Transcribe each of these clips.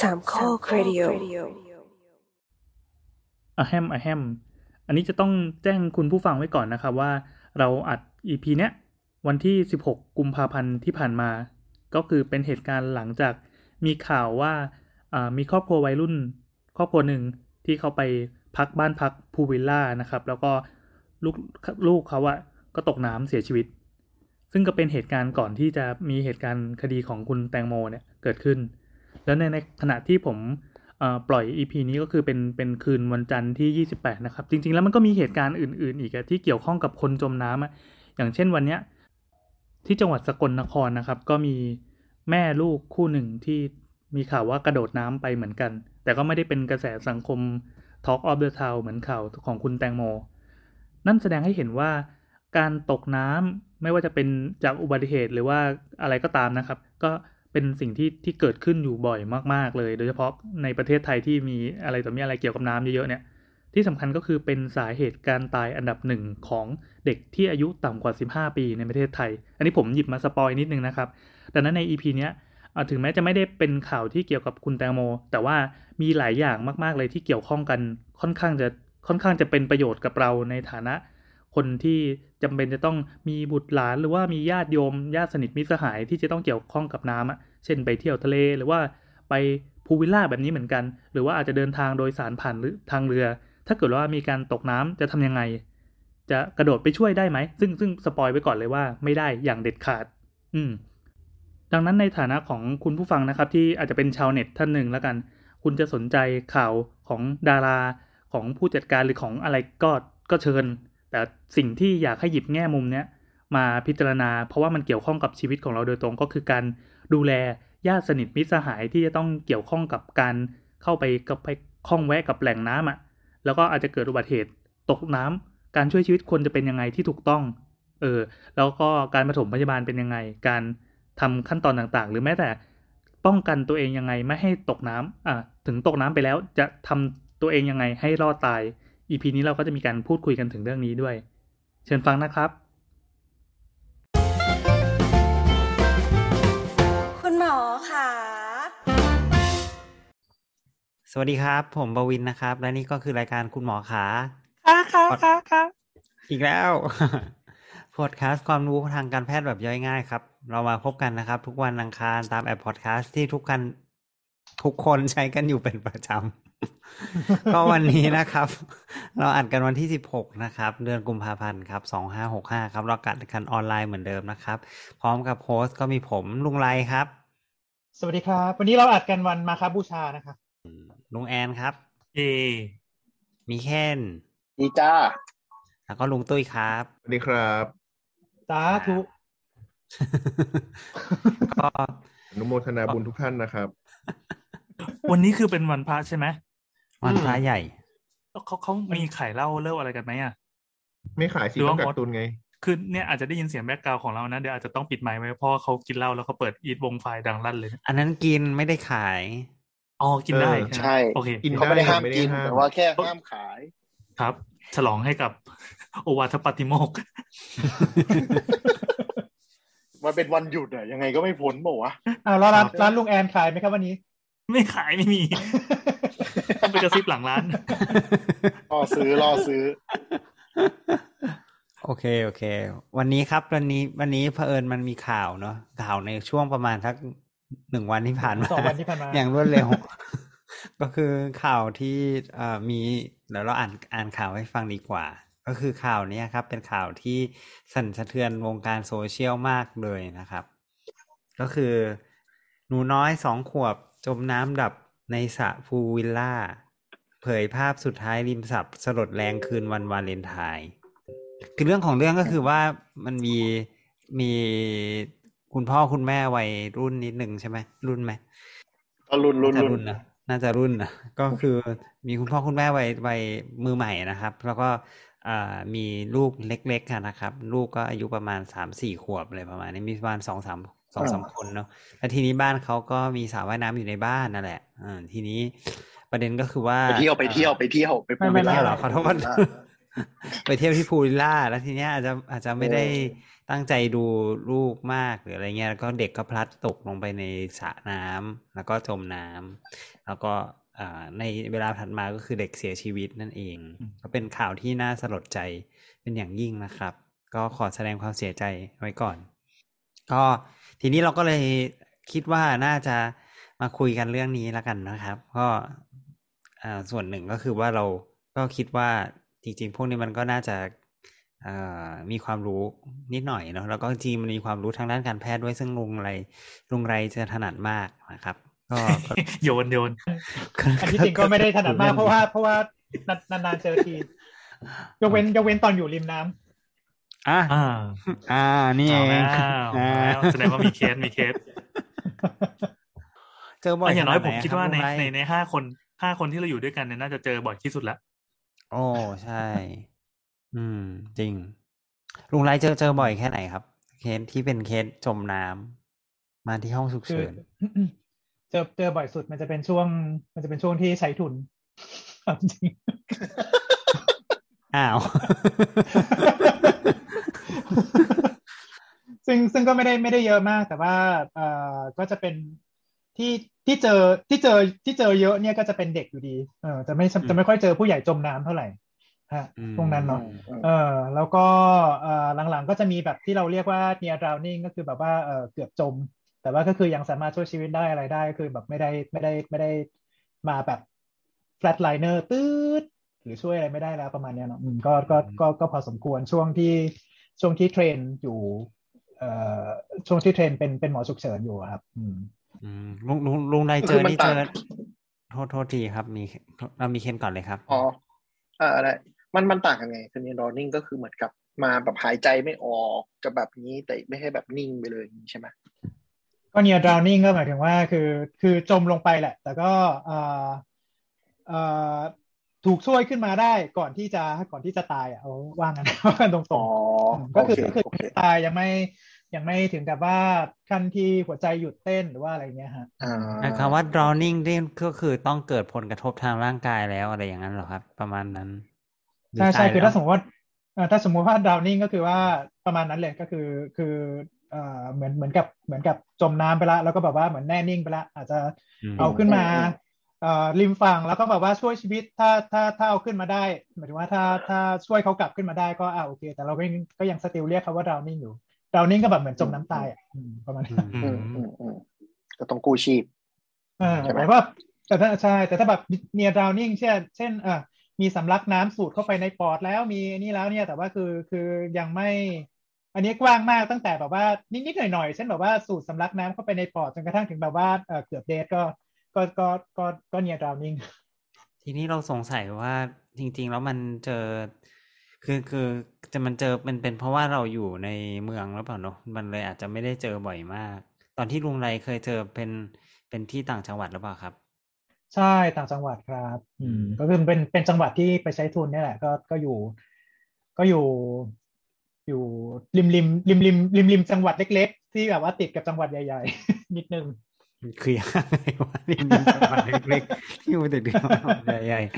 สามข้อครดิโออะแฮมอะแฮมอันนี้จะต้องแจ้งคุณผู้ฟังไว้ก่อนนะครับว่าเราอัด EP เนี้ยวันที่ 16 กุมภาพันธ์ที่ผ่านมา ก็คือเป็นเหตุการณ์หลังจากมีข่าวว่าอ่ามีครอบครัววัยรุ่น ครอบครัวหนึ่งที่เขาไปพักบ้านพักพูวิลล่านะครับ แล้วก็ลูกลูกเขาอะก็ตกน้ำเสียชีวิต ซึ่งก็เป็นเหตุการณ์ก่อนที่จะมีเหตุการณ์คดีของคุณแตงโมเนี่ยเกิดขึ้น แล้วในในขณะที่ผมเอ่อปล่อย EP นี้ก็คือเป็นเป็นคืนวันจันทร์ที่ 28 นะครับ จริง ๆ แล้วมันก็มีเหตุการณ์อื่น ๆ อีกอที่เกี่ยวข้องกับคนจมน้ำอะอย่างเช่นวันเนี้ยที่จังหวัดสกลนครนะครับ ก็มีแม่ลูกคู่หนึ่งที่มีข่าวว่ากระโดดน้ำไปเหมือนกัน แต่ก็ไม่ได้เป็นกระแสสังคม Talk of the Town เหมือนข่าวของคุณแตงโม นั่นแสดงให้เห็นว่าการตกน้ำไม่ว่าจะเป็นจากอุบัติเหตุหรือว่าอะไรก็ตามนะครับ ก็ เป็นสิ่งที่ที่เกิดขึ้นอยู่บ่อยมาก ๆ เลย โดยเฉพาะในประเทศไทยที่มีอะไรต่อมีอะไรเกี่ยวกับน้ำเยอะๆเนี่ย ที่สำคัญก็คือเป็นสาเหตุการตายอันดับหนึ่งของเด็กที่อายุต่ำกว่า 15 ปีในประเทศไทย อันนี้ผมหยิบมา spoil นิดนึงนะครับดังนั้นใน EP เนี้ยถึงแม้จะไม่ได้เป็นข่าวที่เกี่ยวกับคุณแตงโม แต่ว่ามีหลายอย่างมาก ๆ เลยที่เกี่ยวข้องกันค่อนข้างจะค่อนข้างจะเป็นประโยชน์กับเราในฐานะ คนที่จำเป็นจะต้องมีบุตรหลานหรือว่ามีญาติโยมญาติสนิทมิตรสหายที่จะต้องเกี่ยวข้องกับน้ำอะ เช่นไปเที่ยวทะเลหรือว่าไปพูลวิลล่าแบบนี้เหมือนกัน หรือว่าอาจจะเดินทางโดยสารผ่านหรือทางเรือ ถ้าเกิดว่ามีการตกน้ำจะทำยังไง จะกระโดดไปช่วยได้ไหม ซึ่งซึ่งสปอยไว้ก่อนเลยว่าไม่ได้อย่างเด็ดขาด อืม ดังนั้นในฐานะของคุณผู้ฟังนะครับ ที่อาจจะเป็นชาวเน็ตท่านหนึ่งแล้วกัน คุณจะสนใจข่าวของดาราของผู้จัดการหรือของอะไรก็ก็เชิญ แต่สิ่งที่อยากให้หยิบแง่มุมเนี้ย มาพิจารณา เพราะว่ามันเกี่ยวข้องกับชีวิตของเราโดยตรงก็คือการดูแลญาติสนิทมิตรสหายที่จะต้องเกี่ยวข้องกับการเข้าไปกับไปคล้องแวะกับแหล่งน้ำอะ แล้วก็อาจจะเกิดอุบัติเหตุตกน้ำการช่วยชีวิตคนจะเป็นยังไงที่ถูกต้อง เออ แล้วก็การปฐมพยาบาลเป็นยังไง การทำขั้นตอนต่างๆ หรือแม้แต่ป้องกันตัวเองยังไงไม่ให้ตกน้ำอะถึงตกน้ำไปแล้วจะทำตัวเองยังไงให้รอดตาย EP นี้เราก็จะมีการพูดคุยกันถึงเรื่องนี้ด้วย เชิญฟังนะครับ สวัสดีครับ ผมบวินนะครับ และนี่ก็คือรายการคุณหมอขาค่ะค่ะค่ะค่ะอีกแล้วพอดแคสต์ความรู้ทางการแพทย์แบบย่อยง่ายครับ เรามาพบกันนะครับ ทุกวันอังคารตามแอปพอดแคสต์ที่ทุกกันทุกคนใช้กันอยู่เป็นประจำ ก็วันนี้นะครับ เราอัดกันวันที่สิบหกนะครับ เดือนกุมภาพันธ์ครับสองห้าหกห้าครับ เราอัดกันออนไลน์เหมือนเดิมนะครับ พร้อมกับ host ก็มีผมลุงไรครับ สวัสดีครับ วันนี้เราอัดกันวันมาฆบูชานะครับ ลุงแอนครับ เอ มีเคนดีจ้า แล้วก็ลุงตุ้ยครับสวัสดีครับสาธุก็อนุโมทนาบุญทุกท่านนะครับ วันนี้คือเป็นวันพระใช่ไหมวันพระใหญ่แล้วเขาเขามีขายเหล้าเลิกอะไรกันไหมอะ ไม่ขายสิหรือต้ว่าองกังกดตุนไง คือเนี่ยอาจจะได้ยินเสียงแบ็กกราวของเรานะ เดี๋ยวอาจจะต้องปิดไมค์ไว้เพราะว่าเขากินเหล้าแล้วเขาเปิดอีทวงไฟดังลั่นเลยนะอันนั้นกินไม่ได้ขาย อ๋อกินได้เออไหมใช่โอเคกินเขาไม่ได้ห้ามไม่ได้กินห้ามแต่ว่าแค่ห้ามขายครับ ฉลองให้กับโอวาทปาติโมกข์มันเป็นวันหยุดอะยังไงก็ไม่พ้นบอกวะอ้าวแล้วร้านร้านลุงแอนขายไหมครับวันนี้ ไม่ขายไม่มีต้องไปกระซิบหลังร้านรอซื้อรอซื้อ โอเคโอเค วันนี้ครับวันนี้วันนี้เผอิญมันมีข่าวเนาะข่าวในช่วงประมาณสัก หนึ่งวันที่ผ่านมาสองวันที่ผ่านมา อย่างรวดเร็ว ก็คือข่าวที่เอ่อมีเดี๋ยวเราอ่านอ่านข่าวให้ฟังดีกว่า ก็คือข่าวเนี้ยครับ เป็นข่าวที่สั่นสะเทือนวงการโซเชียลมากเลยนะครับ ก็คือหนูน้อยสองขวบจมน้ำดับในสระพูลวิลล่า เผยภาพสุดท้ายริมสระสลดแรงคืนวันวาเลนไทน์คือเรื่องของเรื่องก็คือว่ามันมีมี คุณพ่อคุณแม่วัยรุ่นนิดหนึ่งใช่ไหมรุ่นไหมก็รุ่นรุ่นน่าจะรุ่รุ่นนนะน่าจะรุ่นนะก็คือมีคุณพ่อคุณแม่วัยวัยมือใหม่นะครับ แล้วก็อ่ามีลูกเล็กๆอะนะครับ ลูกก็อายุประมาณสามสี่ขวบอะไรประมาณนี้มีประมาณสองสามสองสามคนเนาะแล้วทีนี้บ้านเขาก็มีสระว่ายน้ำอยู่ในบ้านนั่นแหละอ่าทีนี้ประเด็นก็คือว่าไปเที่ยวไปเที่ยวไปเที่ยวไปพูดไม่เวไม่ลาเหรอขอโทษไปเที่ยวที่พูลวิลล่าแล้วทีเนี้ยอาจจะอาจจะไม่ได้ ตั้งใจดูลูกมากหรืออะไรเงี้ยแล้วก็เด็กก็พลัดตกลงไปในสระน้ำแล้วก็จมน้ำแล้วก็อ่าในเวลาถัดมาก็คือเด็กเสียชีวิตนั่นเอง ก็เป็นข่าวที่น่าสลดใจเป็นอย่างยิ่งนะครับ ก็ขอแสดงความเสียใจไว้ก่อน ก็ทีนี้เราก็เลยคิดว่าน่าจะมาคุยกันเรื่องนี้แล้วกันนะครับ ก็อ่าส่วนหนึ่งก็คือว่าเราก็คิดว่าจริงๆ พวกนี้มันก็น่าจะอ่า มีความรู้นิดหน่อยเนาะแล้วก็จริงๆมันมีความรู้ทางด้านการแพทย์ด้วยซึ่งลุงไรลุงไรจะถนัดมากนะครับก็ก็โยนโยนอันที่จริงก็ไม่ได้ถนัดมากเพราะว่าเพราะว่านานๆเจอทียกเว้นยกเว้นตอนอยู่ริมน้ำอ่าอ่าอ่า นี่เอเอางแล้วอ่าเอาแล้วแสดงว่ามีเคสมีเคสเจอบ่อยอะอย่างน้อยขผมไหะคิดรับว่าในลุงไรในในห้าคนห้าคนที่เราอยู่ด้วยกันเนี่ยน่าจะเจอบ่อยที่สุดละโอ้ใช่ อืม จริง ลุงไรเจอเจอบ่อยแค่ไหนครับ เคสที่เป็นเคสจมน้ำมาที่ห้องฉุกคือเฉินเจอเจอบ่อยสุดมันจะเป็นช่วง มันจะเป็นช่วงที่ใช้ทุนเอาจริงอ้าว ซึ่งซึ่งก็ไม่ได้ไม่ได้เยอะมาก แต่ว่าเอ่อก็จะเป็นที่ที่เจอที่เจอที่เจอเยอะเนี่ยก็จะเป็นเด็กอยู่ดี เออจะไม่จะไม่ค่อยเจอผู้ใหญ่จมน้ำเท่าไหร่ ฮะอืมตรงนั้นเนาะเออแล้วก็เอ่อหลังๆก็จะมีแบบที่เราเรียกว่า near drowning ก็คือแบบว่าเออเกือบจม แต่ว่าก็คือยังสามารถช่วยชีวิตได้อะไรได้คือแบบไม่ได้ไม่ได้ไม่ได้มาแบบ flatliner ตืดหรือช่วยอะไรไม่ได้แล้วประมาณเนี้ยเนาะอืมก็ก็ก็ก็พอสมควรช่วงที่ช่วงที่เทรนอยู่เอ่อช่วงที่เทรนเป็นเป็นหมอฉุกเฉินอยู่อะครับอืมอืมลุงลุงลุงไรเจคืออมันนี่เจอต่างโทษโทษทีครับ มีเรามีเคนก่อนเลยครับ อ๋ออ่าอะไร มันมันต่างกันไงคือเนี่ยรอนิ่งก็คือเหมือนกับมาแบบหายใจไม่ออกกับแบบนี้แต่ไม่ให้แบบนิ่งไปเลยอย่างนี้ใช่ไหมก็ near drowning ก็หมายถึงว่าคือ คือจมลงไปแหละ แต่ก็เอ่อเอ่อถูกช่วยขึ้นมาได้ก่อนที่จะก่อนที่จะตายอะเอาว่างั้นว่ากันตรงอ๋อๆก็คือโอเคก็คือโอเคตายยังไม่ยังไม่ถึงกับว่าขั้นที่หัวใจหยุดเต้นหรือว่าอะไรเงี้ยฮะอ่าแต่คำว่า drowning นี่ก็คือต้องเกิดผลกระทบทางร่างกายแล้วอะไรอย่างนั้นเหรอครับ ประมาณนั้นหรื ใช่ใช่ตยคือแล้วถ้าสมมติว่าเอ่อถ้าสมมุติว่า drowning ก็คือว่าประมาณนั้นเลยก็คือคือเอ่อเหมือนเหมือนกับเหมือนกับจมน้ำไปละแล้วก็แบบว่าเหมือนแน่นิ่งไปละอาจจะมเอาขึ้นมาเอ่อริมฝั่งแล้วก็แบบว่าช่วยชีวิตถ้าถ้าถ้าเอาขึ้นมาได้หมายถึงว่าถ้าถ้าช่วยเขากลับขึ้นมาได้ก็อ่าโอเค แต่เราก็ยังก็ยังสติลเรียกเขาว่า drowning อยู่ drowning ก็แบบเหมือนจมน้ำตายอะอืมประมาณนั้นอืมอืมอืมก็ต้องกู้ชีพอ่าใช่ไหมแต่ว่าแต่ถ้าใช่แต่ถ้าแบบ near drowning เช่นเช่นอ่า มีสำลักน้ำสูดเข้าไปในปอดแล้วมีนี่แล้วเนี่ย แต่ว่าคือคือยังไม่ อันนี้กว้างมากตั้งแต่แบบว่านิดๆหน่อยๆเช่นแบบว่าสูดสำลักน้ำเข้าไปในปอดจนกระทั่งถึงแบบว่าเออเกือบเดทก็ก็ก็ก็ก็ near drowning ทีนี้เราสงสัยว่าจริง ๆ แล้วมันเจอคือคือจะมันเจอเป็นเป็นเพราะว่าเราอยู่ในเมืองหรือเปล่าเนอะมันเลยอาจจะไม่ได้เจอบ่อยมาก ตอนที่ลุงไรเคยเจอเป็นเป็นที่ต่างจังหวัดหรือเปล่าครับ ใช่ต่างจังหวัดครับ อืม ก็คือเป็นเป็นจังหวัดที่ไปใช้ทุนเนี่ยแหละ ก็ก็อยู่ ก็อยู่ อยู่ริมริมริมริมริมริมจังหวัดเล็ก ๆ ที่แบบว่าติดกับจังหวัดใหญ่ ๆ นิดนึงคือยังไงวะนี่มันจังหวัดเล็กๆที่มันติดกับจังหวัดใหญ่ๆ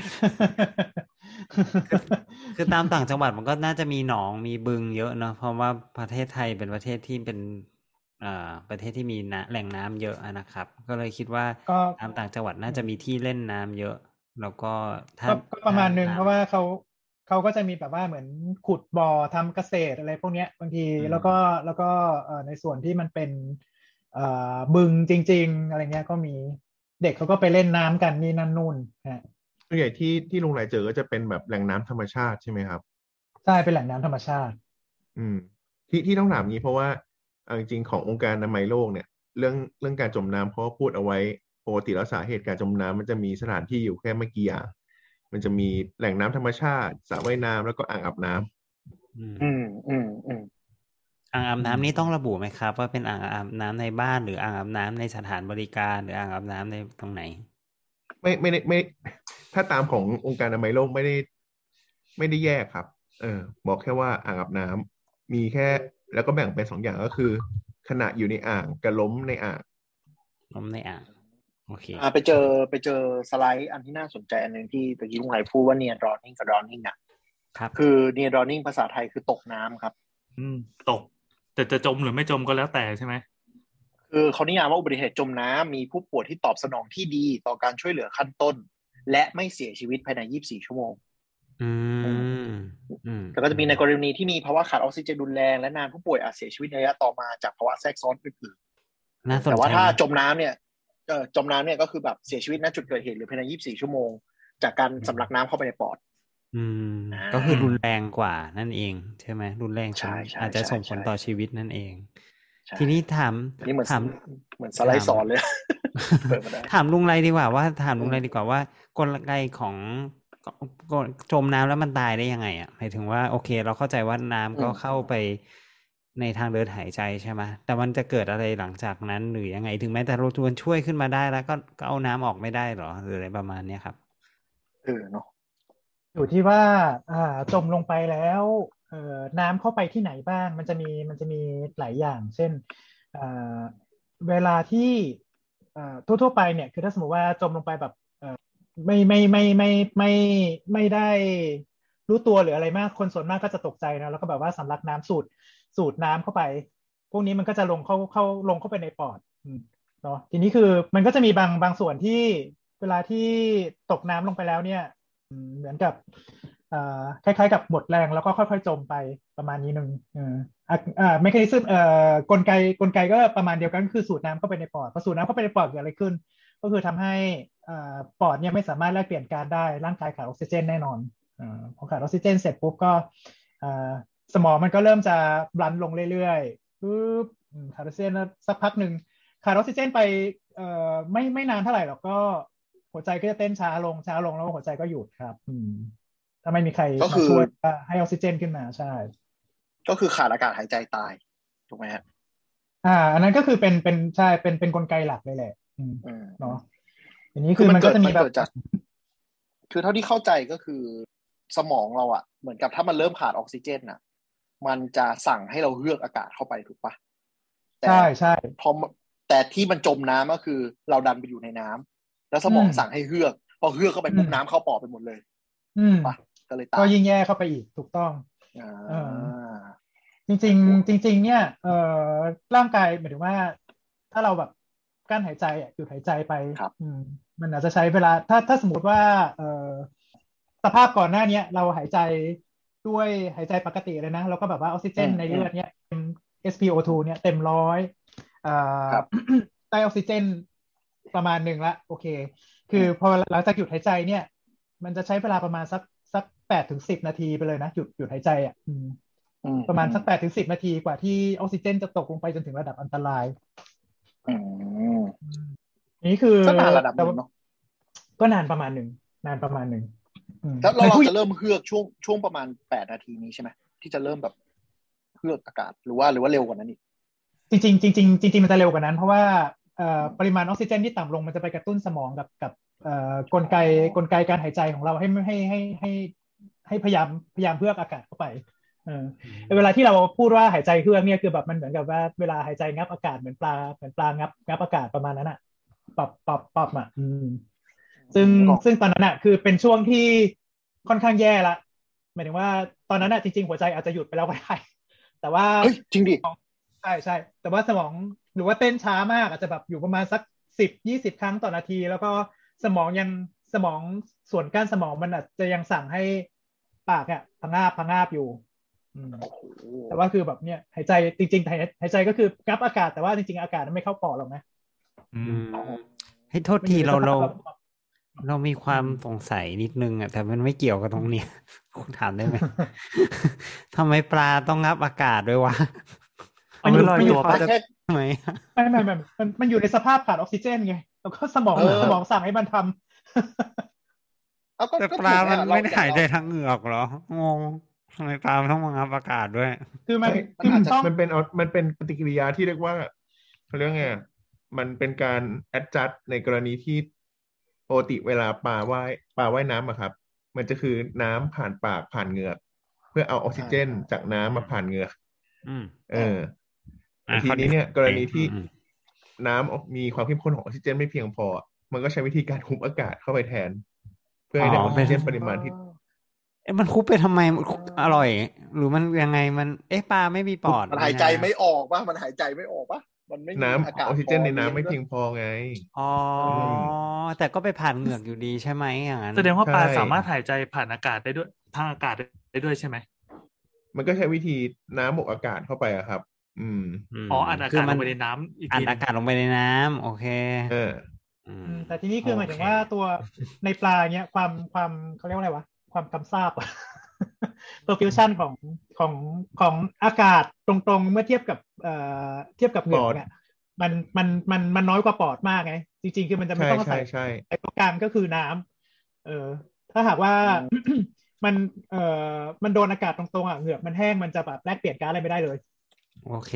คือตามต่างจังหวัดมันก็น่าจะมีหนองมีบึงเยอะเนอะเพราะว่าประเทศไทยเป็นประเทศที่เป็นอ่า ประเทศที่มีน้ำแหล่งน้ำเยอะอะนะครับ ก็เลยคิดว่าก็ตามต่างจังหวัดน่าจะมีที่เล่นน้ำเยอะ แล้วก็ถ้าก็ก็ประมาณนึงถ้เพราะว่าเขาเขาก็จะมีแบบว่าเหมือนขุดบ่อทำเกษตรอะไรพวกเนี้ยบางทีอืมแล้วก็แล้วก็เอ่อในส่วนที่มันเป็นเอ่อบึงจริง ๆ อะไรเงี้ยก็มีเด็กเขาก็ไปเล่นน้ำกันนี่นั่นนู่นฮะส่วนใหญ่ที่ที่ลุงไรเจอก็จะเป็นแบบแหล่งน้ำธรรมชาติใช่ไหมครับใช่เป็นแหล่งน้ำธรรมชาติ อืม ที่ที่ต้องถามงี้เพราะว่า เอาจริงๆขององค์การอนามัยโลกเนี่ย เรื่องเรื่องการจมน้ำเขาก็พูดเอาไว้ปกติแล้วสาเหตุการจมน้ำมันจะมีสถานที่อยู่แค่ไม่กี่อย่าง มันจะมีแหล่งน้ำธรรมชาติสระว่ายน้ำแล้วก็อ่างอาบน้ำอืมอืมอืมอืมอ่างอาบน้ำนี่ต้องระบุไหมครับ ว่าเป็นอ่างอาบน้ำในบ้านหรืออ่างอาบน้ำในสถานบริการหรืออ่างอาบน้ำในตรงไหน ไม่ไม่ได้ไม่ ถ้าตามขององค์การอนามัยโลกไม่ได้ ไม่ได้แยกครับ เออ บอกแค่ว่าอ่างอาบน้ำมีแค่ แล้วก็แบ่งเป็นสองอย่างก็คือ ขณะอยู่ในอ่างกับล้มในอ่าง ล้มในอ่าง โอเคอ่าไปเจอไปเจอสไลด์อันที่น่าสนใจอันหนึ่งที่ตะกี้ลุงไรพูดว่าเนี่ย drawing กับ drawing อะครับ คือ near drowning ภาษาไทยคือตกน้ำครับ อืม ตก แต่จะจมหรือไม่จมก็แล้วแต่ใช่ไหมคือเขานิยามว่าอุบัติเหตุจมน้ำมีผู้ป่วยที่ตอบสนองที่ดีต่อการช่วยเหลือขั้นต้น และไม่เสียชีวิตภายใน 24 ชั่วโมงอืมอืม แต่ก็จะมีในกรณีที่มีภาวะขาดออกซิเจนรุนแรงและนานผู้ป่วยอาจเสียชีวิตในระยะต่อมาจากภาวะแทรกซ้อนอื่นน่าๆสนแต่ใจว่าถ้านะจมน้ำเนี่ยเอ่อจมน้ำเนี่ยก็คือแบบเสียชีวิตณจุดเกิดเหตุหรือภายใน 24 ชั่วโมง จากการสำลักน้ำเข้าไปในปอด อืมอ่าก็คือรุนแรงกว่านั่นเอง ใช่ไหมรุนแรงจนใช่ใช่อาจจะใช่ส่งผลใช่ต่อชีวิตนั่นเองใช่ทีนี้ถามนี่เหมือนถามเหมือนสไลด์สอนเลยเปิดมาได้ถามลุงไรดีกว่าว่า ถามลุงไรดีกว่าว่ากลไกของกล จมน้ำแล้วมันตายได้ยังไงอะหมายถึงว่าโอเค เราเข้าใจว่าน้ำก็อืมเข้าไปในทางเดินหายใจใช่ไหมแต่มันจะเกิดอะไรหลังจากนั้นหรือยังไง ถึงแม้แต่เราทวนช่วยขึ้นมาได้แล้ว ก็ก็เอาน้ำออกไม่ได้หรอ หรืออะไรประมาณเนี้ยครับเออเนาะอยู่ที่ว่า อ่าจมลงไปแล้วเอ่อน้ำเข้าไปที่ไหนบ้าง มันจะมีมันจะมีหลายอย่าง เช่นอ่าเวลาที่อ่าทั่วๆไปเนี่ยคือถ้าสมมติว่าจมลงไปแบบเอ่อ ไม่ไม่ไม่ไม่ไม่ไม่ได้รู้ตัวหรืออะไรมาก คนส่วนมากก็จะตกใจนะแล้วก็แบบว่าสำลักน้ำสูดสูดน้ำเข้าไป พวกนี้มันก็จะลงเข้าเข้าลงเข้าไปในปอดเนาะทีนี้คือมันก็จะมีบางบางส่วนที่เวลาที่ตกน้ำลงไปแล้วเนี่ยเหมือนกับคล้ายๆกับหมดแรงแล้วก็ค่อยๆจมไปประมาณนี้หนึ่งเอออะอ่าไม่คนิซึมเอ่อกลไกกลไกก็ประมาณเดียวกันคือสูดน้ำเข้าไปในปอดพอสูดน้ำเข้าไปในปอดเกิดอะไรขึ้น ก็คือทำให้ ปอดเนี่ยไม่สามารถแลกเปลี่ยนก๊าซได้ร่างกายขาดออกซิเจนแน่นอนอาพอขาดออกซิเจนเสร็จปุ๊บก็อ่าสมองมันก็เริ่มจะบลันลงเรื่อยๆปุ๊บอืมขาดออกซิเจนแล้วสักพักหนึ่งขาดออกซิเจนไปเอ่อไม่ไม่นานเท่าไหร่หรอกก็หัวใจก็จะเต้นช้าลงช้าลงแล้วหัวใจก็หยุดครับ อืมถ้าไม่มีใครก็มาคือช่วยให้ออกซิเจนขึ้นมาใช่ ก็คือขาดอากาศหายใจตายถูกไหมฮะอ่า อันนั้นก็คือเป็นเป็นใช่เป็นเป็นกลไกหลักเลยแหละอืมอืมเนาะ ทีนี้คือมันก็จะมีแบบเกิดจากคือเท่าที่เข้าใจก็คือสมองเราอะเหมือนกับถ้ามันเริ่มขาดออกซิเจนน่ะ มันจะสั่งให้เราเฮือกอากาศเข้าไปถูกปะแต่ใช่ใช่พอแต่ที่มันจมน้ำก็คือ เราดันไปอยู่ในน้ำแล้วสมองอืมสั่งให้เฮือกพอเฮือกเข้าไปปุ๊บอืมน้ำเข้าปอดไปหมดเลย อืมปะก็เลยตาก็ยยิ่งแย่เข้าไปอีกถูกต้องอ่าเออจริง ๆ จริง ๆ เนี่ยเอ่อร่างกายหมายถึงว่า ถ้าเราแบบ กั้นหายใจอะหยุดหายใจไปครับอืมมันอาจจะใช้เวลา ถ้าถ้าสมมติว่า เอ่อสภาพก่อนหน้าเนี้ย เราหายใจด้วยหายใจปกติเลยนะแล้วก็แบบว่าออกซิเจนในเลือดเนี่ยเต็ม SpO2 เนี่ยเต็มร้อยเอ่อครับได้ออกซิเจนประมาณหนึ่งละโอเค คือพอหลังจากหยุดหายใจเนี่ย มันจะใช้เวลาประมาณสักสักแปดถึงสิบนาทีไปเลยนะหยุดหยุดหายใจอะอืมอืประมาณสักแปดถึงสิบนาทีกว่าที่ออกซิเจนจะตกลงไปจนถึงระดับอันตรายอืม นี่คือก็นานระดับหแต่นึ่ว่างเนาะก็นานประมาณหนึ่งนานประมาณหนึ่งอืมแล้วเราในผู้จะเริ่มเฮือกช่วงช่วงประมาณแปดนาทีนี้ใช่ไหมที่จะเริ่มแบบเฮือกอากาศหรือว่าหรือว่าเร็วกว่านั้นอีกจริงๆจริงๆจริงๆมันจะเร็วกว่านั้น เพราะว่าเอ่อปริมาณออกซิเจนที่ต่ำลงมันจะไปกระตุ้นสมองกับกับเอ่อกลไกกลไกการหายใจของเราให้ให้ให้ให้ให้พยายามพยายามเพื่อกอากาศเข้าไป เออเวลาที่เราพูดว่าหายใจเฮือกเนี่ยคือแบบมันเหมือนกับว่าเวลาหายใจงับอากาศเหมือนปลาเหมือนปลางับงับอากาศประมาณนั้นอะปรับปรับปรับอะอืมซึ่งนึกออกซึ่งตอนนั้นอะคือเป็นช่วงที่ค่อนข้างแย่ละหมายถึงว่าตอนนั้นอะจริงๆหัวใจอาจจะหยุดไปแล้วก็ได้แต่ว่าเฮ้ยจริงดิใช่ใช่แต่ว่าสมองหรือว่าเต้นช้ามากอาจจะแบบอยู่ประมาณสักสิบยี่สิบครั้งต่อนาที แล้วก็สมองยังสมองส่วนก้านสมองมันอาจจะยังสั่งให้ปากอะพะงาบพะงาบอยู่อืมโอ้โห แต่ว่าคือแบบเนี่ยหายใจจริงๆหายหายใจก็คือกับอากาศแต่ว่าจริงๆ อากาศมันไม่เข้าปอดหรอกนะอืมให้โทษมันอทียู่ในเราสภเราพแบบเรามีความสงสัยนิดนึงอะแต่มันไม่เกี่ยวกับตรงเนี้ยคุณถามได้ไหมทำไมปลาต้องงับอากาศด้วยวะเอาไว้ลอยตัวแต่ปะแค่ทำไมไม่ไม่ไม่มันมันอยู่ในสภาพขาดออกซิเจนไงแล้วก็สมองเออสมองสั่งให้มันทำเอาก็แต่ก็ปลาถูกมันอะไม่ได้เรหายใจทางเหงือกเหรองง ทำไมปลามันต้องมางับอากาศด้วย คือมันใช่คือมันต้องมันเป็นเอามันเป็นปฏิกิริยาที่เรียกว่าเขาเรียกไงอะมันเป็นการ adjust ในกรณีที่ปกติเวลาปลาว่ายปลาว่ายน้ำอะครับ มันจะคือน้ำผ่านปากผ่านเหงือก เพื่อเอาออกซิเจนจากน้ำมาผ่านเหงือกอืมเอออะทีนี้เนี่ย กรณีที่อืมน้ำมีความเข้มข้นของออกซิเจนไม่เพียงพอ มันก็ใช้วิธีการคุมอากาศเข้าไปแทน เพื่อให้ได้ออกซิเจนปริมาณที่ เอ๊ะมันคุบไปทำไมมันคุบอร่อย หรือมันยังไงมัน เอ๊ะปลาไม่มีปอด มันหายใจไม่ออกปะมันหายใจไม่ออกปะมันไม่มีน้ำอากาศออกซิเจนในน้ำไม่พอเพียงพอไง อ๋ออแต่ก็ไปผ่านเหงือกอยู่ดีใช่ไหมอย่างนั้นแสดงว่าปลาใช่สามารถหายใจผ่านอากาศได้ด้วยทางอากาศได้ด้วยใช่ไหม มันก็ใช้วิธีน้ำบวกอากาศเข้าไปอะครับ อืมมอ๋ออัดอาคืกาศลมังไปในน้ำอีกอัดทีหนึ่งอากาศลงไปในน้ำโอเค เอออืมอืมแต่ทีนี้คือหมายถึงว่าตัวในปลาเนี้ยความความเขาเรียกว่าอะไรวะ ความกำซาบอะตัวฟิวชั่นของของของอากาศตรงๆ เมื่อเทียบกับเอ่อเทียบกับเหงือกเนี่ยมันมันมันมันน้อยกว่าปอดมากไง จริง ๆ คือมันจะไม่ใช่ต้องอาใช่ศัยใช่ไอ้ตรงกลางก็คือน้ำเออ ถ้าหากว่ามันเอ่อมันโดนอากาศตรงๆอะเหงือกมันแห้งมันจะแบบแลกเปลี่ยนก๊าซอะไรไม่ได้เลย โอเค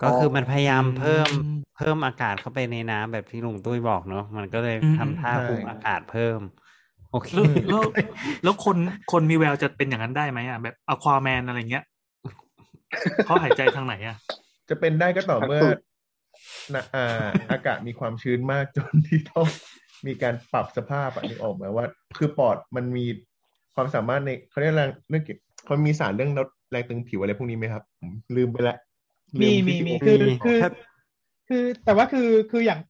ก็คือมันพยายามเพิ่มเพิ่มอากาศเข้าไปในน้ำแบบที่ลุงตุ้ยบอกเนาะมันก็เลยทำท่าคุมอากาศเพิ่ม โอเคแล้วแล้วแล้วคนคนมีแววจะเป็นอย่างนั้นได้ไหมอะแบบอควาแมนอะไรเงี้ยเขาหายใจทางไหนอะ จะเป็นได้ก็ต่อเมื่อนะอ่าอากาศมีความชื้นมากจนที่ต้องมีการปรับสภาพอะนึกออกไหมว่า คือปอดมันมีความสามารถในเขาเรียกอะไรเรื่องเกี่ยวเขามีสารเรื่องลดแรงตึงผิวอะไรพวกนี้ไหมครับผมลืมไปละลืมีมีที่มีโอคือมีคือครับคือแต่ว่าคือคืออย่าง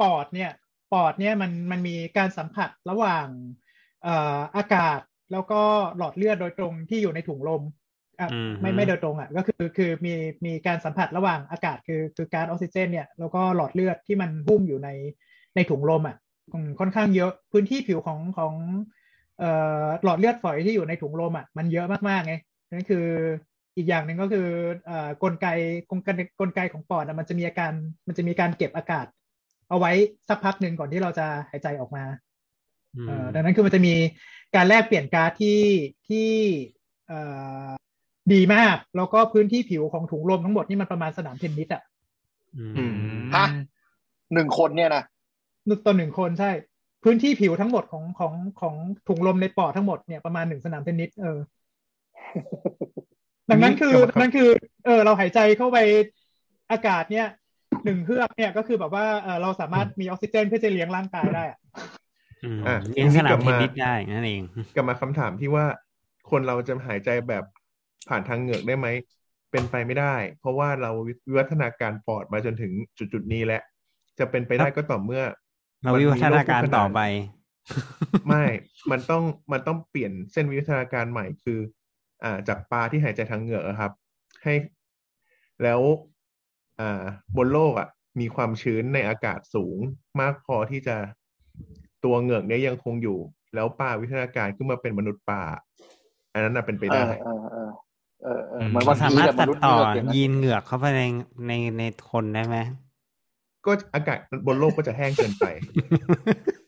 ปอดเนี่ย ปอดเนี่ยมันมันมีการสัมผัสระหว่างเอ่ออากาศแล้วก็หลอดเลือดโดยตรงที่อยู่ในถุงลมอะอืมไม่ไม่โดยตรงอะก็คือคือมีมีการสัมผัสระหว่างอากาศคือคือก๊าซออกซิเจน เนี่ยแล้วก็หลอดเลือดที่มันหุ้มอยู่ในในถุงลมอะอืมค่อนข้างเยอะพื้นที่ผิวของของเอ่อหลอดเลือดฝอยที่อยู่ในถุงลมอะมันเยอะมากๆไงนั่นคืออีกอย่างหนึ่งก็คือเอ่อกลไกกลไกกลไกของปอดอะมันจะมีอาการมันจะมีการเก็บอากาศ เอาไว้สักพักหนึ่งก่อนที่เราจะหายใจออกมาเอ่อ ดังนั้นคือมันจะมีการแลกเปลี่ยนก๊าซที่ที่เอ่อดีมาก แล้วก็พื้นที่ผิวของถุงลมทั้งหมดนี่มันประมาณสนามเทนนิสอะอืมอืมฮะหนึ่งคนเนี่ยนะนึกต่อหนึ่งคนใช่ พื้นที่ผิวทั้งหมดของของของถุงลมในปอดทั้งหมดเนี่ยประมาณหนึ่งสนามเทนนิสเออ ดังนั้นคือดังนั้นคือ เออ เราหายใจเข้าไปอากาศเนี่ยหนึ่งเฮือกเนี่ยก็คือแบบว่าเออเราสามารถมีออกซิเจนเพื่อจะเลี้ยงร่างกายได้อะอืมอะ เลี้ยงสนามกลับเทนมานิสได้นั่นเองกลับมาคำถามที่ว่าคนเราจะหายใจแบบผ่านทางเหงือกได้ไหม เป็นไปไม่ได้ เพราะว่าเราวิวัฒนาการปอดมาจนถึงจุดๆนี้แล้วจะเป็นไปได้ก็ต่อเมื่อเราวิวัฒนาการต่อไป ไม่ มันต้องมันต้องเปลี่ยนเส้นวิวัฒนาการใหม่คือ อ่า จากปลาที่หายใจทางเหงือกอะครับ ให้แล้วอ่าบนโลกอะ มีความชื้นในอากาศสูงมากพอที่จะ ตัวเหงือกเนี้ยยังคงอยู่ แล้วปลาวิวัฒนาการขึ้นมาเป็นมนุษย์ป่า อันนั้นน่ะเป็นไปเอได้อเออเออเออเอออืมเหมือนเราวันสาพีมารถแต่มตัดนุษย์ต่อเงือกอย่างนั้นยีนเหงือกเข้าไปในในในคนได้ไหมก็อากาศบนโลกก็จะแห้งเกินไป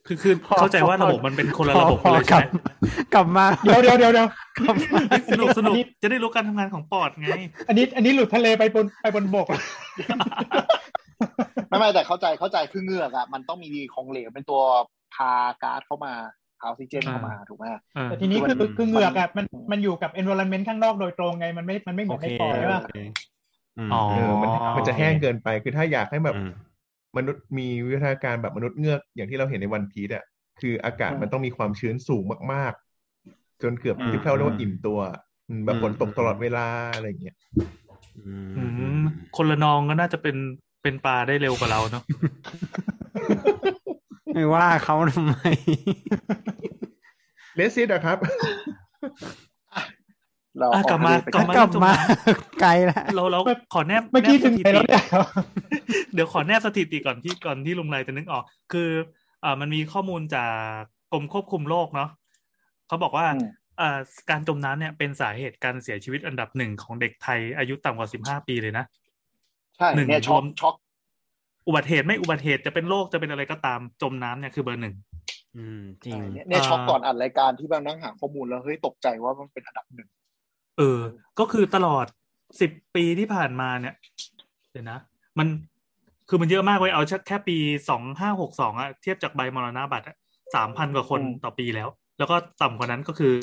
คือคือพอเข้าใจว่าระบบมันเป็นคนละระบบกันเลยกใช่ลัไหมกลับมาเดี๋ยวเดี๋ยวเดี๋ยวเดี๋ยวกลับมาสนุกสนุกจะได้รู้การทำงานของปอดไง อันนี้ อันนี้หลุดทะเลไปบนไปบนบกไม่ไม่แต่เข้าใจเข้าใจคือเหงือกอะมันต้องมีของเหลวเป็นตัวพา ก๊าซเข้ามาพาออกซิเจนเข้ามาถูกไหมอ่าแต่ทีนี้คือคือมันคือเหงือกอะมันมันอยู่กับ environment ข้างนอกโดยตรงไงมันไม่มันไม่เหมืโออนเคในปอดใช่ป่ะโอเคอืมอ๋อเออมันมันจะแห้งเกินไปคือถ้าอยากให้แบบอืมมนุษย์มีวิวัฒนาการแบบมนุษย์เงือกอย่างที่เราเห็นในวันพีซอะคืออากาศมันต้องมีความชื้นสูงมาก ๆ จนเกือบอืมที่เราเรียกว่าอิ่มตัวอืมแบบอืมฝนตกตลอดเวลาอะไรอย่างเงี้ยอือืมมคนละนองก็น่าจะเป็นเป็นปลาได้เร็วกว่าเราเนาะ ไม่ว่าเขาทำไมเลสซิดอะครับเราอะออกกลับมาทะเลไปกลับมากลับเรื่องจมมาน้ไกลแล้วำเราเราขอแนบเมื่อกี้แนบถึงสถิไหนติแล้วเนี่ยเดี๋ยวขอแนบสถิติก่อนที่ก่อนที่ลุงไรจะนึกออก คืออ่ามันมีข้อมูลจากกรมควบคุมโรคเนาะเขาบอกว่าอืมอ่าการจมน้ำเนี่ยเป็นสาเหตุการเสียชีวิตอันดับหนึ่งของเด็กไทยอายุต่ำกว่าสิบห้าปีเลยนะใช่หนึ่งเนี่ยช็อกรวมช็อก อุบัติเหตุไม่อุบัติเหตุจะเป็นโรคจะเป็นอะไรก็ตามจมน้ำเนี่ยคือเบอร์หนึ่งอืมจริงเนี่ยเนี่ยอ่าช็อกก่อนอัดรายการที่แบบนั่งหาข้อมูลแล้วเฮ้ยตกใจว่ามันเป็นอันดับหนึ่งเออ ก็คือตลอดสิบปีที่ผ่านมาเนี่ย เดี๋ยวนะ มันคือมันเยอะมากเว้ยเอาแค่ปีสองห้าหกสองอะเทียบจากใบมรณบัตรอะสามพันกว่าคนต่อปีแล้ว แล้วก็ต่ำกว่านั้นก็คือ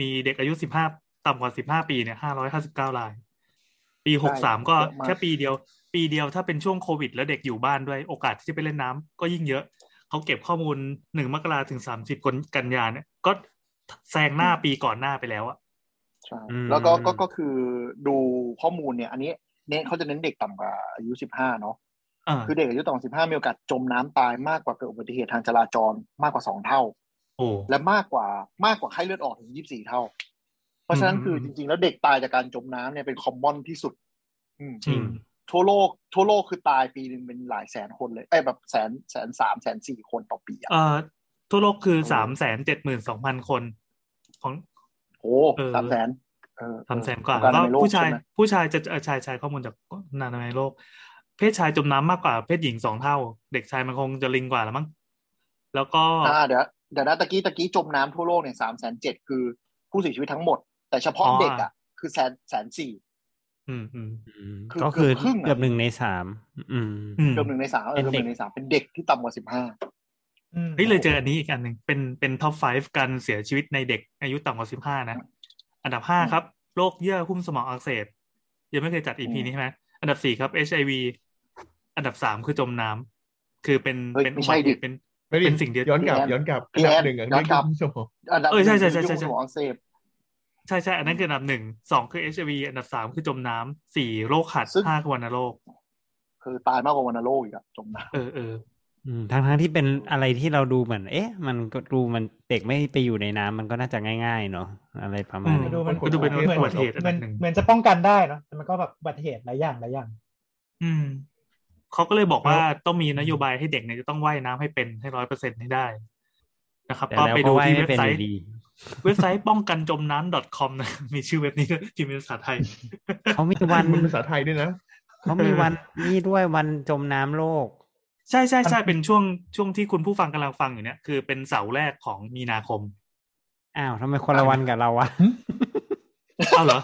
มีเด็กอายุสิบห้าต่ำกว่าสิบห้าปีเนี่ยห้าร้อยห้าสิบเก้าราย ปีหกสามก็แค่ปีเดียว ปีเดียวถ้าเป็นช่วงโควิด แล้วเด็กอยู่บ้านด้วยโอกาสที่จะไปเล่นน้ำก็ยิ่งเยอะ เขาเก็บข้อมูลหนึ่งมกราถึงสามสิบกันยาเนี่ย ก็แซงหน้าปีก่อนหน้าไปแล้วอะใช่อืมแล้วก็ก็ก็คือดูข้อมูลเนี่ย อันนี้เน้นเขาจะเน้นเด็กต่ำกว่าอายุสิบห้าเนาะอ่าคือเด็กอายุต่ำกว่าสิบห้ามีโอกาสจมน้ำตายมากกว่าเกิดอุบัติเหตุทางจราจรมากกว่าสองเท่าโอ้และมากกว่ามากกว่าไข้เลือดออกถึงยี่สิบสี่เท่า เพราะฉะนั้นอืมคือจริง ๆ แล้วเด็กตายจากการจมน้ำเนี่ยเป็นคอมมอนที่สุด อืมจริง ทั่วโลกทั่วโลกคือตายปีหนึ่งเป็นหลายแสนคนเลยเอ้ยแบบแสนแสนสามแสนสี่คนต่อปีอะเอ่อทั่วโลกคือเออสามแสนเจ็ดหมื่นสองพันคน ของโอ้เออสามแสนเออสามแสนกว่าของแล้วในก็โลกผู้ชายใไหมผู้ชายจะเอ่อชายชายข้อมูลจากนานาในโลก เพศชายจมน้ำมากกว่าเพศหญิงสองเท่า เด็กชายมันคงจะลิงกว่าแล้วมั้งแล้วก็อ่าเดี๋ยวเดี๋ยวนะตะกี้ตะกี้จมน้ำทั่วโลกเนี่ยสามแสนเจ็ดคือผู้เสียชีวิตทั้งหมด แต่เฉพาะอ๋อเด็กอะคือแสนแสนสี่ อืมอืมอืมคือก็คือเกือบครึ่งอะเกือบหนึ่งในสามอืมอืมเกือบหนึ่งในสามเออเป็นเกือบหเด็กนึ่งในสามเป็นเด็กที่ต่ำกว่าสิบห้าอืมเฮ้ยเลยเจออันนี้อีกอันหนึ่งเป็นเป็นท็อป5การเสียชีวิตในเด็กอายุต่ำกว่าสิบห้านะ อันดับห้าครับโรคเยื่อหุ้มสมองอักเสบยังไม่เคยจัดอีพีนี้ใช่ไหมอันดับสี่ครับ HIV อันดับสามคือจมน้ำคือเป็นเฮ้ยเป็นไม่อุใช่บัติเหดิตุเป็นไม่ดิเป็นสิ่งเดียวย้อนกลับพี่แอนย้อนกลับพี่อันดัแอบนหนึ่งอะย้อนกลับเรื่องสมองอันดับเออใช่ใช่หนึ่งใช่คือใช่สมองอักเสบ ใช่ใช่อันนั้นคืออันดับหนึ่งสองคือ HIV อันดับสามคือจมน้ำสี่โรคขัดซึ่งห้าคือวัณโรค คือตายมากกว่าวัณโรคอีกอะจมน้เออเอออืมทั้งทั้งที่เป็นอะไรที่เราดูเหมือน เอ๊ะ มันก็ดูมันเด็กไม่ไปอยู่ในน้ำมันก็น่าจะง่ายๆเนาะอะไรประมาณอืนี้ดูมันก็ดูเป็นเหมือนอุบัติเหตุอันเหมืดัอนบหนึ่งเหมือนจะป้องกันได้เนอะแต่มันก็แบบอุบัติเหตุหลายอย่างหลายอย่าง อืมเขาก็เลยบอกว่าต้องมีนโยบายให้เด็กเนี่ยจะต้องว่ายน้ำให้เป็นให้ร้อยเปอร์เซ็นต์ให้ได้นะครับแต่ก็แล้วไปก็ดูว่ายที่ไม่เว็บเป็นไซอต์ยู่ดี เว็บไซต์ป้องกันจมน้ำ .com นะ มีชื่อเว็บนี้ด้วยพิมพ์เป็นภาษาไทยเขามีวันมันภาษาไทยด้วยนะเขามีวันนี่ด้วยวันจมน้ำโลก ใช่ใช่ใช่เป็นช่วงช่วงที่คุณผู้ฟังกำลังฟังอยู่เนี่ยคือเป็นเสาร์แรกของมีนาคม อ้าวทำไมคนละวันกับเราวะเอาเหรอ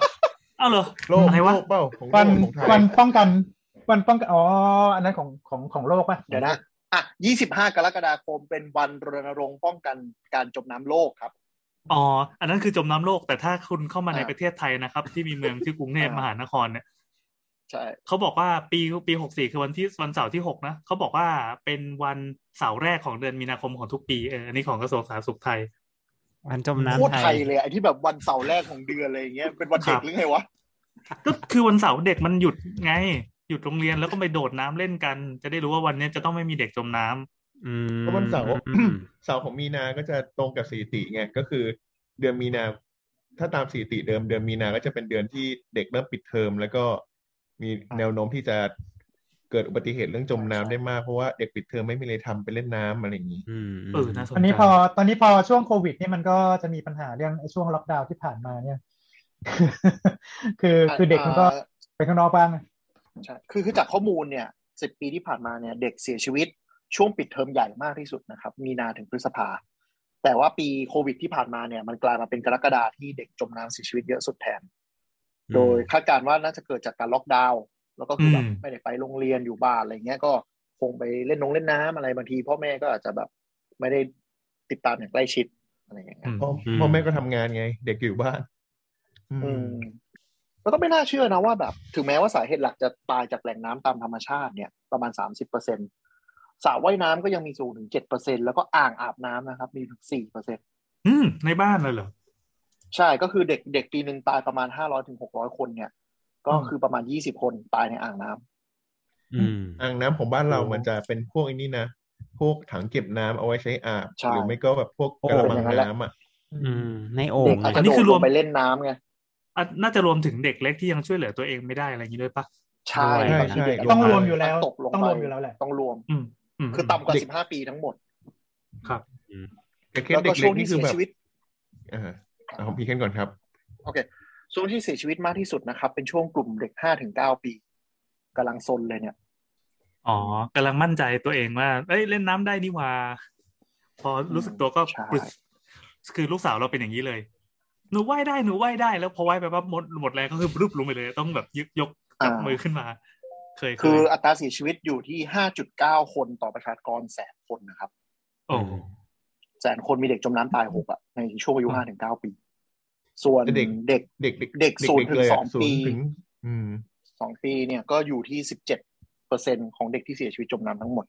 เอาเหรอโลกอะไรโลวะกเปล่าของโลวันกของไทยวันป้องกันวันป้องกันอ๋ออันนั้นของของของโลกป่ะำเดี๋ยวนะอะยี่สิบห้ากรกฎาคมเป็นวันรณรงค์ป้องกันการจมน้ำโลกครับ อ๋อ อันนั้นคือจมน้ำโลก แต่ถ้าคุณเข้ามาในอ่าประเทศไทยนะครับ ที่มีเมืองที่กรุงเทพอ่ามมหานครเนี่ยใช่เขาบอกว่าปีปีหกสี่คือวันที่วันเสาร์ที่หกนะเขาบอกว่าเป็นวันเสาร์แรกของเดือนมีนาคมของทุกปีเอออันนี้ของกระทรวงสาธารณสุขไทย วันจมโคตรน้ำไทไทยยเลยไอ้ที่แบบวันเสาร์แรกของเดือนอะไรอย่างเงี้ยเป็นวันเด็คกรับหรือไงวะก็คือวันเสาร์เด็กมันหยุดไง หยุดโรงเรียนแล้วก็ไปโดดน้ำเล่นกัน จะได้รู้ว่าวันนี้จะต้องไม่มีเด็กจมน้ำอืม เพราะวันเสาร์อืมเสาร์ของมีนาก็จะตรงกับสถิติไงก็คือ เดือนมีนา ถ้าตามสถิติเดิมเดือนมีนาก็จะเป็นเดือนที่เด็กเริ่มปิดเทอม แล้วก็มีแนวโน้มที่จะเกิดอุบัติเหตุเรื่องจมน้ำได้มากเพราะว่าเด็กปิดเทอมไม่มีอะไรทำไปเล่นน้ำอะไรอย่างนี้อืมเออน่าสนตอนนี้ใจพอตอนนี้พอช่วงโควิดนี่มันก็จะมีปัญหาเรื่องไอ้ช่วงล็อกดาวน์ที่ผ่านมาเนี่ย คือคือเด็กมันก็อ่าไปข้างนอกบ้างใช่คือคือจากข้อมูลเนี่ยสิบปีที่ผ่านมาเนี่ย เด็กเสียชีวิต ช่วงปิดเทอมใหญ่มากที่สุดนะครับ มีนาถึงพฤษภา แต่ว่าปีโควิดที่ผ่านมาเนี่ย มันกลายมาเป็นกรกฎาที่เด็กจมน้ำเสียชีวิตเยอะสุดแทน โดยคาดการณ์ว่าน่าจะเกิดจากการล็อกดาวน์แล้วก็คือแบบอืมไม่ได้ไปโรงเรียนอยู่บ้านอะไรเงี้ยก็คงไปเล่นนงเล่นน้ำอะไรบางทีพ่อแม่ก็อาจจะแบบไม่ได้ติดตามอย่างใกล้ชิดอะไรอย่างเงี้ยอืมพ่ออืมพ่อแม่ก็ทำงานไง เด็กอยู่บ้าน อือืมมแล้วก็ไม่น่าเชื่อนะว่าแบบ ถึงแม้ว่าสาเหตุหลักจะตายจากแหล่งน้ำตามธรรมชาติเนี่ย ประมาณสามสิบเปอร์เซ็น สระว่ายน้ำก็ยังมีสูงถึงเจ็ดเปอร์เซ็นแล้วก็อ่างอาบน้ำนะครับ มีถึงสี่เปอร์เซ็นอืม ในบ้านเลยเหรอ ใช่ก็คือเด็กเด็กปีหนึ่งตายประมาณห้าร้อยถึงหกร้อยคนเนี่ย ก็อืมคือประมาณยี่สิบคนตายในอ่างน้ำอืม อ่างน้ำของบ้านเราโอ้มันจะเป็นพวกไอ้นี่นะ พวกถังเก็บน้ำเอาไว้ใช้อาบใช่หรือไม่ก็แบบพวกโอ้กระมังเป็นอย่างนั้นแหละน้ำอะอืม ในโอ่เด็งกอาจอะจะนนี้โดคืดอรลวมงไปเล่นน้ำไงอะน่าจะรวมถึงเด็กเล็กที่ยังช่วยเหลือตัวเองไม่ได้อะไรอย่างนี้ด้วยปะใช่ใช่บางทีเด็กต้องรวมอยู่แล้วตกลงต้องไปรวมอยู่แล้วแหละต้องรวม อืมอืม คือต่ำกว่าเด็กสิบห้าปีทั้งหมด ครับแต่เคสแล้วเด็ก็กช่เล็วงกที่นี่คืเสีอยแบบชีวิตอ่าเอาของพี่เคนก่อนครับ โอเคช่วงที่เสียชีวิตมากที่สุดนะครับ เป็นช่วงกลุ่มเด็กห้าถึงเก้าปีกำลังซนเลยเนี่ย อ๋อกำลังมั่นใจตัวเองว่า เอ้ยเล่นน้ำได้นี่หว่า พอรู้สึกตัวก็ใช่ปรึกคือลูกสาวเราเป็นอย่างนี้เลย หนูว่ายได้หนูว่ายได้แล้วพอว่ายไปปั๊บหมดหมดแรงก็คือรึบลงไปเลย ต้องแบบยึกยกจับมือขึ้นมา เคยเคคือยอัตราเสียชีวิตอยู่ที่ห้าจุดเก้าคนต่อประชากรแสนคนนะครับโอ้แสนคนมีเด็กจมน้ำตายหกอะในช่วงอายุห้าถึงเก้าปี ส่วนแต่เด็กเด็กเด็กเด็กเด็กศูนย์ถึงเลยสอะองศูนปีย์ถึงอืมสองปีเนี่ยก็อยู่ที่สิบเจ็ดเปอร์เซ็นของเด็กที่เสียชีวิตจมน้ำทั้งหมด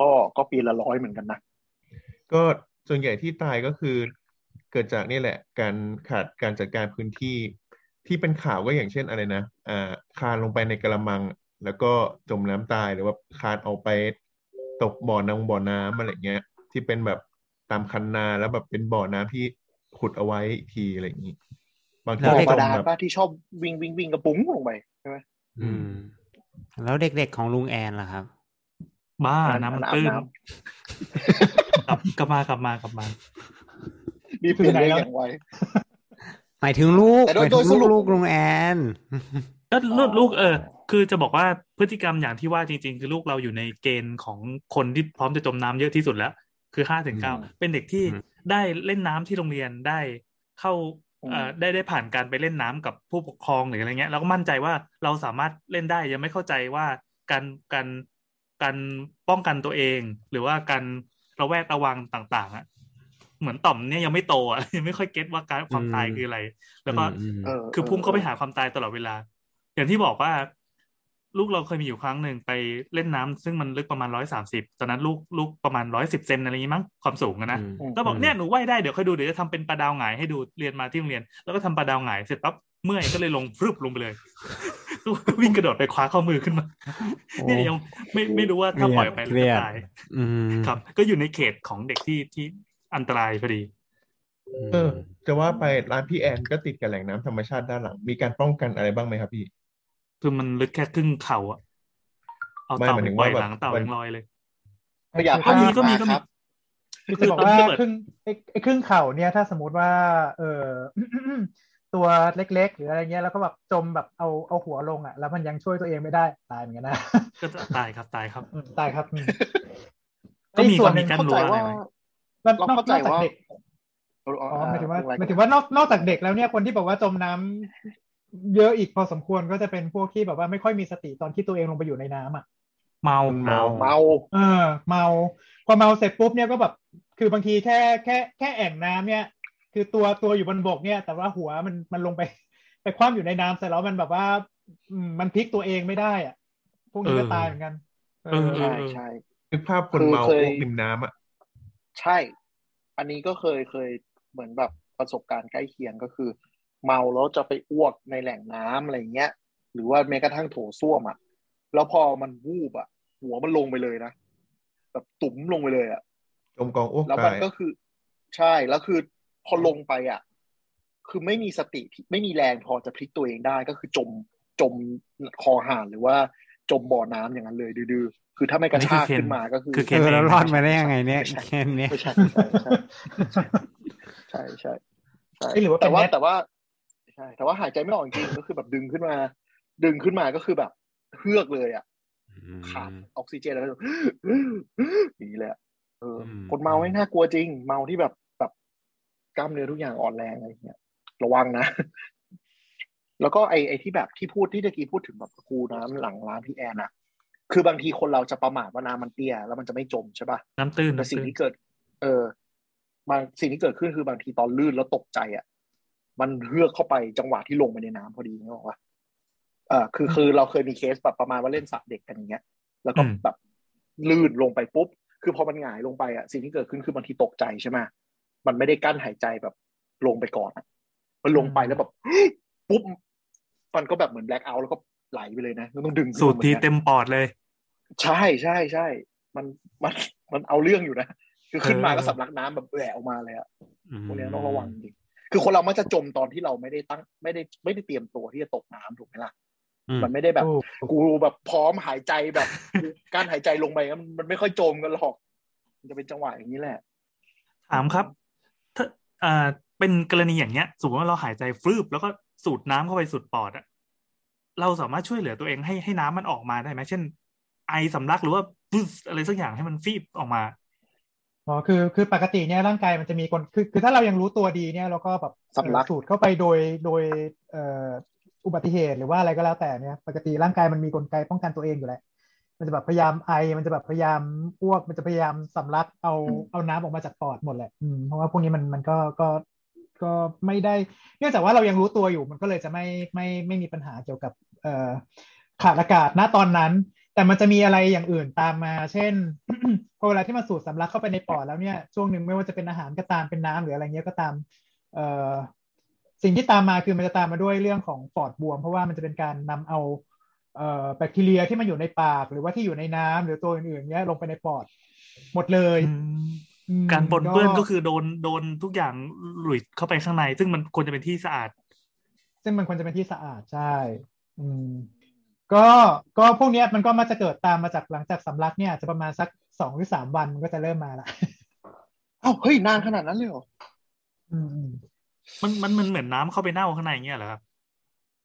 ก็ก็ปีละร้อยเหมือนกันนะ ก็ส่วนใหญ่ที่ตายก็คือกิดจากนี่แหละ การขาดการจัดการพื้นที่ที่เป็นข่าวก็อย่างเช่นอะไรนะอ่าคานลงไปในกระมัง แล้วก็จมน้ำตายหรือว่าคานเอาไปตกบ่อน้ำบ่อน้ำอะไรเงี้ย ที่เป็นแบบตามคันนาแล้วแบบเป็นบ่อน้ำที่ขุดเอาไว้อีกทีอะไรอย่างนี้บางทีบ่อก็บาจมดาลแบบป้าที่ชอบวิ่งวิ่งวิ่งกระปุ้งลงไปใช่ไหมอืม แล้วเด็กๆของลุงแอนล่ะครับ บ้าอันน้ำมันอันตื้นน้กลับกลับมากลับมากลับมามีเปลี่ยนเรื่องอย่างไวหมายถึงลูกแต่โดหยมายโดถึยงสลูรุกปลูกลุงแอนก็ลูกอ๋อลูกเออ คือจะบอกว่าพฤติกรรมอย่างที่ว่าจริง ๆ คือลูกเราอยู่ในเกณฑ์ของคนที่พร้อมจะจมน้ำเยอะที่สุดแล้ว คือห้าถึงเก้าอืมเป็นเด็กที่อืมได้เล่นน้ำที่โรงเรียนได้เข้าเอ่อได้ได้ผ่านการไปเล่นน้ำกับผู้ปกครองหรืออะไรเงี้ยแล้วก็มั่นใจว่าเราสามารถเล่นได้ยังไม่เข้าใจว่าการการการป้องกันตัวเอง หรือว่าการระแวดระวังต่างๆอะเหมือนต่อมเนี่ยยังไม่โตอะยังไม่ค่อยเก็ตว่าการความตายคืออะไร แล้วก็อืมเออคือพุ่งเข้าไปออหาความตายตลอดเวลา อย่างที่บอกว่า ลูกเราเคยมีอยู่ครั้งหนึ่งไปเล่นน้ำซึ่งมันลึกประมาณร้อยสามสิบตอนนั้นลูกลูกประมาณร้อยสิบเซนอะไรอย่างงี้มั้งความสูงอะนะอืมก็บอกเนี่ยหนูว่ายได้เดี๋ยวค่อยดูเดี๋ยวจะทำเป็นปลาดาวหงายให้ดูเรียนมาที่โรงเรียน แล้วก็ทำปลาดาวหงายเสร็จปั๊บเมื่อยก็เลยลงฟรึบลงไปเลยวิ่งกระโดดไปคว้าข้อมือขึ้นมาโอ้เนี่ยยังไม่ไม่รู้ว่าถ้าปล่อยไปเคแล้วรียจะดตายอืมครับ ก็อยู่ในเขตของเด็กที่ที่อันตรายพอดีเออจะว่าไปร้านพี่แอนก็ติดกับแหล่งน้ำธรรมชาติด้านหลัง มีการป้องกันอะไรบ้างไหมครับพี่ คือมันลึกแค่ครึ่งเข่าอะเอาไม่เต่าหมายไปถึงปล่อยว่าแบบหลังเต่ามันยังลอยเลยก็อย่าคือพลาก็มีดก็มีมาก็มีครับคือจะบอกว่าคือตอนที่เปิดครึ่งไอ้ไอ้ครึ่งเข่าเนี่ยถ้าสมมติว่า เออตัวเล็ก ๆ หรืออะไรเงี้ยแล้วก็แบบจมแบบเอาเอาหัวลงอะ แล้วมันยังช่วยตัวเองไม่ได้ตายเหมือนกันนะก็จะตายครับตายครับอืมตายครับอืมก็มีไอ้ส่วนหนึ่งก็เข้าใจว่านอกเรานอกเข้าใจนอกจากว่าเด็กเอออ๋อ๋อหมายถึงว่าอะไรหมายถึงว่านอกนอกจากเด็กแล้วเนี่ยคนที่บอกว่าจมน้ำ เยอะอีกพอสมควรก็จะเป็นพวกที่แบบว่าไม่ค่อยมีสติตอนที่ตัวเองลงไปอยู่ในน้ำอะ เมาเมาเมาเออ เมาพอเมาเสร็จปุ๊บเนี่ยก็แบบ คือบางทีแค่แค่แค่แอ่งน้ำเนี่ย คือตัวตัวอยู่บนบกเนี่ย แต่ว่าหัวมันมันลงไป ไปคว่ำอยู่ในน้ำเสร็จแล้วมันแบบว่าอืมมันพลิกตัวเองไม่ได้อะ พวกนี้ก็เออตายเหมือนกันเออเอใช่อใช่นึกภาพคนคือเมาเคยอ้วกริมน้ำอะใช่ อันนี้ก็เคยเคยเหมือนแบบประสบการณ์ใกล้เคียงก็คือ เมาแล้วจะไปอ้วกในแหล่งน้ำอะไรเงี้ย หรือว่าแม้กระทั่งโถส้วมอะ แล้วพอมันวูบอะ หัวมันลงไปเลยนะแบบตุ๋มลงไปเลยอะจมกองอ้วกแล้วตามันยก็คือ ใช่แล้วคือพอลงไปอะ คือไม่มีสติไม่มีแรงพอจะพลิกตัวเองได้ก็คือจมจมคอหานหรือว่าจมบ่อน้ำอย่างนั้นเลยดื้อๆคือถ้าไม่กระชากนี่คือเคนขึ้นมาก็คือคือเคนเออแล้วเองรอดมาได้ยังไงเนี่ยไม่ใช่แค่เนี้ยไม่ใช่ไม่ใช่ไม่ใช่ใช่ใช่ใช่เอ้ยหรือว่าเป็นแต่ว่าแนทแต่ว่า ใช่แต่ว่าหายใจไม่ออกจริงๆก็คือแบบดึงขึ้นมา ดึงขึ้นมาก็คือแบบเฮือกเลยอะขาดออกซิเจนแล้วก็อย่างนี้เลยอะเอออมคนเมาไม่น่ากลัวจริง เมาที่แบบแบบกล้ามเนื้อทุกอย่างอ่อนแรงอะไรเงี้ยระวังนะ แล้วก็ไอไอที่แบบที่พูดที่ตะกี้พูดถึงแบบคูน้ำหลังร้านพี่แอนอะคือบางทีคนเราจะประมาทว่าน้ำมันเตี้ยแล้วมันจะไม่จมใช่ปะน้ำตื้นแต่น้ำสิ่งตื้นที่เกิด เออ บางสิ่งที่เกิดขึ้นคือบางทีตอนลื่นแล้วตกใจอะ มันเฮือกเข้าไปจังหวะที่ลงไปในน้ำพอดีนึกออกปะเออคือคือเราเคยมีเคสแบบประมาณว่าเล่นสระเด็กกันอย่างเงี้ย แล้วก็แบบลื่นลงไปปุ๊บ คือพอมันหงายลงไปอะสิ่งที่เกิดขึ้นคือบางทีตกใจใช่ไหมมันไม่ได้กั้นหายใจแบบลงไปก่อนอะมันลงไปแล้วแบบปุ๊บมันก็แบบเหมือนแบล็คเอาท์แล้วก็ไหลไปเลยนะต้องดึงขึ้นสูมาตรหมือนทีกันเต็มปอดเลย ใช่ใช่ใช่มันมันมันเอาเรื่องอยู่นะคือขึ้นมาเออก็สำลักน้ำแบบแหละออกมาเลยอะอืมพวกเนี้ยต้องระวังจริง คือคนเรามักจะจมตอนที่เราไม่ได้ตั้ง ไม่ได้ไม่ได้เตรียมตัวที่จะตกน้ำถูกไหมล่ะอืมมันไม่ได้แบบถูกกูแบบพร้อมหายใจแบบ การหายใจลงไปมันมันไม่ค่อยจมกันหรอก มันจะเป็นจังหวะอย่างนี้แหละ ถามครับ ถ้าอ่าเป็นกรณีอย่างเงี้ยสมมติว่าเราหายใจฟรืบแล้วก็สูดน้ำเข้าไปสุดปอดอะเราสามารถช่วยเหลือตัวเองให้ให้น้ำมันออกมาได้ไหมเช่น ไอสำลักหรือว่าปึ๊สอะไรสักอย่างให้มันฟีบออกมา อ๋อคือคือปกติเนี่ยร่างกายมันจะมีคนคือคือถ้าเรายังรู้ตัวดีเนี่ยเราก็แบบสำลักเอ่อสูดเข้าไปโดยโดยเอ่ออุบัติเหตุหรือว่าอะไรก็แล้วแต่เนี่ยปกติร่างกายมันมีกลไกป้องกันตัวเองอยู่แล้วมันจะแบบพยายามไอ มันจะแบบพยายามอ้วก มันจะพยายามสำลักเอาเอาน้ำออกมาจากปอดหมดแหละอืมเพราะว่าพวกนี้มันมันก็ก็ก็ไม่ได้ เนื่องจากว่าเรายังรู้ตัวอยู่ มันก็เลยจะไม่ไม่ไม่มีปัญหาเกี่ยวกับเอ่อขาดอากาศณตอนนั้น แต่มันจะมีอะไรอย่างอื่นตามมา เช่น พอเวลาที่มันสูดสำลักเข้าไปในปอดแล้วเนี่ย ช่วงหนึ่งไม่ว่าจะเป็นอาหารก็ตาม เป็นน้ำหรืออะไรเงี้ยก็ตาม เอ่อ สิ่งที่ตามมาคือมันจะตามมาด้วยเรื่องของปอดบวม เพราะว่ามันจะเป็นการนำเอา เอ่อ แบคทีเรียที่มันอยู่ในปาก หรือว่าที่อยู่ในน้ำหรือตัวอื่นๆเนี้ยลงไปในปอด หมดเลยอืมอืมการปนเปื้อนก็คือโดน โดนทุกอย่างหลุดเข้าไปข้างใน ซึ่งมันควรจะเป็นที่สะอาด ซึ่งมันควรจะเป็นที่สะอาด ใช่ อืม ก็ก็พวกเนี้ยมันก็มาจะเกิดตามมาจากหลังจากสำลักเนี่ยอาจจะประมาณสักสองหรือสามวันมันก็จะเริ่มมาละเอ้าเฮ้ยนานขนาดนั้นเลยเหรออืมอืมมันมันมันเหมือนน้ำเข้าไปเน่าข้างในอย่างเงี้ยเหรอครับ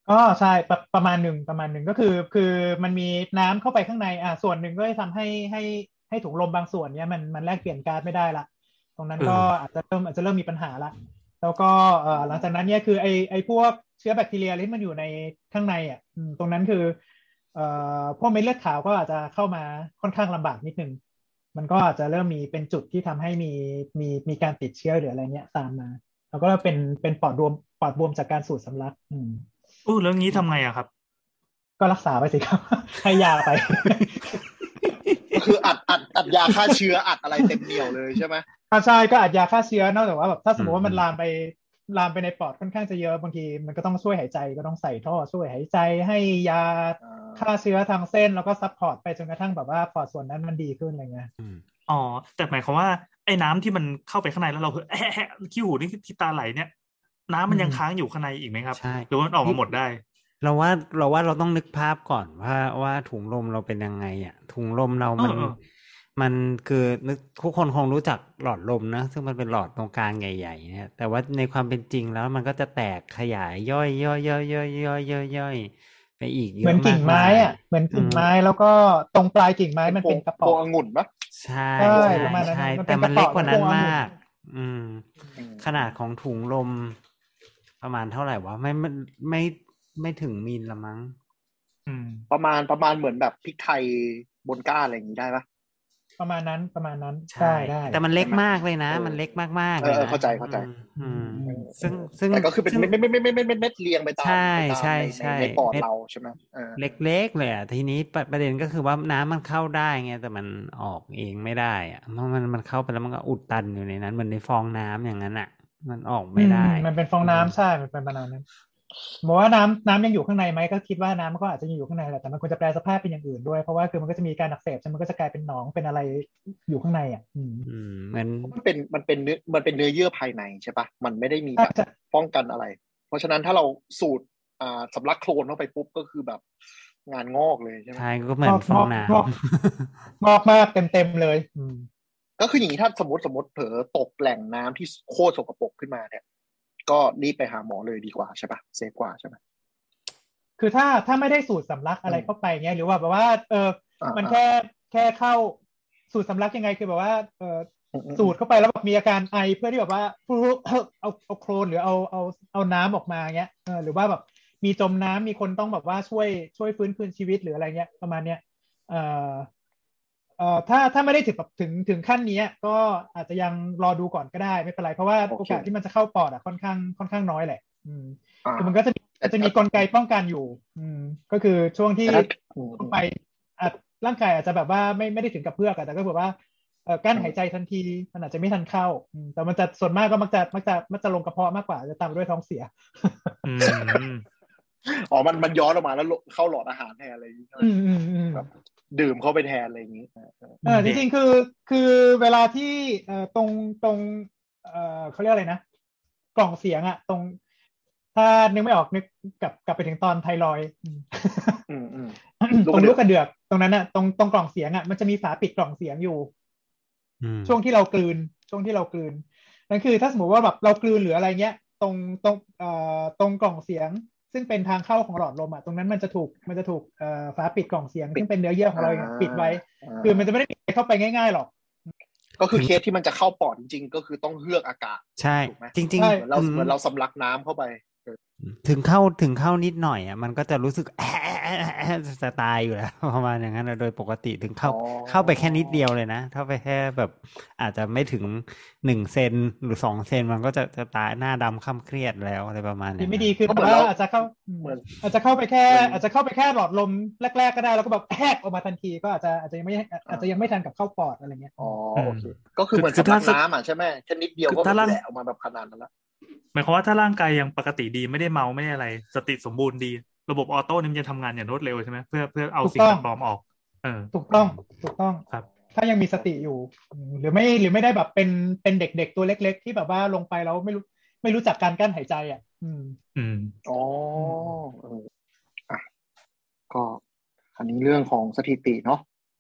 ก็ใช่ประประมาณหนึ่งประมาณหนึ่งก็คือ คือมันมีน้ำเข้าไปข้างในอ่าส่วนหนึ่งก็จะทำให้ให้ให้ถุงลมบางส่วนเนี้ยมันมันแลกเปลี่ยนก๊าซไม่ได้ละตรงนั้นก็เอออาจจะเริ่มอาจจะเริ่มมีปัญหาละแล้วก็เอ่อหลังจากนั้นเนี่ยคือไอไอพวกเชื้อแบคทีเรียที่มันอยู่ในข้างในอะอืมตรงนั้นคือเอ่อ พวกเม็ดเลือดขาวก็อาจจะเข้ามาค่อนข้างลำบากนิดนึง มันก็อาจจะเริ่มมีเป็นจุดที่ทำให้มีมีมีการติดเชื้อหรืออะไรเนี้ยตามมา แล้วก็เป็นเป็นปอดบวมปอดบวมจากการสูดสำลัก อืมอู้แล้วงี้ทำไงอะครับ ก็รักษาไปสิครับ ให้ยาไปก็คืออัดอัดอัดยาฆ่าเชื้ออัดอะไรเต็มเหนียวเลยใช่ไหมถ้าใช่ก็อัดยาฆ่าเชื้อนอกจากว่าแบบถ้าสมมติว่ามันอืมลามไป ลามไปในปอดค่อนข้างจะเยอะบางทีมันก็ต้องช่วยหายใจก็ต้องใส่ท่อช่วยหายใจให้ยาอ่าฆ่าเชื้อทางเส้นแล้วก็ support ไปจนกระทั่งแบบว่าปอดส่วนนั้นมันดีขึ้นอะไรเงี้ยอืมอ๋อแต่หมายความว่าไอ้น้ำที่มันเข้าไปข้างในแล้วเราแอะแอะขี้หูนี่ที่ตาไหลเนี่ย น้ำมันยังค้างอยู่ข้างในอีกไหมครับใช่หรือว่ามันออกมาหมดได้ เราว่าเราว่าเราต้องนึกภาพก่อนว่าว่าถุงลมเราเป็นยังไงอะถุงลมเรามันเออเออ มันคือนึกทุกคนคงรู้จักหลอดลมนะ ซึ่งมันเป็นหลอดตรงกลางใหญ่ๆเนี่ยแต่ว่าในความเป็นจริงแล้วมันก็จะแตกขยายย่อยย่อยย่อยย่อยย่อยย่อยย่อยไปอีกเยเหมือนอะกิ่งไม้ากายอะเหมือนกิ่งไม้แล้วก็ตรงปลายกิ่งไม้มันเป็นกระพป๋วององุ่นปะใช่ใช่ใช่ประมาณนั้นใช่มันเป็นแต่มันเล็กกว่านั้นกระป๋องมากอืมอืม ขนาดของถุงลม ประมาณเท่าไหร่วะไม่ไม่ไม่ไม่ถึงมิลละมั้งอืมประมาณประมาณเหมือนแบบพริกไทยบนก้านอะไรอย่างนี้ได้ปะ ประมาณนั้นประมาณนั้นใช่ได้ได้แต่มันเล็กมากเลยนะเออมันเล็กมากๆเอเลอยเออนะเข้าใจเข้าใจอืมอือืมมซึ่งซึ่งแต่ก็คือเป็นซึ่งเม็ดเม็ดเม็ดเม็ดเม็ดเม็ดเม็ดเรียงไปตามใช่ไปตามใช่ในใช่ในปอดเม็ดเราใช่ไหมเออเล็กๆเลยอะทีนี้ประประเด็นก็คือว่าน้ำมันเข้าได้ไงแต่มันออกเองไม่ได้อะเพราะมันมันเข้าไปแล้วมันก็อุดตันอยู่ในนั้นเหมือนในฟองน้ำอย่างนั้นอะมันออกไม่ได้อืมันเป็นฟองน้ำใช่ มันเป็นประมาณนั้น บอกว่าน้ำน้ำยังอยู่ข้างในไหมก็คิดว่าน้ำมันก็อาจจะยังอยู่ข้างในแหละแต่มันควรจะแปลสภาพเป็นอย่างอื่นด้วยเพราะว่าคือมันก็จะมีการอักเสบใช่ไหมมันก็จะกลายเป็นหนองเป็นอะไรอยู่ข้างในอะ อืมอืมเหมือนมันเป็นมันเป็นเนื้อมันเป็นเนื้อเยื่อภายในใช่ปะมันไม่ได้มีใช่แบบใช่ป้องกันอะไร เพราะฉะนั้นถ้าเราสูดอ่าสำลักโคลนเข้าไปปุ๊บก็คือแบบงานงอกเลยใช่ไหมใช่ก็เหมือนฟองน้งอกงอกมากเต็มเต็มๆเลย อืมก็คืออย่างนี้ถ้าสมมติสมมติเผลอตกแหล่งน้ำที่โคตรสกปรกขึ้นมาเนี่ย ก็รีบไปหาหมอเลยดีกว่าใช่ปะเซฟกว่าใช่ไหมคือถ้าถ้าไม่ได้สูตรสำลักอะไรอืมเข้าไปเงี้ยหรือว่าแบบว่า เอออ่ามันอ่าแค่แค่เข้าสูตรสำลักยังไงคือแบบว่าเอออืมอืมสูดเข้าไปแล้วแบบมีอาการไอเพื่อที่แบบว่าฟลุ๊กเอาเอาโครนหรือเอาเอาเอาน้ำออกมาเงี้ยเออหรือว่าแบบมีจมน้ำมีคนต้องแบบว่าช่วยช่วยฟื้นคืนชีวิตหรืออะไรเงี้ยประมาณเนี้ยเอ่อ เอ่อถ้าถ้าไม่ได้ถึงแบบถึงถึงขั้นนี้ก็อาจจะยังรอดูก่อนก็ได้ไม่เป็นไร เพราะว่าโอกาสที่มันจะเข้าปอดอะค่อนข้างค่อนข้างน้อยแหละ อืมอ่าคือมันก็จะมีแต่จะมีกลไกป้องกันอยู่ อืม ก็คือช่วงที่แต่ถ้าอืมเข้าไปอาจร่างกายอาจจะแบบว่าไม่ไม่ได้ถึงกับเพือกอะแต่ก็แบบว่าเอ่อกั้นหายใจทันทีมันอาจจะไม่ทันเข้าอืมแต่มันจะส่วนมากก็มักจะมักจะมักจะลงกระเพาะมากกว่าจะตามมาด้วยท้องเสียอืมอ๋อมันมันย้อนออกมาแล้วเข้าหลอดอาหารแทนอะไรอย่างนี้ใช่ไหมอืมอืมอืมครับ ดื่มเข้าไปแทนอะไรอย่างนี้เออเออเออจริงๆคือคือเวลาที่เอ่อตรงตรงเอ่อเขาเรียกอะไรนะ กล่องเสียงอะตรง ถ้านึกไม่ออกนึกกลับกลับไปถึงตอนไทรอยด์อืมอืมอืมตรงลูกกระเดือกตรงนั้นอะตรงตรงกล่องเสียงอะมันจะมีฝาปิดกล่องเสียงอยู่ำอืมช่วงที่เรากลืน ช่วงที่เรากลืนนั่นคือถ้าสมมติว่าแบบเรากลืนหรืออะไรเงี้ย ตรงตรงเอ่อตรงกล่องเสียง ซึ่งเป็นทางเข้าของหลอดลมอะตรงนั้นมันจะถูกมันจะถูกเอ่อฝาปิดกล่องเสียง ซึ่งเป็นเนื้อเยื่อของเราเองอะปิดไว้ คือมันจะไม่ได้มีใครเข้าไปง่าย ๆหรอก ก็คือเคสที่มันจะเข้าปอดจริงๆ ก็คือต้องเฮือกอากาศใช่ถูกไหมจริงใช่เหมือนเราอืมเหมือนเราสำลักน้ำเข้าไป ถึงเข้าถึงเข้านิดหน่อยอะมันก็จะรู้สึกแอะแอะแอะแอะจะตายอยู่แล้วประมาณอย่างนั้นอะโดยปกติถึงเข้าอ๋อเข้าไปแค่นิดเดียวเลยนะเข้าไปแค่แบบ อาจจะไม่ถึงหนึ่งเซนหรือสองเซนมันก็จะจะตายหน้าดำค่ำเครียดแล้วอะไรประมาณดีนี้ไม่ดีคือก็แบบเหมือนว่าเราอาจจะเข้าเหมือนอาจจะเข้าไปแค่เหมือนอาจจะเข้าไปแค่หลอดลมแรก ๆ ก็ได้แล้วก็แบบแฮกออกมาทันทีก็อาจจะอาจจะยังไม่อาจจะยังไม่ทันกับเข้าปอดอะไรเงี้ยอ๋อโอเคก็คือเหมือนคือสำลัถ้ากน้ำอะใช่ไหมแค่นิดเดียวก็คือถ้าร่างแหละออกมาแบบขนาดนั้นละ หมายความว่าถ้าร่างกายยังปกติดีไม่ได้เมาไม่ได้อะไร สติสมบูรณ์ดี ระบบออโต้นี่มันจะทำงานอย่างรวดเร็วใช่ไหมเพื่อเพื่อเอาสิ่งแปลกปลอมออก เออ ถูกต้องถูกต้องครับ ถ้ายังมีสติอยู่อืมหรือไม่หรือไม่ได้แบบเป็นเป็นเด็กๆตัวเล็ก ๆ ที่แบบว่าลงไปแล้วไม่รู้ไม่รู้จักการกั้นหายใจอะ อืม อืมอ๋อเอออะก็อันนี้เรื่องของสถิติเนาะ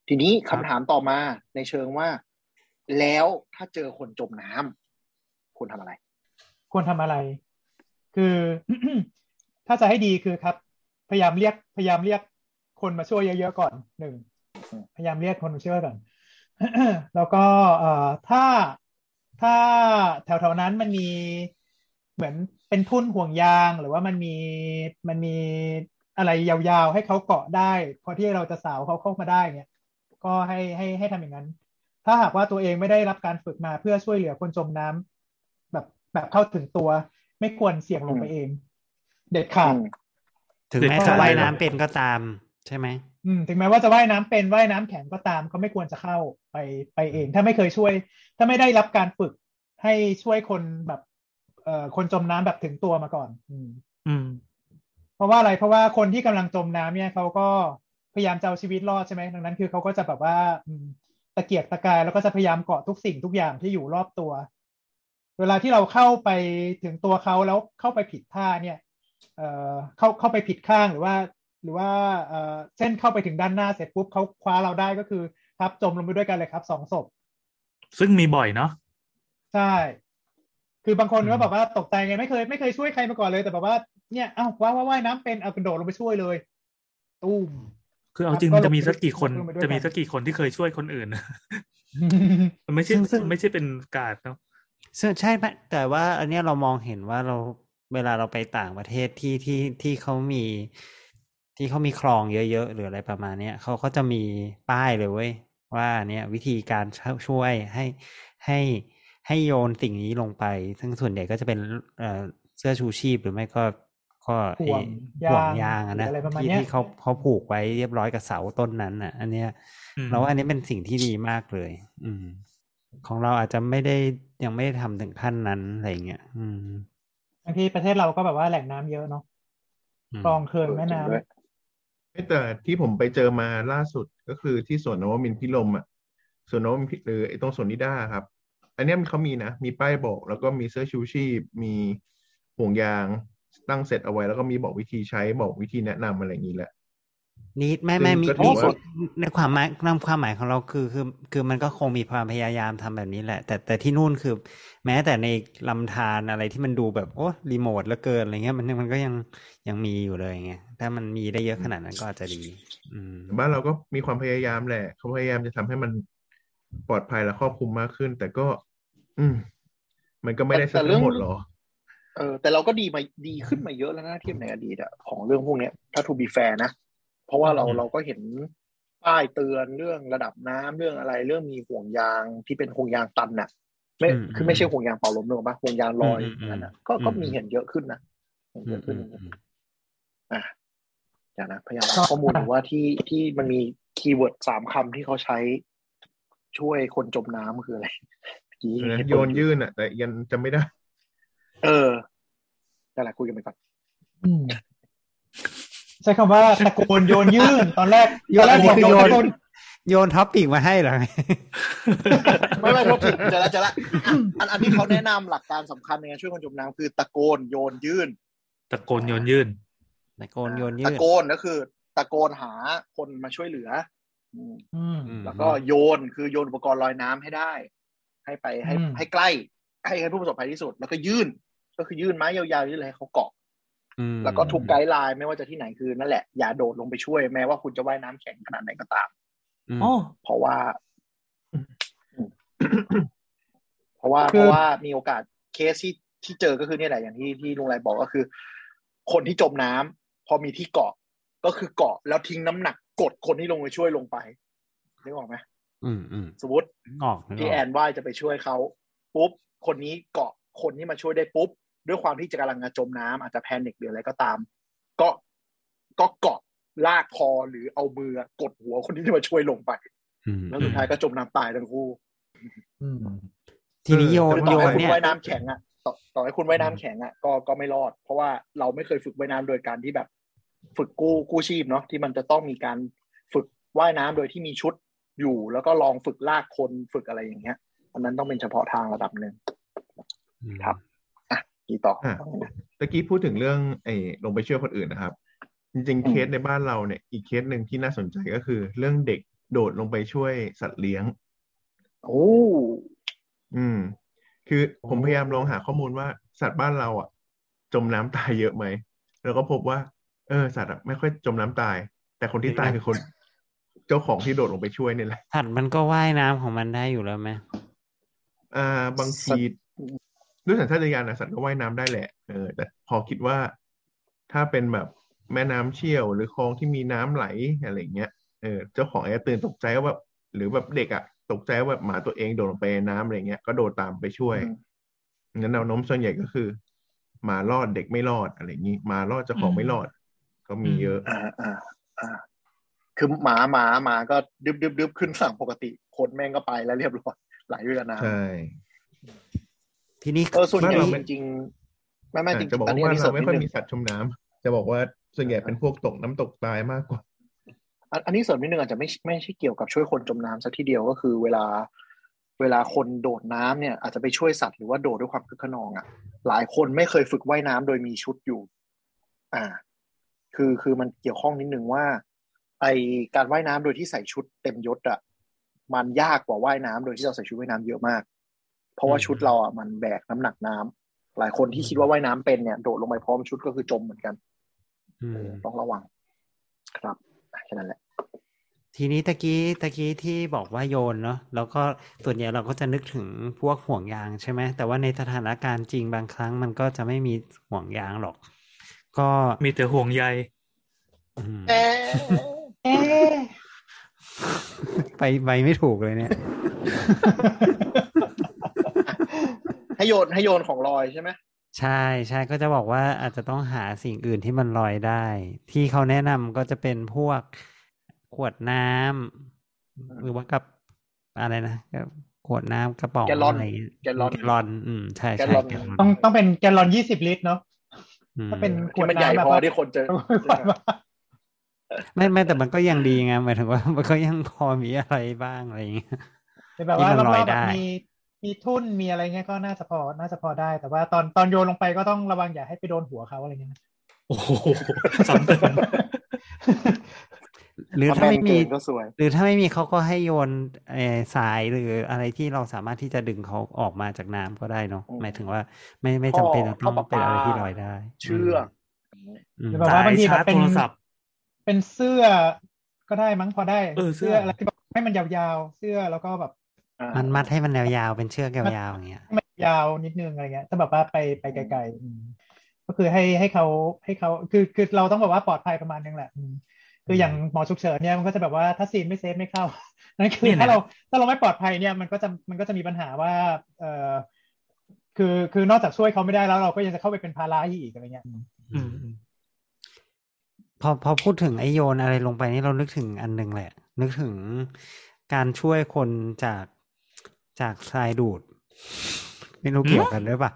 ทีนี้ครัคำบถามต่อมาในเชิงว่า แล้วถ้าเจอคนจมน้ำคุณทำอะไร ควรทำอะไร คือถ้าจะให้ดีคือครับ พยายามเรียกพยายามเรียกคนมาช่วยเยอะๆก่อนหนึ่งพยายามเรียกคนมาช่วยก่อนแล้วก็เอ่อถ้าถ้าแถวๆนั้นมันมีเหมือนเป็นทุ่นห่วงยางหรือว่ามันมีมันมีอะไรยาวๆ ให้เขาเกาะได้พอที่เราจะสาวเขาเข้ามาได้เนี่ย ก็ให้ให้ให้ทำอย่างนั้น ถ้าหากว่าตัวเองไม่ได้รับการฝึกมาเพื่อช่วยเหลือคนจมน้ำ แบบแบบเข้าถึงตัว ไม่ควรเสี่ยงลงไปเอง เด็ดขาดถึงเด็ดแม้ขาดจะว่ายเลยเหรอน้ำเป็นก็ตามใช่ไหมอืมถึงแม้ว่าจะว่ายน้ำเป็นว่ายน้ำแข็งก็ตาม ก็ไม่ควรจะเข้าไปไปเอง ถ้าไม่เคยช่วย ถ้าไม่ได้รับการฝึกให้ช่วยคนแบบเอ่อคนจมน้ำแบบถึงตัวมาก่อน อืม อืม เพราะว่าอะไรเพราะว่าคนที่กำลังจมน้ำเนี่ยเขาก็พยายามจะเอาชีวิตรอดใช่ไหมดังนั้นคือเขาก็จะแบบว่าอืมตะเกียกตะกายแล้วก็จะพยายามเกาะทุกสิ่งทุกอย่างที่อยู่รอบตัว เวลาที่เราเข้าไปถึงตัวเขาแล้วเข้าไปผิดท่าเนี่ยเอ่อเข้าเข้าไปผิดข้างหรือว่า หรือว่าเอ่อเส้นเข้าไปถึงด้านหน้าเสร็จปุ๊บเขาคว้าเราได้ก็คือครับจมลงไปด้วยกันเลยครับสองศพซึ่งมีบ่อยเนาะใช่ คือบางคนอืมก็แบบว่าตกใจไงไม่เคยไม่เคยช่วยใครมาก่อนเลยแต่แบบว่าเนี่ยอ้าวว้าวว่ายน้ำเป็นเอากระโดดลงไปช่วยเลยตุ้มคือเอาจริงครับมันจะมีก็ลงสักกี่คนลงไปด้วยจะมีกันสักกี่คนที่เคยช่วยคนอื่นมันไม่ใช่ซึ่งซึ่งไม่ใช่เป็นการดเนาะ ซึ่งใช่ไหมแต่ว่าอันเนี้ยเรามองเห็นว่าเราเวลาเราไปต่างประเทศที่ที่ที่เขามี ที่เขามีคลองเยอะๆหรืออะไรประมาณเนี้ยเขาก็จะมีป้ายเลยเว้ยว่าเนี่ยวิธีการช่วยให้ให้ให้โยนสิ่งนี้ลงไป ซึ่งส่วนใหญ่ก็จะเป็นเอ่อเสื้อชูชีพหรือไม่ก็ก็ไอ้ห่วงห่วงยางยางอะหรือนะอะไรประมาณที่เนี้ยที่เขาเขาผูกไว้เรียบร้อยกับเสาต้นนั้นอะ อันเนี้ยอืมเราว่าอันนี้เป็นสิ่งที่ดีมากเลย อืม ของเราอาจจะไม่ได้ยังไม่ได้ทำถึงขั้นนั้นอะไรเงี้ยอืมบางทีประเทศเราก็แบบว่าแหล่งน้ำเยอะเนาะอืมคลองเขื่อนแม่น้ำเออจริงด้วยแต่ที่ผมไปเจอมาล่าสุดก็คือที่สวนนวมินทร์พิรมอะสวนนวมินทร์พิหรือไอ้ตรงสวนนิด้าครับ อันเนี้ยมันเขามีนะ มีป้ายบอก แล้วก็มีเสื้อชูชีพ มีห่วงยางตั้งเสร็จเอาไว้ แล้วก็มีบอกวิธีใช้บอกวิธีแนะนำอะไรอย่างนี้แหละ นี่ไม่ไม่มีซึ่งก็ถือว่า ในความหมายในความหมายของเราคือคือคือมันก็คงมีความพยายามทำแบบนี้แหละ แต่แต่ที่นู่นคือ แม้แต่ในลำธารอะไรที่มันดูแบบโอ้รีโมทเหลือเกินอะไรเงี้ยมันมันก็ยังยังมีอยู่เลยไงถ้ามันมีได้เยอะขนาดนั้นก็อาจจะดี อืม บ้านเราก็มีความพยายามแหละ เขาพยายามจะทำให้มันปลอดภัยและครอบคลุมมากขึ้น แต่ก็ อืม มันก็ไม่ได้แต่สักเรื่ทั้อง งหมดหรอ เออแต่เราก็ดีมาดีขึ้นมาเยอะแล้วนะเทียบในอดีตอะของเรื่องพวกเนี้ยถ้า to be fair นะ เพราะว่าเราอืมเราก็เห็นป้ายเตือนเรื่องระดับน้ำเรื่องอะไร เรื่องมีห่วงยางที่เป็นห่วงยางตันน่ะ ไม่อืมคือไม่ใช่ห่วงยางเป่าลมนึกออกปะห่วงยางลอยอืมอืมนั่นนะก็ก็อืมมีเห็นเยอะขึ้นนะเห็นอืเยมอะขึ้อืนมอืมอะเดี๋ยวนะพยายามหาข้อมูลดูว่าที่ที่มันมี keyword สามคำที่เขาใช้ช่วยคนจมน้ำคืออะไรเมื่อกี้นะเห็โยนยื่นอะ แต่ยังจำไม่ได้ เออนั่นแหละคุยกันไปก่อนอืม ใช้คำว่าตะโกนโยนยื่น ตอนแรกโยตอนนแรอักนนี้บอกคือโยโยนนตะโกนโยน topic มาให้เหรอไม่ไม่ทบผิดเจอแล้วเจอแล้วอันอันที่เขาแนะนำหลักการสำคัญในการช่วยคนจมน้ำคือตะโกนโยนยื่น ตะโกนโยนยื่นตะโกนโยนตะยื่นโกนก็คือ ตะโกนหาคนมาช่วยเหลืออืมอืมอืมแล้วก็โยนคือโยนอุปกรณ์ลอยน้ำให้ได้ ให้ไปให้อืมให้ใกล้ ให้ให้ผู้ประสบภัยที่สุด แล้วก็ยื่น ก็คือยื่นไม้ยาวๆยื่นอะไรให้เขาเกาะอืม แล้วก็ทุกไกด์ไลน์ไม่ว่าจะที่ไหนคือนั่นแหละอย่าโดดลงไปช่วยแม้ว่าคุณจะว่ายน้ำแข็งขนาดไหนก็ตามอืมอ๋อเพราะว่า เพราะว่าคือเพราะว่ามีโอกาสเคสที่ที่เจอก็คือเนี่ยแหละอย่างที่ที่ลุงไรบอกก็คือ คนที่จมน้ำพอมีที่เกาะก็คือเกาะแล้วทิ้งน้ำหนักกดคนที่ลงไปช่วยลงไปนึกออกไหมอืมอืมสมมตินึกออกนึกพี่อแออกนว่ายจะไปช่วยเขาปุ๊บคนนี้เกาะคนที่มาช่วยได้ปุ๊บ ด้วยความที่จะกำลังจะจมน้ำอาจจะแพนิคหรืออะไรก็ตาม ก็ก็เกาะลากคอหรือเอามือกดหัวคนที่จะมาช่วยลงไปอืมแล้วสุดท้ายก็จมน้ำตายทั้งคู่อืมทีนี้โยนคือโยต่อให้นคุณเนี่ยว่ายน้ำแข็งอะต่อต่อให้คุณว่ายน้ำแข็งอะก็ก็ไม่รอด เพราะว่าเราไม่เคยฝึกว่ายน้ำโดยการที่แบบ ฝึกกู้กู้ชีพเนาะที่มันจะต้องมีการฝึกว่ายน้ำโดยที่มีชุดอยู่ แล้วก็ลองฝึกลากคนฝึกอะไรอย่างเงี้ยอันนั้นต้องเป็นเฉพาะทางระดับหนึ่งครับ อะกี่ต่ออะตะกี้พูดถึงเรื่องไอ้ลงไปช่วยคนอื่นนะครับ จริงๆเคสในบ้านเราเนี่ย อีกเคสหนึ่งที่น่าสนใจก็คือ เรื่องเด็กโดดลงไปช่วยสัตว์เลี้ยง โอ้อืม คือผมพยายามลองหาข้อมูลว่าสัตว์บ้านเราอะ จมน้ำตายเยอะไหม แล้วก็พบว่า เออ สัตว์อะไม่ค่อยจมน้ำตาย แต่คนที่ตายคือคน เจ้าของที่โดดลงไปช่วยนี่แหละสัตว์มันก็ว่ายน้ำของมันได้อยู่แล้วไหมอ่า บางที ด้วยสัญชาตญาณนะสัตว์ก็ว่ายน้ำได้แหละเออแต่พอคิดว่าถ้าเป็นแบบแม่น้ำเชี่ยวหรือคลองที่มีน้ำไหลอะไรอย่างเงี้ยเออเจ้าของอาจจะตื่นตกใจว่าแบบหรือแบบเด็กอะตกใจว่าแบบหมาตัวเองโดดลงไปในน้ำอะไรเงี้ยก็โดดตามไปช่วยงั้นแนวโน้มส่วนใหญ่ก็คือหมารอดเด็กไม่รอดอะไรอย่างนี้หมารอดเจ้าของไม่รอด ก็มีเยอะอ่าอ่าอ่าคือหมาหมาหมาก็ดึบดึบดึบขึ้นฝั่งปกติคนแม่งก็ไปแล้วเรียบร้อยไหลไปกับน้ำใช่ ทีนี้เออส่วนใหญ่บ้านเราจไม่ริงๆไม่ไม่จริงจะบอกๆอันนี้ว่าอันนี้เราเสริมไม่นิดค่อยนึงมีสัตว์ชมน้ำจะบอกว่าส่วนใหญ่เป็นพวกตกน้ำตกตายมากกว่าอันอันนี้เสริมนิดนึงอาจจะไม่ไม่ใช่เกี่ยวกับช่วยคนจมน้ำสักทีเดียวก็คือเวลาเวลาคนโดดน้ำเนี่ยอาจจะไปช่วยสัตว์หรือว่าโดดด้วยความคึกขนองอะ หลายคนไม่เคยฝึกว่ายน้ำโดยมีชุดอยู่ อ่า คือคือมันเกี่ยวข้องนิดนึงว่า ไอการว่ายน้ำโดยที่ใส่ชุดเต็มยศอะมันยากกว่าว่ายน้ำโดยที่เราใส่ชุดว่ายน้ำเยอะมากเพ ราะว่าชุดเราอะมันแบกน้ำหนักน้ำหลายคนที่คิดว่าว่ายน้ำเป็นเนี่ยโดดลงไปพร้อมชุดก็คือจมเหมือนกันอืเอมอต้องระวัง ครับอะแค่นั้นแหละ ทีนี้ตะกี้ตะกี้ที่บอกว่าโยนเนาะแล้วก็ส่วนใหญ่เราก็จะนึกถึงพวกห่วงยางใช่ไหมแต่ว่าในสถานการณ์จริงบางครั้งมันก็จะไม่มีห่วงยางหรอก ก็มีแต่ห่วงใยอืมเอ๊ะเอ๊ะไปไปไม่ถูกเลยเนี่ย ให้โยนให้โยนของลอยใช่ไหมใช่ใช่ก็จะบอกว่าอาจจะต้องหาสิ่งอื่นที่มันลอยได้ ที่เขาแนะนำก็จะเป็นพวกขวดน้ำหรือว่ากับอะไรนะกับขวดน้ำกระป๋องแกลลอนอะไรแกลลอนแกลลอน อืมใช่แกลใช่ลอนแกลลอนต้องต้องเป็นแกลลอนยี่สิบลิตรเนาะอืมถ้าเป็นขที่วดมันใหญ่น้ำแบบพอว่าที่คนจะไม่ไม่แต่มันก็ยังดีไงหมายถึงว่า มันก็ยังพอมีอะไรบ้างอะไรอย่างเงี้ยแต่แบบว่าที่มันรลอยอบๆแบได้บมี มีทุ่นมีอะไรเงี้ยก็น่าจะพอน่าจะพอได้ แต่ว่าตอนตอนโยนลงไปก็ต้องระวังอย่าให้ไปโดนหัวเขาอะไรเงี้ยนะโอ้โหซ้ำเติมหรือถ้าถ้าแม่ไม่นมีเกินก็สวยหรือถ้าไม่มีเขาก็ให้โยนเออสายหรืออะไรที่เราสามารถที่จะดึงเขาออกมาจากน้ำก็ได้เนาะอืมหมายถึงว่าไม่ไม่จำเป็นจะต้องท่อเป็นอะไรที่ประปาลอยได้ เชือกอืมหรือแบบว่าบางทีแบบเป็นสายชาร์จโทรศัพท์ เป็นเสื้อก็ได้มั้งพอได้เออเสื้ออะไรที่แบบให้มันยาวๆ เสื้อแล้วก็แบบอ่า มันมัดให้มันยาวๆเป็นเชือกยาวๆอย่างเงี้ยให้มันยาวนิดนึงอะไรเงี้ยถ้าแบบว่าไปไปไกลๆอืมก็คือให้ให้เขาให้เขาคือคือเราต้องแบบว่าปลอดภัยประมาณนึงแหละอืมคืออย่างหมอฉุกเฉินเนี่ยมันก็จะแบบว่าถ้าซีนไม่เซฟไม่เข้านั่นคือนี่แหละถ้าเราถ้าเราไม่ปลอดภัยเนี่ยมันก็จะมันก็จะมีปัญหาว่าเออคือคือนอกจากช่วยเขาไม่ได้แล้วเราก็ยังจะเข้าไปเป็นภาระให้อีกอะไรเงี้ยอืมอืมอืมพอพอพูดถึงไอโยนอะไรลงไปนี่เรานึกถึงอันหนึงแหละ นึกถึงการช่วยคนจาก จากทรายดูด ไม่รู้เกี่ยวกันหรือเปล่า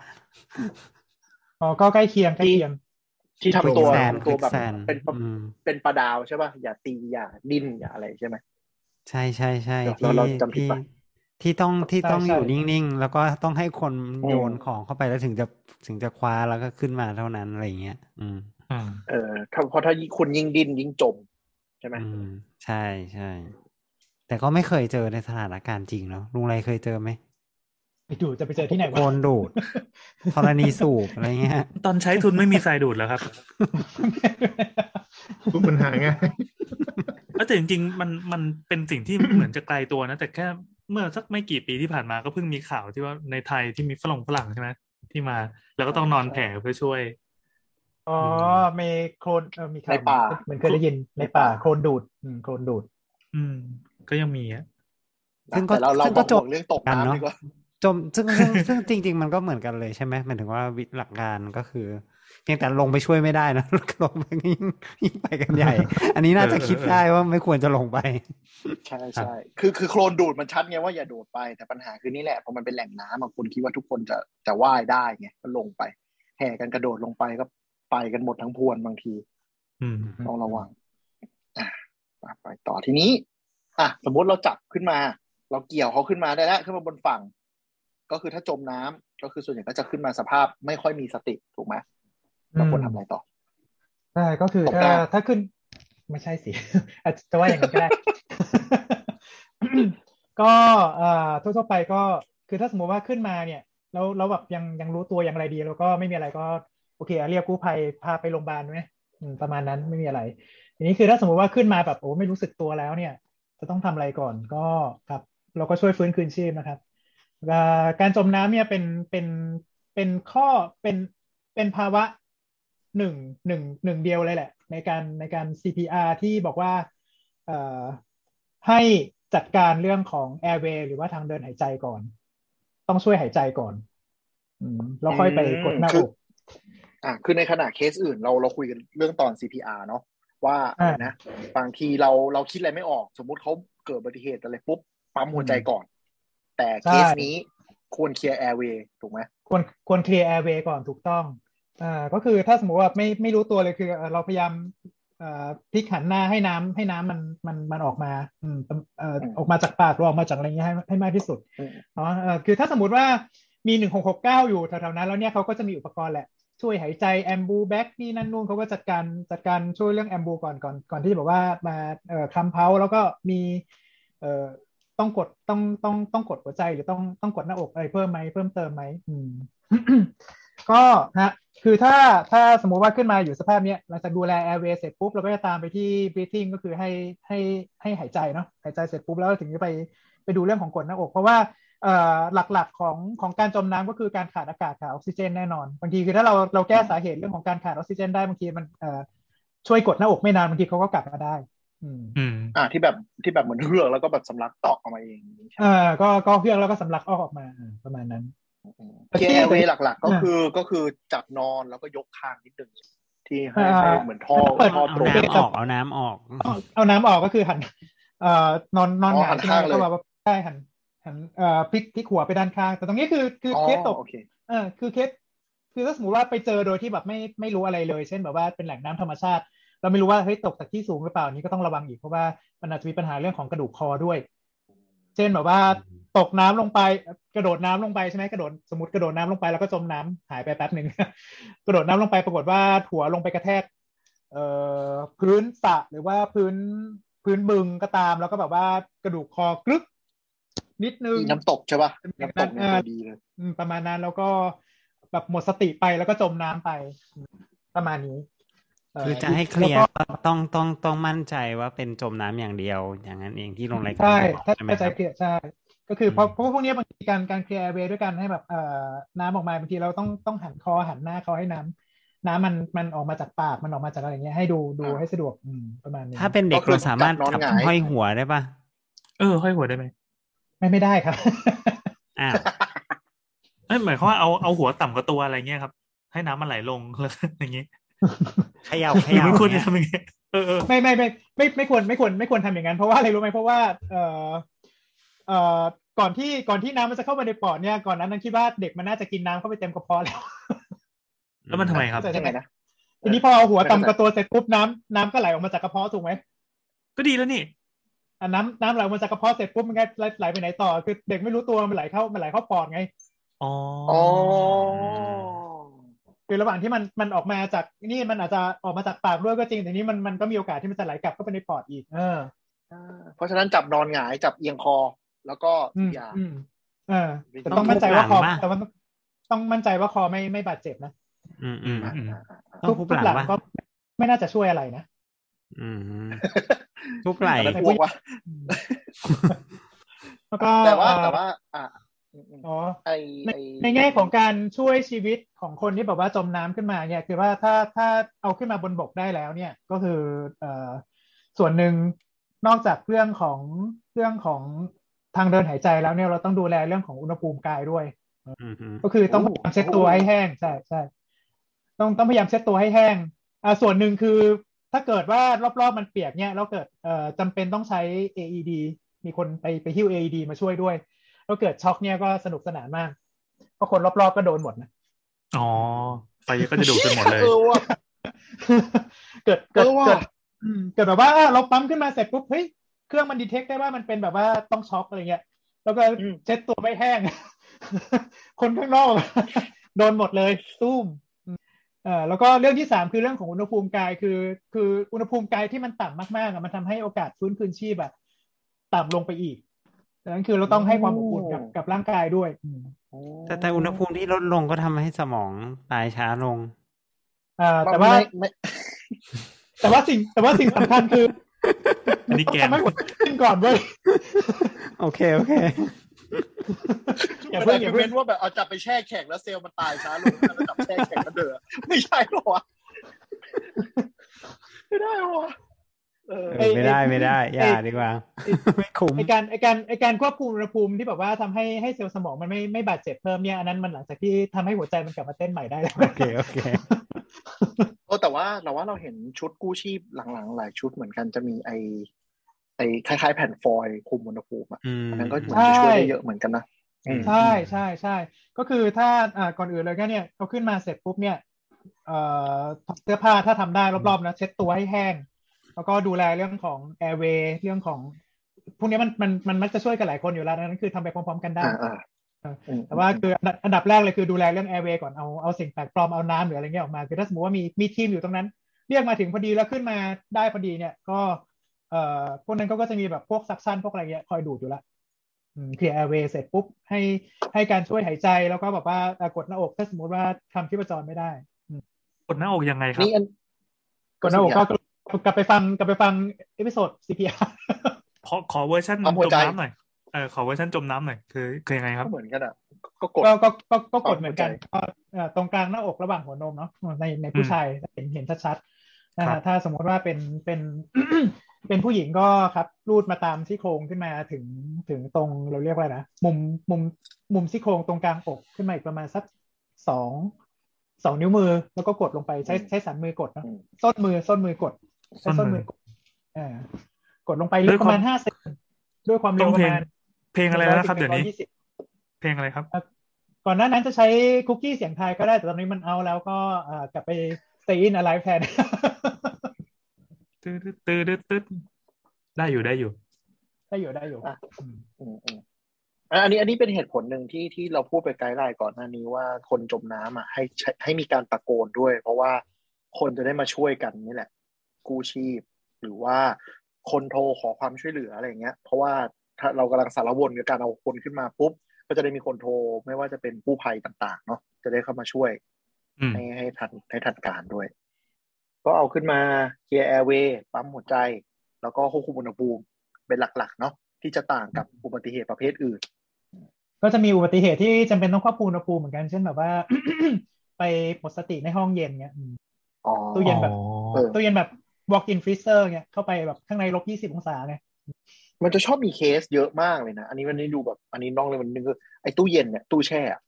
อ๋อก็ใกล้เคียงใกล้เคียงที่ทำตัวแซนทำตัวแบบแซนเป็นปะอืมเป็นปลาดาวใช่ป่ะอย่าตีอย่าดิ้นอย่าอะไรใช่ไหมใช่ใช่ใช่เราที่เราจำผิดที่ปะที่ต้องที่ใช่ต้องใช่อยู่นิ่งๆ แล้วก็ต้องให้คนอืมโยนของเข้าไปแล้วถึงจะถึงจะคว้าแล้วก็ขึ้นมาเท่านั้นอะไรอย่างเงี้ย อืมอ่าเออถ้าเพราะถ้าคุณยิ่งดิ้นยิ่งจม ใช่ไหมอืมใช่ใช่ แต่ก็ไม่เคยเจอในสถานการณ์จริงเนาะลุงไรเคยเจอไหมไปดูจะไปเจอที่ไหนโควะนดูดธรณีสูบอะไรเงี้ย ตอนใช้ทุนไม่มีทรายดูดแล้วครับทุกปัญหาง่ายแล้วแต่จริงๆ มันมันเป็นสิ่งที่เหมือนจะไกลตัวนะ แต่แค่เมื่อสักไม่กี่ปีที่ผ่านมาก็เพิ่งมีข่าวที่ว่าในไทยที่มีฝรั่งฝรั่งใช่ไหมที่มา แล้วก็ต้องนอนแผ่เพื่อช่วย อ๋อเมโครนเออมีข่าวในป่าเหมือนเคยได้ยินในป่าโครนดูด อืมโครนดูดอืม ก็ยังมีอะซึ่งก็แต่เราเราซึ่งบก็อกจบเรื่องตกกันเนาะน้ำดีกว่าจจมซึ่งซึ่งซึ่งจริง ๆ มันก็เหมือนกันเลยใช่ไหมหมายถึงว่าวิหลักการก็คือ เพียงแต่ลงไปช่วยไม่ได้นะลงไปยิ่งยิ่งไปกันใหญ่ อันนี้น่าจะคิดได้ว่าไม่ควรจะลงไป ใช่ใช่คือคือโคลนดูดมันชัดไงว่าอย่าโดดไปแต่ปัญหาคือนี่แหละพอมันเป็นแหล่งน้ำบางคนคิดว่าทุกคนจะจะว่ายได้ไงก็ลงไป แห่กันกระโดดลงไปก็ไปกันหมดทั้งพวนบางทีอืมต้องระวังอะไปต่อทีนี้ อะสมมติเราจับขึ้นมา เราเกี่ยวเขาขึ้นมาได้แล้วขึ้นมาบนฝั่ง ก็คือถ้าจมน้ำก็คือส่วนใหญ่ก็จะขึ้นมาสภาพไม่ค่อยมีสติถูกไหมเราควรทำอะไรต่อใช่ก็คือตกถ้าน้ำถ้าขึ้น ไม่ใช่สิอาจจะว่าอย่างนั้นก็ได้ ก็เอ่อทั่วๆไปก็คือถ้าสมมติว่าขึ้นมาเนี่ยแล้วแล้วแบบยังยังรู้ตัวยังอะไรดี แล้วก็ไม่มีอะไรก็โอเคเรียกกู้ภัยพาไปโรงพยาบาลไหมอืมประมาณนั้นไม่มีอะไร ทีนี้คือถ้าสมมติว่าขึ้นมาแบบโอ้ไม่รู้สึกตัวแล้วเนี่ย จะต้องทำอะไรก่อนก็ครับ เราก็ช่วยฟื้นคืนชีพนะครับ การจมน้ำเนี่ยเป็นเป็นเป็นข้อเป็นเป็นภาวะหนึ่งหนึ่งหนึ่งเดียวเลยแหละ ในการในการ CPR ที่บอกว่าให้จัดการเรื่องของ airway หรือว่าทางเดินหายใจก่อน ต้องช่วยหายใจก่อนอแล้วค่อยไปกดหน้าออกอะคือในขณะเคสอื่นเราเราคุยกันเรื่องตอน CPR เนาะ ว่าอ่าอะไรนะบางทีเราเราคิดอะไรไม่ออก สมมุติเขาเกิดอุบัติเหตุอะไรปุ๊บปั๊มหัวใจก่อน แต่เคสนี้ควรเคลียร์แอร์เวย์ถูกไหมควรควรเคลียร์ airway ก่อนถูกต้องอ่าก็คือถ้าสมมติว่าไม่ไม่รู้ตัวเลยคือเอ่อเราพยายามเอ่อพลิกหันหน้าให้น้ำให้น้ำมันมันมันออกมาอืมเอ่อออกมาจากปากหรือออกมาจากอะไรเงี้ยให้ให้มากที่สุดอืมเนาะเอ่อคือถ้าสมมติว่ามีหนึ่งหกหกเก้าอยู่แถวๆนั้นแล้วเนี่ยเขาก็จะมีอุปกรณ์แหละ ช่วยหายใจแอมบูแบ็กนี่นั่นนู่นเขาก็จัดการจัดการช่วยเรื่องแอมบูก่อนก่อนก่อนที่จะบอกว่ามาเอ่อคลำเพาแล้วก็มีเอ่อต้องกดต้องต้องต้องกดหัวใจหรือต้องต้องกดหน้าอกอะไรเพิ่มไหมเพิ่มเติมไหมอืมก็นะคือถ้าถ้าสมมุติว่าขึ้นมาอยู่สภาพเนี้ยหลังจากดูแล airway เสร็จปุ๊บเราก็จะตามไปที่ breathing ก็คือให้ให้ให้หายใจเนาะหายใจเสร็จปุ๊บแล้วถึงจะไปไปดูเรื่องของกดหน้าอก เพราะว่า หลักๆของของการจมน้ำก็คือการขาดอากาศขาดออกซิเจนแน่นอนบางทีคือถ้าเราเราแก้สาเหตุเรื่องของการขาดออกซิเจนได้บางทีมันเอ่อช่วยกดหน้าอกไม่นานบางทีเขาก็กลับมาได้อืมอืมอ่าที่แบบที่แบบเหมือนเฮือกแล้วก็แบบสำลักตอกออกมาเองใช่ไหมเออก็ก็เพื่องแล้วก็สำลักออกออกมาอ่าประมาณนั้น clear airway หลักๆ ก็คือก็คือจับนอนแล้วก็ยกคางนิดนึงที่ให้อ่าให้เหมือนท่อเปิดท่อเอาตรงน้ำออกเอาน้ำออก เอาเอาน้ำออกก็คือหัน เอ่อนอนนอนอ๋หองายหันใช่ไหมข้างแล้วเลยก็แบบว่าใช่หัน หันเอ่อพลิกพลิกหัวไปด้านข้าง แต่ตรงนี้คือคืออ๋อเคสตกโอเคเออคือเคสคือถ้าสมมติว่าไปเจอโดยที่แบบไม่ไม่รู้อะไรเลย เช่นแบบว่าเป็นแหล่งน้ำธรรมชาติ เราไม่รู้ว่าเฮ้ยตกจากที่สูงหรือเปล่านี้ก็ต้องระวังอีกเพราะว่ามันอาจจะมีปัญหาเรื่องของกระดูกคอด้วย เช่นแบบว่าตกน้ำลงไปกระโดดน้ำลงไปใช่ไหมกระโดดสมมติกระโดดน้ำลงไปแล้วก็จมน้ำหายไปแป๊บหนึ่งกระโดดน้ำลงไปปรากฏว่าหัวลงไปกระแทกเอ่อพื้นสระหรือว่าพื้นพื้นบึงก็ตามแล้วก็แบบว่ากระดูกคอกรึก นิดนึงน้ำตกใช่ป่ะเป็นอย่างน้ำตนั้กนเนี่ยเออตัวดีเลยอืมประมาณนั้นแล้วก็แบบหมดสติไปแล้วก็จมน้ำไปอืมประมาณนี้เคือจะให้เคลียร์แล้วก็ก็ต้องต้องต้องมั่นใจว่าเป็นจมน้ำอย่างเดียว อย่างนั้นเองที่ลงรายการใช่บอกถ้าใช่ไหมเข้าใจครับเคลียร์ใช่ ก็คือเพราะอืมเพราะว่าพวกเนี้ยบางทีการการเคลียร์เวด้วยกันให้แบบเอ่อน้ำออกมาบางทีเราต้องต้องหันคอหันหน้าเขาให้น้ำน้ำมันมันออกมาจากปากมันออกมาจากอะไรอย่างเงี้ยให้ดูดูอ่าให้สะดวกอืมประมาณนี้ถ้าเป็นเด็กก็คือเราสามารถจับนอนจับหงายห้อยหัวได้ปะเออห้อยหัวได้ไหม ไม่ไม่ได้ครับอ้าวเอ้ยหมายความว่าเอาเอาหัวต่ำกว่าตัวอะไรเงี้ยครับ ให้น้ำมันไหลลงแล้วอย่างงี้เขย่าเขหรืย่าอมันควรจะเนี่ยทำอย่างงี้เออเออไม่ไม่ไม่ไม่ไม่ควรไม่ควรไม่ควรทำอย่างนั้นเพราะว่าอะไรรู้ไหมเพราะว่า เอ่อเอ่อก่อนที่ก่อนที่น้ำมันจะเข้ามาในปอดเนี่ยก่อนนั้นนั้นคิดว่าเด็กมันน่าจะกินน้ำเข้าไปเต็มกระเพาะแล้ว แล้วมันทำไมครับเข้าใจยังไงนะทีนี้พอเอาหัวไม่เข้าใจต่ำกระตัวเสร็จปุ๊บน้ำน้ำก็ไหลออกมาจากกระเพาะถูกไหมก็ดีแล้วนี่อะ น้ำน้ำไหลออกมาจากกระเพาะเสร็จปุ๊บมันก็ไหลไหลไปไหนต่อ คือเด็กไม่รู้ตัวมันไหลเข้ามันไหลเข้าปอดไงอ๋ออ๋อคือระหว่างที่มันมันออกมาจากนี่มันอาจจะออกมาจากปากด้วยก็จริงแต่นี้มันมันก็มีโอกาสที่มันจะไหลกลับเข้าไปในปอดอีก เออเพราะฉะนั้นจับนอนหงายจับเอียงคอ แล้วก็อืมยาอืมเออแต่ต้ต้อองงมั่นใจว่าคอทุบหลังปะแต่ว่าต้องต้องมั่นใจว่าคอไม่ไม่บาดเจ็บนะอืมอืมอืมต้องทุบหลังปะก็ไม่น่าจะช่วยอะไรนะอืม ทุบไหล่อันนั้นพวกว่าอืมแล้วก็แต่ว่าเอ่อแต่ว่าอ่าอืมอ๋อไอในไอในแง่ของการช่วยชีวิตของคนที่แบบว่าจมน้ำขึ้นมาเนี่ย คือว่าถ้าถ้าเอาขึ้นมาบนบกได้แล้วเนี่ยก็คือเอ่อส่วนหนึ่งนอกจากเรื่องของเรื่องของทางเดินหายใจแล้วเนี่ยเราต้องดูแลเรื่องของอุณหภูมิกายด้วยอืมฮึก็คือต้องพยายามเช็ดตัวให้แห้งใช่ใช่ต้องต้องพยายามเช็ดตัวให้แห้งอ่าส่วนหนึ่งคือ ถ้าเกิดว่ารอบๆมันเปียกเนี่ยแล้วเกิดเอ่อจำเป็นต้องใช้ AED มีคนไปไปหิ้ว AED มาช่วยด้วย แล้วเกิดช็อกเนี่ยก็สนุกสนานมากเพราะคนรอบๆก็โดนหมดนะอ๋อไฟก็จะดูดไปหมดเลยเออว่ะเกิดเกิดเออว่ะเกิดอืมเกิดแบบว่าอะเราปั๊มขึ้นมาเสร็จปุ๊บเฮ้ยเครื่องมันดีเทคได้ว่ามันเป็นแบบว่าต้องช็อกอะไรเงี้ย แล้วก็เช็ดตัวไม่แห้ง คนข้างนอก โดนหมดเลยตุ้มอืม เอ่อแล้วก็เรื่องที่สามคือเรื่องของอุณหภูมิกายคือคืออุณหภูมิกายที่มันต่ำมากๆอะมันทำให้โอกาสฟื้นคืนชีพแบบต่ำลงไปอีกดังนั้นคือเราต้องให้ความอบอุ่นกับกับร่างกายด้วยอืมแต่แต่อุณหภูมิที่ลดลงก็ทำให้สมองตายช้าลงอ่าแต่ว่าไม่ไม่แต่ว่าสิ่งแต่ว่าสิ่งสำคัญคืออันนี้แกนทำให้หัวใจขึ้นก่อนเว้ยโอเคโอเค อย่ามันเพิ่งอาจอย่าจะเพิ่เป็งนว่าแบบเอาจับไปแช่แข็งแล้วเซลล์มันตายช้าลงแล้วจับแช่แข็งแล้วเดือไม่ใช่หรอวะไม่ได้หรอวะเออเออไม่ได้ไม่ได้ อย่าดีกว่าไม่คุ้มไอการไอการไอการควบคุมอุณหภูมิที่แบบว่าทำให้ให้เซลล์สมองมันไม่ไม่บาดเจ็บเพิ่มเนี่ยอันนั้นมันหลังจากที่ทำให้หัวใจมันกลับมาเต้นใหม่ได้แล้วโอเคโอเคเออแต่ว่าเราว่าเราเห็นชุดกู้ชีพหลังๆ หลายชุดเหมือนกันจะมีไอ ไอคล้ายๆ แผ่นฟอยล์คุมอุณหภูมิอะอืมอันนั้นก็เหมือนจะช่วยได้เยอะเหมือนกันนะอืมใช่ใช่ใช่ก็คือถ้าอ่าก่อนอื่นเลยก็เนี่ยเอาขึ้นมาเสร็จปุ๊บเนี่ยเอ่อถอดเสื้อผ้าถ้าทำได้รอบๆนะเช็ดตัวให้แห้ง แล้วก็ดูแลเรื่องของ airway เรื่องของพวกนี้มันมันมันมักจะช่วยกันหลายคนอยู่แล้วดังนั้นคือทำไปพร้อม ๆ กันได้อ่าอ่าอืมแต่ว่าคืออันดับอันดับแรกเลยคือดูแลเรื่อง airway ก่อนเอาเอาสิ่งแปลกปลอมเอาน้ำหรืออะไรเงี้ยออกมาคือถ้าสมมติว่ามีมีทีมอยู่ตรงนั้น เรียกมาถึงพอดีแล้วขึ้นมาได้พอดีเนี่ยก็ เอ่อพวกนั้นเขาก็จะมีแบบพวก suction พวกอะไรเงี้ยคอยดูดอยู่ละ clear airway เสร็จปุ๊บให้ให้การช่วยหายใจแล้วก็แบบว่าเอ่อกดหน้าอกถ้าสมมติว่าทำที่ประจรไม่ได้กดหน้าอกยังไงครับนี่อันกดหน้าอกก็กลับไปฟังกลับไปฟังเอพิโซด CPR ขอขอเวอร์ชันปั๊มหัวใจจมน้ำหน่อยเออขอเวอร์ชันจมน้ำหน่อยคือคือยังไงคก็รับเหมือนกันอะก็กดก็ก็ก็ก็กปั๊ดมเหมือนกันหัวใจก็เอ่อตรงกลางหน้าอกระหว่างหัวนมเนาะในในผู้ชายเห็นเห็นชัดๆนะครัฮะบถ้าสมมติว่าเป็นเป็น เป็นผู้หญิงก็ครับรูดมาตามซี่โครงขึ้นมาถึงถึงตรงเราเรียกว่าอะไรนะมุมมุมมุมซี่โครงตรงกลางอกขึ้นมาอีกประมาณสักสองสองนิ้วมือแล้วก็กดลงไปใช้ใช้สันมือกดเนอะอืมส้นมือส้นมือกดใช้ส้ส้นนมืมืออกดอ่ากดลงไปลึกประมาณห้าเซนด้วยความเร็ต้วองปเพลระงมาณเพลงอะไรแล้วนะครับเดี๋ยวนี้120เพลงอะไรครับ ก่อนหน้านั้นจะใช้คุกกี้เสียงไทายก็ได้แต่ตอนนี้มันเอาแล้วก็เอ่อกลับไป stay in alive แทน ตื้อตื้อตื้อตื้อตื้อได้อยู่ได้อยู่ ได้อยู่ได้อยู่อะอืมอืมอันนี้อันนี้เป็นเหตุผลหนึ่งที่ที่เราพูดไปไกด์ไลน์ก่อนหน้านี้ว่าคนจมน้ำอะให้ใช้ให้มีการตะโกนด้วย เพราะว่าคนจะได้มาช่วยกันนี่แหละ กู้ชีพ หรือว่าคนโทรขอความช่วยเหลืออะไรเงี้ย เพราะว่าถ้าเรากำลังสารวนกับการเอาคนขึ้นมาปุ๊บก็จะได้มีคนโทรไม่ว่าจะเป็นกู้ภัยต่าง ๆ เนาะจะได้เข้ามาช่วยให้ให้ทันให้ทันการด้วย ก็เอาขึ้นมาเคลียร์แอร์เวย์ปั๊มหัวใจ แล้วก็ควบคุมอุณหภูมิเป็นหลักๆ เนาะที่จะต่างกับอุบัติเหตุประเภทอื่น ก็จะมีอุบัติเหตุที่จำเป็นต้องควบคุมอุณหภูมิเหมือนกันเช่นแบบว่า ไปหมดสติในห้องเย็นเงี้ยอืมอ๋อตู้เย็นแบบเออตู้เย็นแบบ walk in freezer เงี้ยเข้าไปแบบข้างในลบยี่สิบองศาไงมันจะชอบมีเคสเยอะมากเลยนะ อันนี้มันนี่ดูแบบ อันนี้น้องเลยมันนึงคือไอ้ตู้เย็นเนี่ยตู้แช่อะ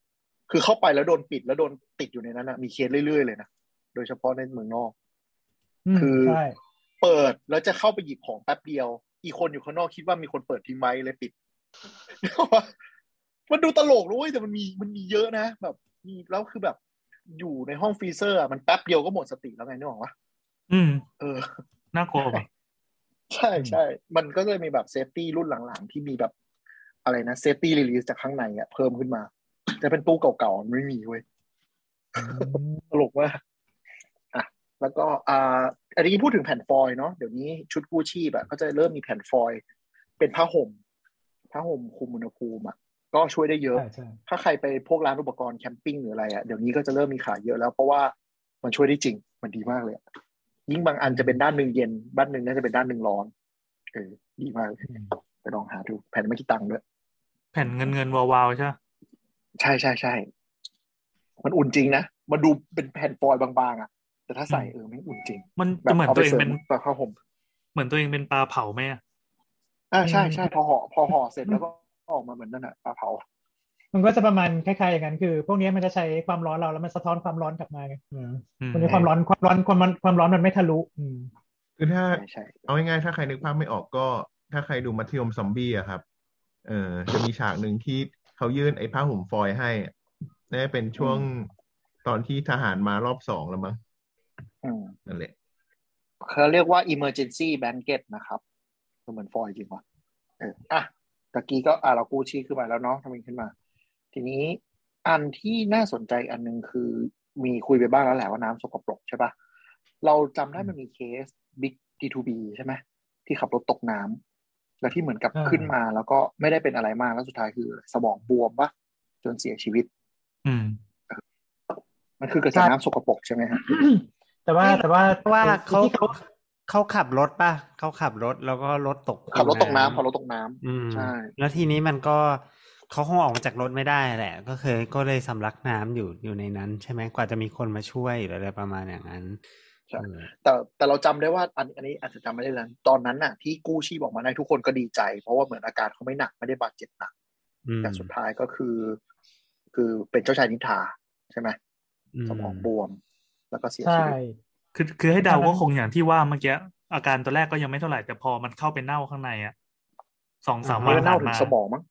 คือเข้าไปแล้วโดนปิดแล้วโดนติดอยู่ในนั้นนะมีเคสเรื่อยๆเลยนะ โดยเฉพาะในเมืองนอกอืม คือใช่เปิดแล้วจะเข้าไปหยิบของแป๊บเดียว อีกคนอยู่ข้างนอกคิดว่ามีคนเปิดทิ้งไว้เลยปิดมันดูตลกรู้ยแต่มันมีมันมีเยอะนะแบบมีแล้วคือแบบ อยู่ในห้อง freezer อะมันแป๊บเดียวก็หมดสติแล้วไงนึกออกปะอืม เออน่ากลัวป่ะใช่ใช่ มันก็เลยมีแบบ safety รุ่นหลังๆ ที่มีแบบอะไรนะ safety release จากข้างในอะเพิ่มขึ้นมาจะเป็นตู้เก่าๆมันไม่มีเว้ยตลกมากอะ แล้วก็อ่าอันนี้พูดถึงแผ่นฟอยล์เนาะเดี๋ยวนี้ชุดกู้ชีพอะก็จะเริ่มมีแผ่นฟอยล์เป็นผ้าห่มผ้าห่มคุมอุณหภูมิอะก็ช่วยได้เยอะใช่ใช่ถ้าใครไปพวกร้านอุปกรณ์ camping หรืออะไรอะเดี๋ยวนี้ก็จะเริ่มมีขายเยอะแล้วเพราะว่ามันช่วยได้จริง มันดีมากเลยอะยิ่งบางอันจะเป็นด้านหนึ่งเย็นด้านหนึ่งน่าจะเป็นด้านหนึ่งร้อนเออดีมากเลยไปลองหาดูแผ่นไม่กี่ตังค์ด้วยแผ่นเงินเงินวาวๆใช่ปะใช่ใช่ใช่มันอุ่นจริงนะมันดูเป็นแผ่นฟอยล์บางๆอะ แต่ถ้าใส่เออไม่อุ่นจริง มันแบจะบเหมือนเอาตัไปวเองเสริเป็มนกับผ้าห่มเหมือนตัวเองเป็นปลาเผาไหมอะอ่าใช่ใช่พอห่อพอห่อเสร็จแล้วก็ออกมาเหมือนนั่นแหะปลาเผา มันก็จะประมาณคล้ายๆอย่างนั้นคือ พวกนี้มันจะใช้ความร้อนเราแล้วมันสะท้อนความร้อนกลับมาไงอืมอืมพวกนี้ความร้อนความร้อนความร้อนความร้อนมันไม่ทะลุอืมคือถ้าใช่ใช่เอาง่ายๆถ้าใครนึกภาพไม่ออกก็ ถ้าใครดูมัธยมซอมบี้อะครับ เออจะมีฉากหนึ่งที่เขายื่นไอ้ผ้าห่มฟอยล์ให้อะน่าจะเป็นช่วงตอนที่ทหารมารอบสองแล้วมั้งอืม นั่นแหละเขาเรียกว่า emergency blanket นะครับก็เหมือนฟอยล์จริงว่ะเอออะตะกี้ก็อะเรากู้ชีพขึ้นมาแล้วเนาะทำมันขึ้นมา ทีนี้อันที่น่าสนใจอันหนึงคือมีคุยไปบ้างแล้วแหละว่าน้ำสกปรกใช่ปะเราจำได้มันมีเคส Big D2B ใช่ไหมที่ขับรถตกน้ำแล้วที่เหมือนกับอ่าขึ้นมา แล้วก็ไม่ได้เป็นอะไรมากแล้วสุดท้ายคือ สมองบวมปะจนเสียชีวิต อืมมันคือเกิดจากน้ำสกปรกใช่ไหมฮะ แต่ว่าแต่ว่าว่าไอ้เขาที่เขาเขาขับรถป่ะเขาขับรถแล้วก็รถตกขับรถตกน้ำขับรถตกน้ำอืมใช่ แล้วทีนี้มันก็เขาคงออกมาจากรถไม่ได้แหละ ก็เคยก็เลยสำลักน้ำอยู่อยู่ในนั้น ใช่ไหมกว่าจะมีคนมาช่วยหรืออะไรประมาณอย่างนั้นใช่เออแต่แต่เราจำได้ว่าอันอันนี้อาจจะจำไม่ได้แล้วตอนนั้นน่ะที่กู้ชีพออกมาได้ทุกคนก็ดีใจ เพราะว่าเหมือนอาการเขาไม่หนักไม่ได้บาดเจ็บหนักอืมแต่สุดท้ายก็คือ คือเป็นเจ้าชายนิทราใช่ไหมอืมสมองบวม แล้วก็เสียใช่ชีวิตคือคือให้เดาตอนนั้ก็นคงอย่างที่ว่าเมื่อกี้อาการตัวแรกก็ยังไม่เท่าไหร่แต่พอมันเข้าไปเน่าข้างในอะสองสามอันวันนี้เน่าผ่านถึงมาสมองมั้ง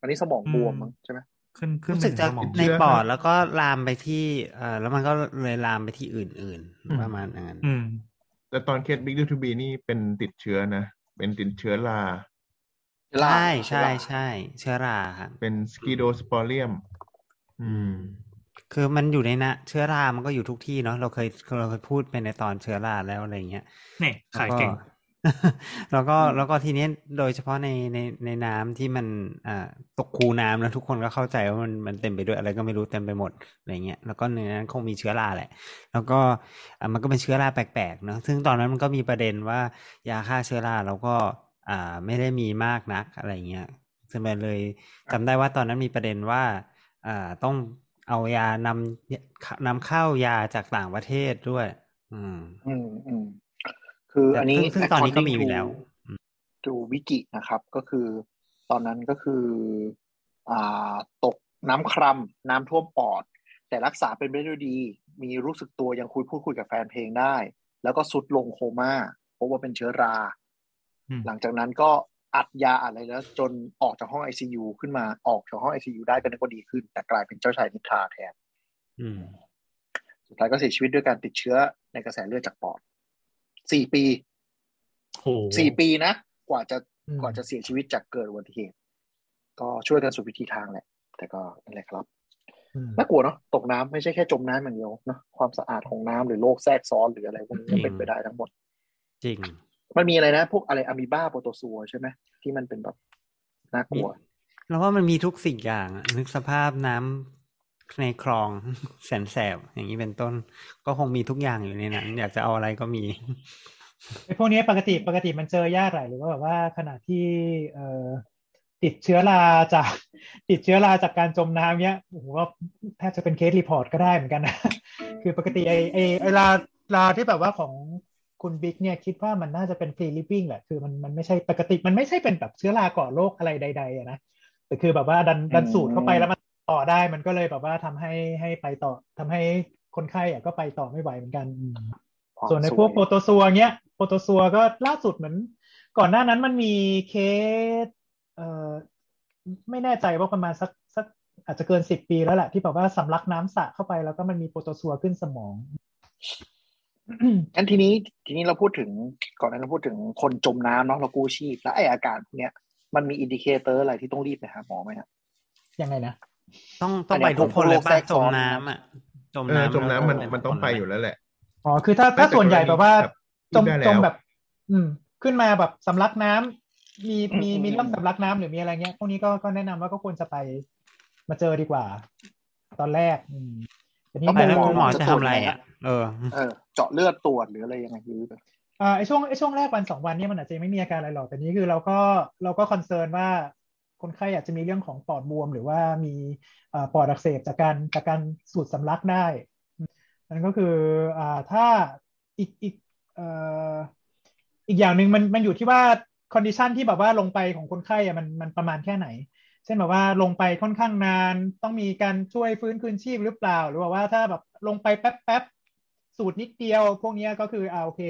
อันนี้สมองบวมมั้งใช่ไหมขึ้นขึ้นรู้ไปสึกถึงจะสมองในเชื่อปอดครับแล้วก็ลามไปที่เอ่อแล้วมันก็เลยลามไปที่อื่นอืมๆประมาณอย่างนั้นอืมแต่ตอนเคสบิ๊กดูทูบีนี่เป็นติดเชื้อนะ เป็นติดเชื้อราลาใช่บใช่ลาบใช่เชื้อราครับเป็นสกิโดสปอเรียม อืม คือมันอยู่ในนะเชื้อรา มันก็อยู่ทุกที่เนาะเราเคยเราเคยพูดไปในตอนเชื้อราแล้วอะไรเงี้ยเนี่ยขายแล้วก็เก่งแล้วก็อืมแล้วก็ทีนี้โดยเฉพาะในในในน้ำที่มันอ่าตกคูน้ำแล้วทุกคนก็เข้าใจว่ามันมันเต็มไปด้วยอะไรก็ไม่รู้เต็มไปหมดอะไรเงี้ยแล้วก็ในนั้นคงมีเชื้อราแหละ แล้วก็อ่ามันก็เป็นเชื้อราแปลกๆเนาะซึ่งตอนนั้นมันก็มีประเด็นว่ายาฆ่าเชื้อราเราก็อ่าไม่ได้มีมากนักอะไรเงี้ยซึ่งมันเลยจำได้ว่าตอนนั้นมีประเด็นว่าอ่าต้อง เอายานำนำเข้ายาจากต่างประเทศด้วย อืม อืมอืมคือแต่อันนี้ซึ่งซึ่งตอนนี้ก็มีอยู่ according to แล้วดูวิกินะครับ ก็คือตอนนั้นก็คือ อ่าตกน้ำครำน้ำท่วมปอด แต่รักษาเป็นไปได้ด้วยดี มีรู้สึกตัวยังคุยพูดคุยกับแฟนเพลงได้ แล้วก็สุดลงโคม่าเพราะว่าเป็นเชื้อราอืมหลังจากนั้นก็ อัดยาอะไรแล้ว จนออกจากห้อง ICU ขึ้นมาออกจากห้อง ICU ได้ก็นึกว่าดีขึ้น แต่กลายเป็นเจ้าชายนิทราแทนอืมสุดท้ายก็เสียชีวิตด้วยการติดเชื้อในกระแสเลือดจากปอดสี่ปีโอ้สี่ปีนะกว่าจะอืมกว่าจะเสียชีวิตจากเกิดอุบัติเหตุ ก็ช่วยกันสุดวิธีทางแหละ แต่ก็นั่นแหละครับอืมน่ากลัวเนาะตกน้ำไม่ใช่แค่จมน้ำอย่างเดียวเนาะความสะอาดของน้ำหรือโรคแทรกซ้อนหรืออะไรพวกนี้ก็เป็นไปได้ทั้งหมด จริง มันมีอะไรนะ พวกอะไรอะมีบ้าโปรโตซัวใช่ไหมที่มันเป็นแบบน่ากลัวแล้วว่ามันมีทุกสิ่งอย่างอะนึกสภาพน้ำในคลองแสนแสบอย่างนี้เป็นต้น ก็คงมีทุกอย่างอยู่ในนั้น อยากจะเอาอะไรก็มีไอ้พวกนี้ปกติปกติมันเจอยากหลายหรือว่าแบบว่าขณะที่เอ่อติดเชื้อราจาก ติดเชื้อราจากการจมน้ำเนี้ยโอ้โหก็แทบจะเป็น case report ก็ได้เหมือนกันนะคือปกติไอ้ไอ้ไอ้ราราที่แบบว่าของ คุณบิ๊กเนี่ยคิดว่ามันน่าจะเป็น free living แหละคือมันมันไม่ใช่ปกติมันไม่ใช่เป็นแบบเชื้อราก่อโรคอะไรใดๆอะนะแต่คือแบบว่าดันดันสูดเข้าไปแล้วมันต่อได้มันก็เลยแบบว่าทำให้ให้ไปต่อทำให้คนไข้อะก็ไปต่อไม่ไหวเหมือนกันอืมความส่วนในสพวกยโปรโตซัวเนี้ยโปรโตซัวก็ล่าสุดเหมือน ก่อนหน้านั้นมันมีเคสเอ่อไม่แน่ใจว่าประมาณสักสักอาจจะเกินสิบปีแล้วแหละที่แบบว่าสำลักน้ำสระเข้าไปแล้วก็มันมีโปรโตซัวขึ้นสมอง งั้นทีนี้ทีนี้เราพูดถึงก่อนหน้านั้นเราพูดถึงคนจมน้ำเนาะเรากู้ชีพแล้วไอ้อาการพวกเนี้ยมันมี indicator อะไรที่ต้องรีบไปหาหมอไหมฮะยังไงนะต้องต้องอันเนี้ไปทุกคนเลยพวกโรคแทรป่ะกจซ้อมนน้ำอะจมเออน้ำจมน้ำมันแล้วมันต้องไปอยู่แล้วแหละอ๋อคือถ้าถ้าแต่ส่วนใหญ่แบบว่าแต่กรณีจมได้แล้วจมแบบ อืม ขึ้นมาแบบสำลักน้ำมีมีอืมมีเรื่องสำลักน้ำหรือมีอะไรเงี้ยพวกนี้ก็ก็แนะนำว่าก็ควรจะไปมาเจอดีกว่า ตอนแรก อืมแต่นี้ไปแล้วโมคุณหมอจะทำอะไรอะ เออเออ เจาะเลือดตรวจหรืออะไรยังไงหรืออ่าไอช่วงไอช่วงแรกวันสองวันเนี่ยมันอาจจะยังไม่มีอาการอะไรหรอกแต่นี้คือเราก็เราก็คอนเซิร์นว่าคนไข้อาจจะมีเรื่องของปอดบวม หรือว่ามีอ่าปอดอักเสบจากการจากการสูดสำลักได้นั่นก็คืออ่าถ้าอีกอีกเอ่ออีกอย่างหนึ่งมันมันอยู่ที่ว่า condition ที่แบบว่าลงไปของคนไข้อะมันมันประมาณแค่ไหน เช่นแบบว่าลงไปค่อนข้างนานต้องมีการช่วยฟื้นคืนชีพหรือเปล่า หรือว่าถ้าแบบลงไปแป๊บแป๊บ สูดนิดเดียว พวกเนี้ยก็คืออ่าโอเค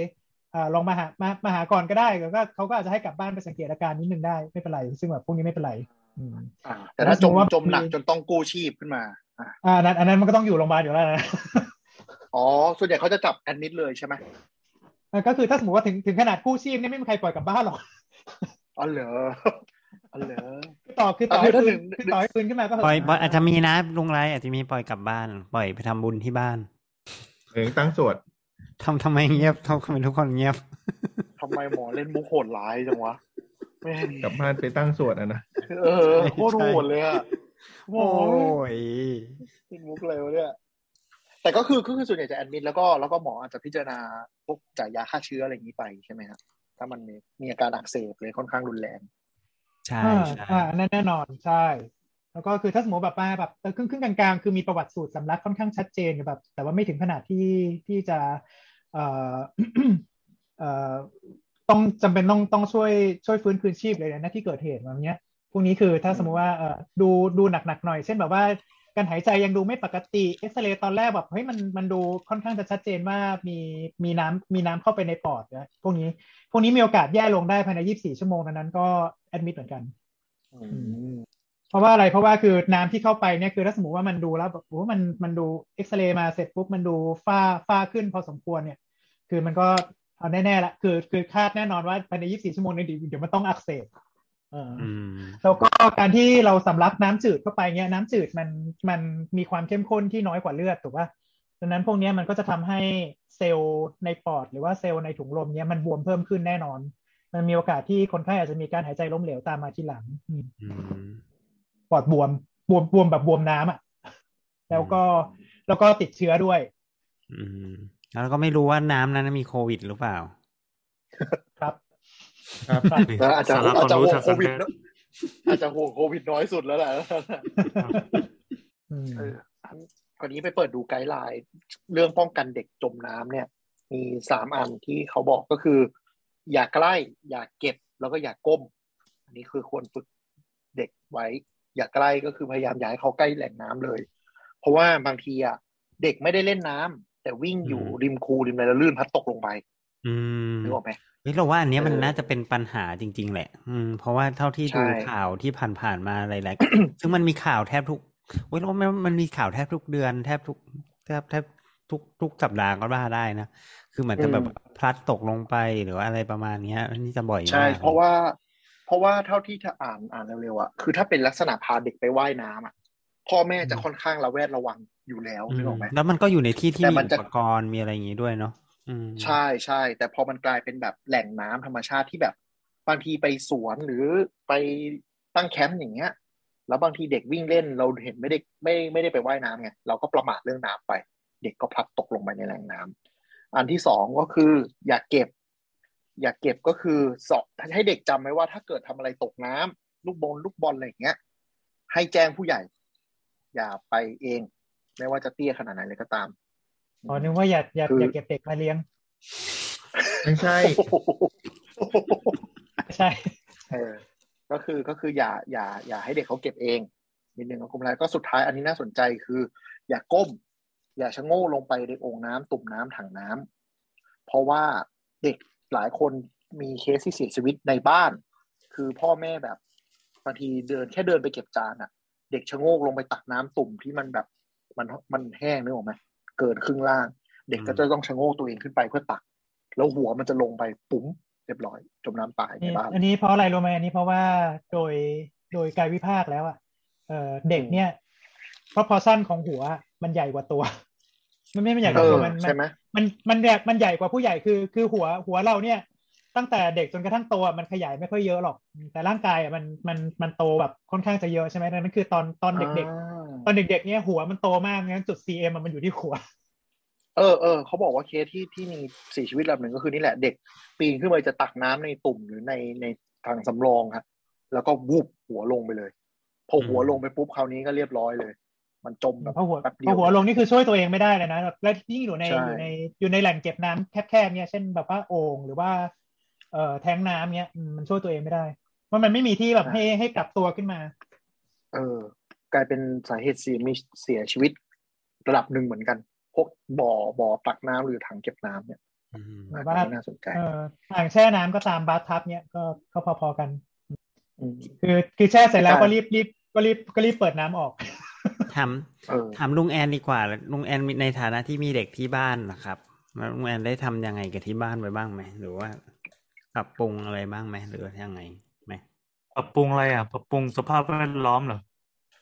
อ่าลองมาหามามาหาก่อนก็ได้แล้วก็เขาก็อาจจะให้กลับบ้านไปสังเกตอาการนิดนึงได้ไม่เป็นไร ซึ่งแบบพวกนี้ไม่เป็นไรอืมอ่า แต่ถ้าจมแล้วสมมุติว่าจมหนักจนต้องกู้ชีพขึ้นมาอ่าอ่าอันนั้นอันนั้นมันก็ต้องอยู่โรงพยาบาลอยู่แล้วนะอ๋อส่วนใหญ่เขาจะจับแอดมิดเลยใช่ไหมอะก็คือถ้าสมมติว่าถึงถึงขนาดกู้ชีพเนี่ยไม่มีใครปล่อยกลับบ้านหรอกอ๋อเหรออ๋อเหรอคือต่อคือต่อให้อะคือฟื้ถ้านถึงคือต่อให้ฟื้นขึ้นมาก็เหปล่อยอะปล่อยอาจจะมีนะลุงไรอาจจะมีปล่อยกลับบ้าน ปล่อยไปทำบุญที่บ้าน เองตั้งสวดทำทำไมเงียบทำไมทุกคนเงียบทำไมหมอเล่นมุกโหดร้ายจังวะแม่งกลับบ้านไปตั้งสวดอะนะเออโคตรโหดเลยอะโอ้โอ้ยยเล่นมุกอะไรวะเนี่ยแต่ก็คือก็คือส่วนใหญ่จะแอดมิดแล้วก็แล้วก็หมออาจจะพิจารณาพวกจ่ายยาฆ่าเชื้ออะไรอย่างนี้ไปใช่ไหมครับถ้ามันมีมีอาการอักเสบเลยค่อนข้างรุนแรง ใช่อ่าใช่อ่าอันนั้นแน่นอนใช่ แล้วก็คือถ้าสมมติแบบมาแบบเออครึ่งครึ่งกลางๆ คือมีประวัติสูตรสำลักค่อนข้างชัดเจนแบบ แต่ว่าไม่ถึงขนาดที่ที่จะเอ่อเอ่อต้องจำเป็นต้องต้องช่วยช่วยฟื้นคืนชีพเลยนะที่เกิดเหตุแบบเนี้ยพวกนี้คือถ้าสมมติว่าเออดูดูหนักๆหน่อย เช่นแบบว่าการหายใจยังดูไม่ปกติเอ็กซเรย์ตอนแรกแบบเฮ้ยมันมันดูค่อนข้างจะชัดเจนว่ามีมีน้ำมีน้ำเข้าไปในปอดนะพวกนี้ พวกนี้มีโอกาสแย่ลงได้ภายใน 24 ชั่วโมงดังนั้นก็แอดมิดเหมือนกันอืม เพราะว่าอะไรเพราะว่าคือน้ำที่เข้าไปเนี่ยคือถ้าสมมติว่ามันดูแล้วแบบโอ้มันมันดูเอ็กซเรย์มาเสร็จปุ๊บมันดูฝ้าฝ้าขึ้นพอสมควรเนี่ย คือมันก็เอาแน่ๆละคือคือคาดแน่นอนว่าภายใน 24 ชั่วโมงเนี่ยเดี๋ยวเดี๋ยวมันต้องอักเสบเออออืมแล้วก็การที่เราสำลักน้ำจืดเข้าไปเนี่ยน้ำจืดมันมันมีความเข้มข้นที่น้อยกว่าเลือดถูกป่ะดังนั้นพวกเนี้ยมันก็จะทำให้เซลล์ในปอด หรือว่าเซลล์ในถุงลมเนี่ยมันบวมเพิ่มขึ้นแน่นอน มันมีโอกาสที่คนไข้อาจจะมีการหายใจล้มเหลวตามมาทีหลังอืมอืม ปอดบวมบวมบวมแบบบวมน้ำอะ แล้วก็แล้วก็ติดเชื้อด้วย อืมแล้วก็ไม่รู้ว่าน้ำนั้นมีโควิดหรือเปล่า ครับครับครับแล้วอาจจะสาระอาจจะความรู้ห่วทางงโควิดการแพทย์เนอะอาจจะห่วงโควิดน้อยสุดแล้วแหละอืมเอออันก่อนนี้ไปเปิดดูไกด์ไลน์เรื่องป้องกันเด็กจมน้ำเนี่ย มีสามอันที่เขาบอกก็คือ อย่าใกล้ อย่าเก็บแล้วก็อย่าก้ม อันนี้คือควรฝึกเด็กไว้ อย่าใกล้ก็คือพยายามอย่าให้เขาใกล้แหล่งน้ำเลย เพราะว่าบางทีอะเด็กไม่ได้เล่นน้ำแต่วิ่งอยู่อืมริมคูริมอะไรแล้วลื่นพัดตกลงไป อืมนึกออกไหมเฮ้ยเราว่าอันเนี้ยมันเออน่าจะเป็นปัญหาจริง ๆ แหละ อืม เพราะว่าเท่าที่ใช่ดูข่าวที่ผ่านๆมาหลายๆซึ่งมันมีข่าวแทบทุกเว้ยเราว่ามันมันมีข่าวแทบทุกเดือนแทบทุกแทบแทบทุกทุกสัปดาห์ก็ว่าได้นะ คือเหมือนจะแบบพลัดตกลงไปหรือว่าอะไรประมาณเนี้ยอันนี้จะบ่อยใช่มากเพราะว่า เพราะว่าเท่าที่เธออ่านอ่านเร็วๆอะคือถ้าเป็นลักษณะพาเด็กไปว่ายน้ำอะพ่อแม่จะค่อนข้างระแวดระวังอยู่แล้วอืนึกมออกไหมแล้วมันก็อยู่ในที่ที่แต่มีมันอุจะปกรณ์มีอะไรอย่างงี้ด้วยเนาะอืมใช่ใช่แต่พอมันกลายเป็นแบบแหล่งน้ำธรรมชาติที่แบบบางทีไปสวนหรือไปตั้งแคมป์อย่างเงี้ย แล้วบางทีเด็กวิ่งเล่นเราเห็นไม่ได้ไม่ไม่ได้ไปว่ายน้ำไงเราก็ประมาทเรื่องน้ำไป เด็กก็พลัดตกลงไปในแหล่งน้ำอันที่สองก็คือ อย่าเก็บ อย่าเก็บก็คือสอบ ให้เด็กจำไว้ว่าถ้าเกิดทำอะไรตกน้ำลูกบอลลูกบอลอะไรอย่างเงี้ย ให้แจ้งผู้ใหญ่ อย่าไปเอง ไม่ว่าจะเตี้ยขนาดไหนเลยก็ตามอ๋อนึกว่าอย่าอย่าคือออย่าเก็บเด็กมาเลี้ยงไม่ใช่ใช่เออก็คือก็คืออย่าอย่า อย่าให้เด็กเขาเก็บเองนิดนึงนะคุณแล้วก็สุดท้ายอันนี้น่าสนใจคือ อย่าก้ม อย่าชะโง่ลงไปในโอ่งน้ำตุ่มน้ำถังน้ำเพราะว่าเด็กหลายคน มีเคสที่เสียชีวิตในบ้าน คือพ่อแม่แบบบางทีเดินแค่เดินไปเก็บจานอะเด็กชะโงกลงไปตักน้ำตุ่มที่มันแบบมันมันแห้งนึกออกไหมเกินครึ่งล่าง เด็กก็จะต้องชะโงกตัวเองขึ้นไปเพื่อตัก แล้วหัวมันจะลงไปปุ๋มเรียบร้อย จมน้ำตายในนี่บ้านอันนี้เพราะอะไรรู้ไหมอันนี้เพราะว่าโดยโดยกายวิภาคแล้วอะเออเด็กเนี่ยเพราะพอสั้นของหัวมันใหญ่กว่าตัว มันไม่ไม่ใหญ่กเอว่าอตัวมันมันใช่ไหมมันมันใหญ่มันใหญ่กว่าผู้ใหญ่คือ คือหัวหัวเราเนี่ย ตั้งแต่เด็กจนกระทั่งโตอะมันขยายไม่ค่อยเยอะหรอก แต่ร่างกายอะมันมันมันโตแบบค่อนข้างจะเยอะใช่ไหมนั่นคือตอนตอนเด็ก ๆ ตอนเด็ก ๆ เนี่ยหัวมันโตมากงั้นจุด CM อะมันอยู่ที่หัว เออเออเขาบอกว่าเคสที่ที่มีเสียชีวิตลำหนึ่งก็คือนี่แหละเด็ก ปีนขึ้นไปจะตักน้ำในตุ่มหรือในในถังสำรองครับแล้วก็วูบหัวลงไปเลย พอหัวลงไปปุ๊บคราวนี้ก็เรียบร้อยเลย มันจมแบบเพราะหัวแป๊บเดีเพยวราะหัวลงนี่คือช่วยตัวเองไม่ได้เลยนะแบบและยิ่งอยู่ในใช่อยู่ในอยู่ในแหล่งเก็บน้ำแคบๆเนี่ยเช่นแบบว่าโอ่งหรือว่า เอ่อแทงน้ำเนี่ยอืมมันช่วยตัวเองไม่ได้เพราะมันไม่มีที่แบบให้ให้กลับตัวขึ้นมา เออ กลายเป็นสาเหตุเสียมีเสียชีวิต ระดับหนึ่งเหมือนกัน พวกบ่อบ่อตักน้ำหรือถังเก็บน้ำเนี่ยอืมหรือก็ว่าน่าสนใจเอออ่างแช่น้ำก็ตามบาร์ทับเนี่ยก็ก็พอๆกันอืมคือคือแช่เสร็จแล้วใช่ก็รีบรีบก็รีบก็รีบเปิดน้ำออกถามเออถามลุงแอนดีกว่าลุงแอนมีในฐานะที่มีเด็กที่บ้านนะครับแล้วลุงแอนได้ทำยังไงกับที่บ้านไว้บ้างไหมหรือว่า ปรับปรุงอะไรบ้างไหมหรือว่ายังไงไหมปรับปรุงอะไรอะ ปรับปรุงสภาพแวดล้อมเหรอ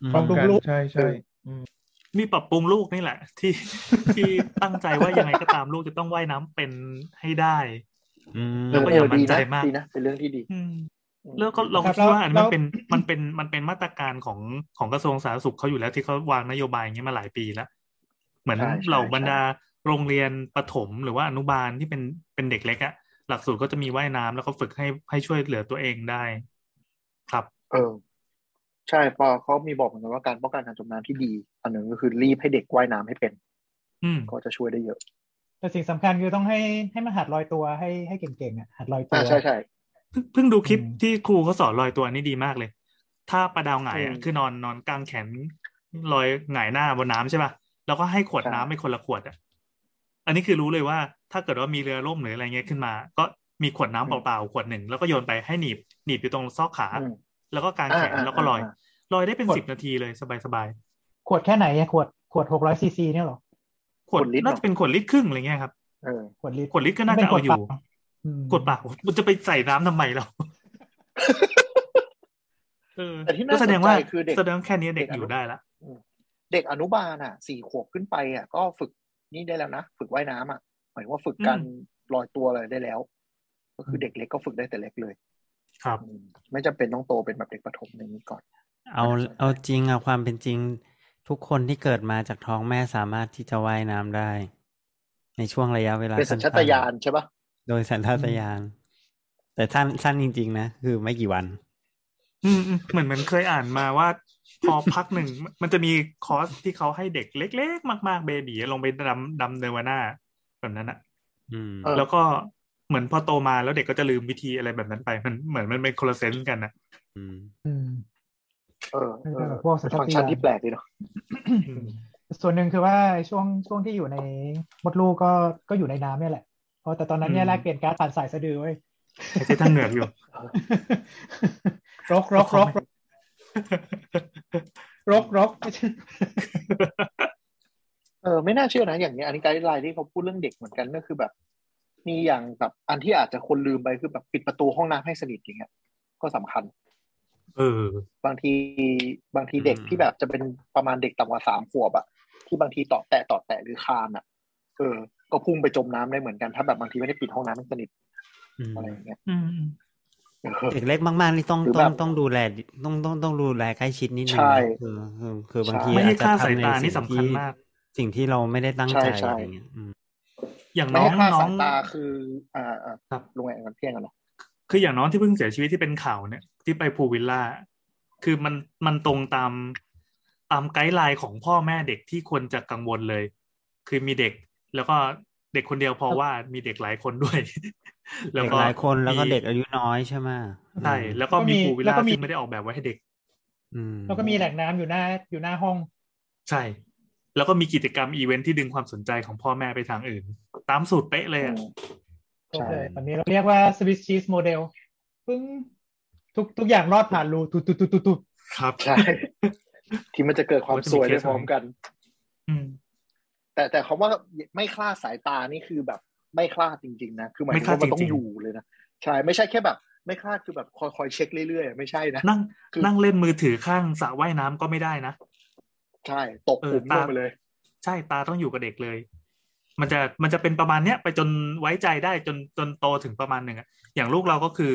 อืมปรับปรุงลูกใช่ใช่อืมมีปรับปรุงลูกนี่แหละ ที่ที่ตั้งใจว่ายังไงก็ตามลูกจะต้องว่ายน้ำเป็นให้ได้อืมแล้วก็อย่ามั่นใจดีะมากดีนะเป็นเรื่องที่ดีอืมแล้วก็เราครับคิดว่าอันแล้มันวเป็นมันเป็นมันเป็นมาตรการของของกระทรวงสาธารณสุขเขาอยู่แล้วที่เขาวางนโยบายอย่างนี้มาหลายปีแล้ว เหมือนใช่ใช่เหล่าบรรดาโรงเรียนประถมหรือว่าอนุบาลที่เป็นเป็นเด็กเล็กอะ หลักสูตรก็จะมีว่ายน้ำแล้วก็ฝึกให้ให้ช่วยเหลือตัวเองได้ ครับ เออ ใช่พอเขามีบอกเหมือนกันว่าการป้องกันการจมน้ำที่ดี อันหนึ่งก็คือรีบให้เด็กว่ายน้ำให้เป็น อืมก็จะช่วยได้เยอะ แต่สิ่งสำคัญคือต้องให้ให้มันหัดลอยตัวให้ให้เก่งๆอะหัดลอยตัวอ่าใช่ใช่เพิ่งเพิ่งดูคลิปอืมที่ครูเขาสอนลอยตัวนี่ดีมากเลย ถ้าปลาดาวหงายอะอืมคือนอนนอนกลางแขนลอยหงายหน้าบนน้ำใช่ป่ะแล้วก็ให้ขวดใช่น้ำไปคนละขวดอะ อันนี้คือรู้เลยว่า ถ้าเกิดว่ามีเรือล่มหรืออะไรเงี้ยขึ้นมา ก็มีขวดน้ำเปล่าๆขวดหนึ่งแล้วก็โยนไปให้หนีบหนีบอยู่ตรงซอกขาอืมแล้วก็กางแขนอ่าอ่าแล้วก็ลอยอ่าลอยได้เป็นขวดสิบนาทีเลยสบายขวดแค่ไหนอะขวดขวดหกร้อยซีซีเนี่ยเหรอๆขวดขวดลิตรน่าจะเป็นขวดลิตรครึ่งอะไรเงี้ยครับเออขวดลิตรขวดลิตรก็น่าเป็จะเอาอยู่ขวดเปล่าอืมกดปากมันจะไปใส่น้ำทำไมเราเออแต่ที่น่าก็แสดงว่าสนใจคือเด็กแสดงว่าแค่นี้เด็กเด็กออนุยู่ได้ละเด็กอนุบาลอะสี่ขวบขึ้นไปอะก็ฝึก นี่ได้แล้วนะฝึกว่ายน้ำอะหมายถึงว่าฝึกการลอยตัวอะไรได้แล้ว ก็คือเด็กเล็กก็ฝึกได้แต่เล็กเลย ครับอืมไม่จำเป็นต้องโตเป็นแบบเด็กประถมอย่างนี้ก่อน เอาเอาจริงเอาความเป็นจริง ทุกคนที่เกิดมาจากท้องแม่สามารถที่จะว่ายน้ำได้ ในช่วงระยะเวลาเป็นสัญชาตสั้นๆญาณใช่ปะโดยสัญชาตญาณแต่สั้นสั้นจริง ๆ นะ คือไม่กี่วัน อืมอืมเหมือนเหมือนเคยอ่านมาว่า พอพักหนึ่งมันจะมีคอร์สที่เขาให้เด็กเล็ก ๆ มาก ๆ เบบีลงไปดำดำเนวาน่าแบบนั้นอะอืมเออแล้วก็เหมือนพอโตมาแล้วเด็กก็จะลืมวิธีอะไรแบบนั้นไป มันเหมือนมันเป็นคนละเซนส์กันนะอืมอืมเออเออพวกสัเป็ญนชาตญาณฟังก์ชันที่แปลกดีเนาะอืมส่วนหนึ่งคือว่าช่วงช่วงที่อยู่ในมดลูกก็ก็อยู่ในน้ำเนี่ยแหละเพราะแต่ตอนนั้นเนี่ยอืมแลกเปลี่ยนการ์ดผ่านสายสะดือเว้ยหายใจทางเหงือกอยู่รกรกรก รกรกไม่ใช่เออไม่น่าเชื่อนะอย่างเนี้ยอันนี้ไกด์ไลน์ที่เขาพูดเรื่องเด็กเหมือนกันก็คือแบบ มีอย่างแบบอันที่อาจจะคนลืมไปคือแบบปิดประตูห้องน้ำให้สนิทอย่างเงี้ย ก็สำคัญ เออบางทีบางทีเด็กอืมที่แบบจะเป็นประมาณเด็กต่ำกว่าสามขวบอะที่บางทีต่อแตะต่อแตะหรือคานอะเออ ก็พุ่งไปจมน้ำได้เหมือนกันถ้าแบบบางทีไม่ได้ปิดห้องน้ำให้สนิทอืมอะไรอย่างเงี้ยอืม เออเด็กเล็กมากๆนี่ต้องหรือต้แบองบต้องดูแลต้องต้องต้องดูแลใกล้ชิดนิดนึงใช่นะคือคือคือบางทีไม่ให้อาจจะคลาดสายทำในตาสิ่นี่งสำคัญที่มาก สิ่งที่เราไม่ได้ตั้งใจใช่ใช่อะไรเงี้ยอืมอย่างไม่น้องให้คลาดน้อสางยตาคืออ่าอ่าครับลงแรงกันเพียงกันเนาะคืออย่างน้องที่เพิ่งเสียชีวิตที่เป็นข่าวเนี่ย ที่ไปพูลวิลล่าคือมันมันตรงตามตาม guideline ของพ่อแม่เด็กที่ควรจะกังวลเลย คือมีเด็กแล้วก็เด็กคนเดียวพอว่ามีเด็กหลายคนด้วย แล้วเด็กก็หลายคนแล้วก็มีเด็กอายุน้อยใช่ไหมใช่แล้วก็มี pool villa ซึ่งไม่ได้ออกแบบไว้ให้เด็กอืมแล้วก็มีแหล่งน้ำอยู่หน้าอยู่หน้าห้อง ใช่ แล้วก็มีกิจกรรมอีเวนท์ที่ดึงความสนใจของพ่อแม่ไปทางอื่น ตามสูตรเป๊ะเลยอะโอใช่เคแบบนี้เราเรียกว่า Swiss cheese model ปึ้งทุกทุกอย่างรอดผ่านรูตุตุตุตุตุครับใช่ที่มันจะเกิดความสวยได้พร้อมกัน อืมแต่แต่คำว่าไม่คลาดสายตานี่คือแบบ ไม่คลาดจริง ๆ นะ คือหมายถึงว่ามันต้องอยู่เลยนะ ใช่ ไม่ใช่แค่แบบ ไม่คลาดคือแบบคอยคอยเช็คเรื่อยๆ ไม่ใช่นะ นั่งคือนั่งเล่นมือถือข้างสระว่ายน้ำก็ไม่ได้นะ ใช่ ตกเออหลุมลตางไปเลย ใช่ ตาต้องอยู่กับเด็กเลย มันจะ มันจะเป็นประมาณเนี้ยไปจนไว้ใจได้จนจนโตถึงประมาณหนึ่งอะอย่างลูกเราก็คือ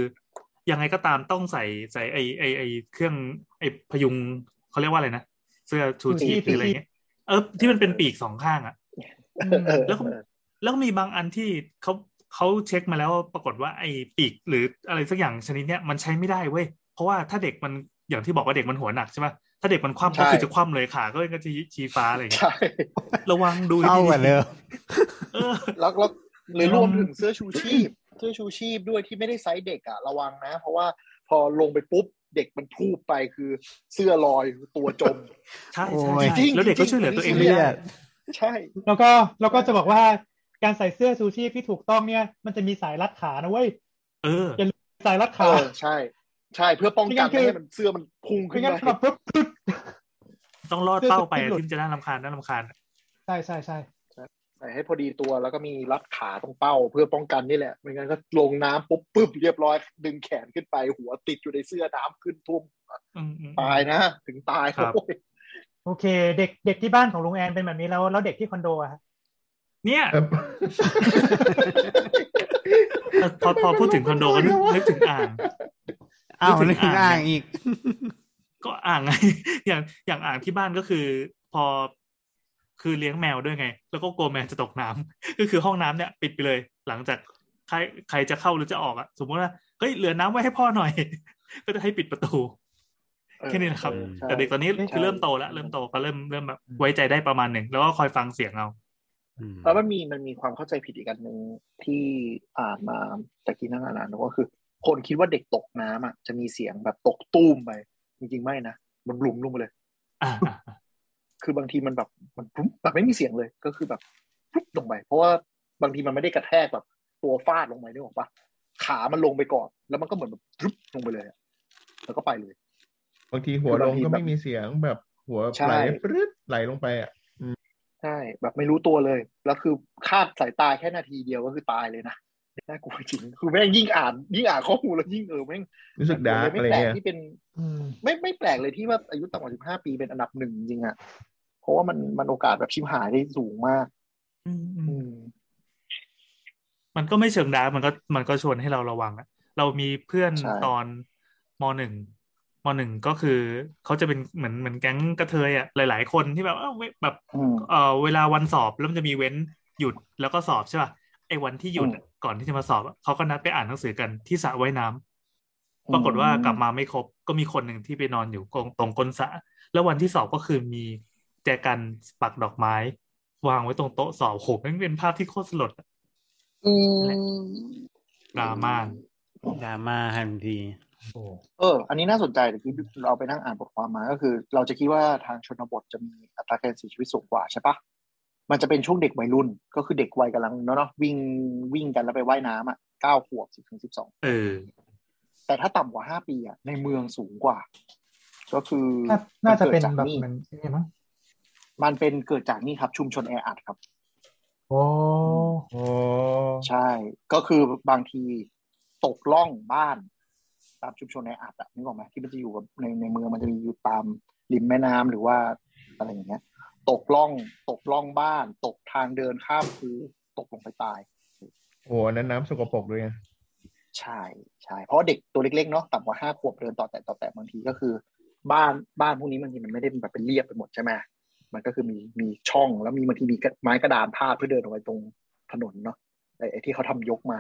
ยังไงก็ตามต้องใส่ใส่ไอไอไอเครื่องไอพยุงเขาเรียกว่าอะไรนะ เสื้อชูชีพหรืออะไรเงี้ย เออที่มันเป็นปีกสองข้างอะเออแล้วก็ แล้วก็มีบางอันที่เขาเขาเช็คมาแล้วปรากฏว่าไอ้ปีกหรืออะไรสักอย่างชนิดเนี้ยมันใช้ไม่ได้เว้ยเพราะว่าถ้าเด็กมันอย่างที่บอกว่าเด็กมันหัวหนักใช่ไหมถ้าเด็กมันคว่ำก็คือจะคว่ำเลยขาก็ก็จะชี้ฟ้าอะไรอย่างเงี้ยใช่ระวังดูเข้าดีกันเลยเออแล้วแล้วหรือรวมถึงเสื้อชูชีพ เสื้อชูชีพด้วยที่ไม่ได้ไซส์เด็กอะระวังนะ เพราะว่าพอลงไปปุ๊บเด็กมันพูบไปคือเสื้อลอยตัวจมใช่โอ้ใช่ยใช่แล้วเด็กก็ช่วยเหลือตัวเองไม่เลืได้อดใช่ แล้วก็แล้วก็จะบอกว่า การใส่เสื้อชูชีพที่ถูกต้องเนี่ย มันจะมีสายรัดขานะเว้ยเออสายรัดเอขาอใช่ ใช่เพื่อป้องกันไม่งั้นคือไม่ให้มันเสื้อมันพุ่งไม่ขึ้นงั้นไปแบบปุ๊บปุ๊บต้องลอดเป้าไปอะที่มันจะน่ารำคาญน่ารำคาญใช่ใช่ใช่ใส่ให้พอดีตัวแล้วก็มีรัดขาตรงเป้าเพื่อป้องกันนี่แหละไม่งั้นก็ลงน้ำปุ๊บปึ๊บเรียบร้อย ดึงแขนขึ้นไปหัวติดอยู่ในเสื้อน้ำขึ้นทุ่วมอืมอืมตายนะ ถึงตายครับโอ้ยโอเค เด็กเด็กที่บ้านของลุงแอนเป็นแบบนี้แล้วแล้วเด็กที่คอนโดอะฮะ เนี่ยครับพอพอพูดถึงคอนโดก็นึกนึกถึงอ่างอ้าวนึนึกกถึถึงงอ่างอ่างอีก ก็อ่างไงอย่างอย่างอ่างที่บ้านก็คือ พอคือเลี้ยงแมวด้วยไง แล้วก็กลัวแมวจะตกน้ำก็คือห้องน้ำเนี่ย ปิดไปเลย หลังจากใครใครจะเข้าหรือจะออกอะสมมติว่าเฮ้ยเหลือน้ำไว้ให้พ่อหน่อย ก็จะให้ปิดประตู แค่นี้นะครับเออใช่แต่เด็กตอนนี้คือเริ่มโตแล้วเริ่มโตก็เริ่มเริ่มแบบไว้ใจได้ประมาณหนึ่งแล้วก็คอยฟังเสียงเอา แล้วมันมีมันมีความเข้าใจผิดอีกอันหนึ่งที่อ่านมาตะกี้นั่งอ่านๆก็คือ คนคิดว่าเด็กตกน้ำอะจะมีเสียงแบบตกตุ้มไป จริง ๆ ไม่นะ มันบลุมลงไปเลยอ่าอ่าอ่าคือบางทีมันแบบมันปุ๊บแบบไม่มีเสียงเลยก็คือแบบปุ๊บลงไป เพราะว่าบางทีมันไม่ได้กระแทกแบบ ตัวฟาดลงไปนึกออกปะขามันลงไปก่อน แล้วมันก็เหมือนแบบปุ๊บลงไปเลยอะแล้วก็ไปเลย บางทีหัวลงคือบางทีก็แบบไม่มีเสียงแบบหัวใช่ไหลปรึ๊ดไหลลงไปอะ ใช่แบบไม่รู้ตัวเลย แล้วคือคาดสายตาแค่นาทีเดียวก็คือตายเลยนะน่ากลัวจริงคือแม่งยิ่งอ่านยิ่งอ่านข้อมูลแล้วยิ่งเออแม่งรู้สึก dark ไม่อะไรแปลกเงี้ยที่เป็นอืมไม่ไม่แปลกเลยที่ว่าอายุต่ำกว่าสิบห้าปีเป็นอันดับหนึ่งจริงอะเพราะว่ามันมันโอกาสแบบชิบหายได้สูงมากอืมอืมอืมมันก็ไม่เชิง dark มันก็มันก็ชวนให้เราระวังอะเรามีเพื่อนใช่ตอนมหนึ่ง มหนึ่งก็คือเขาจะเป็นเหมือนเหมือนแก๊งกระเทยอะหลาย ๆ คนที่แบบเอ้าเว้ยแบบอืมเออเวลาวันสอบแล้วมันจะมีเว้นหยุดแล้วก็สอบใช่ป่ะไอ้วันที่หยุดอะก่อนที่จะมาสอบอะเขาก็นัดไปอ่านหนังสือกันที่สระว่ายน้ำปรากฏว่ากลับมาไม่ครบก็มีคนหนึ่งที่ไปนอนอยู่ตรงตรงก้นสระแล้ววันที่สอบก็คือมีแจกันปักดอกไม้ วางไว้ตรงโต๊ะสอบโหมันเป็นภาพที่โคตรสลดอะอืมดราม่าดราม่าทันทีโอ้ เออ อันนี้น่าสนใจแต่ที่เราไปนั่งอ่านบทความมา ก็คือ เราจะคิดว่าทางชนบทจะมีอัตราการเสียชีวิตสูงกว่าใช่ปะมันจะเป็นช่วงเด็กวัยรุ่น ก็คือเด็กวัยกำลังเนาะเนาะวิ่งวิ่งกันแล้วไปว่ายน้ำอะเก้าขวบสิบถึงสิบสองเออแต่ถ้าต่ำกว่าห้าปีอะในเมืองสูงกว่า ก็คือน่าน่าจะเป็นมัแบบกิดจากเหมือนนี่มั้งมันเป็นเกิดจากนี่ครับ ชุมชนแออัดครับโอ้โอ้ใช่ ก็คือบางทีตกล่องบ้าน ตามชุมชนแออัดอะนึกออกไหมที่มันจะอยู่กับในในเมืองมันจะมีอยู่ตามริมแม่น้ำหรือว่าอะไรอย่างเงี้ย ตกล่องตกล่องบ้าน ตกทางเดินข้ามคูตกลงไปตายโหอันนั้นน้ำสกปรกด้วยไงใช่ใช่เพราะเด็กตัวเล็กๆเนาะต่ำกว่าห้าขวบเดินต่อแต่ต่อแต่บางทีก็คือ บ้านบ้านพวกนี้บางทีมันไม่ได้แบบเป็นเรียบไปหมดใช่ไหมมันก็คือมีมีช่องแล้วมีบางทีมีไม้กระดานพาดเพื่อเดินออกไปตรงถนนเนาะไอ้ไอ้ที่เขาทำยกมา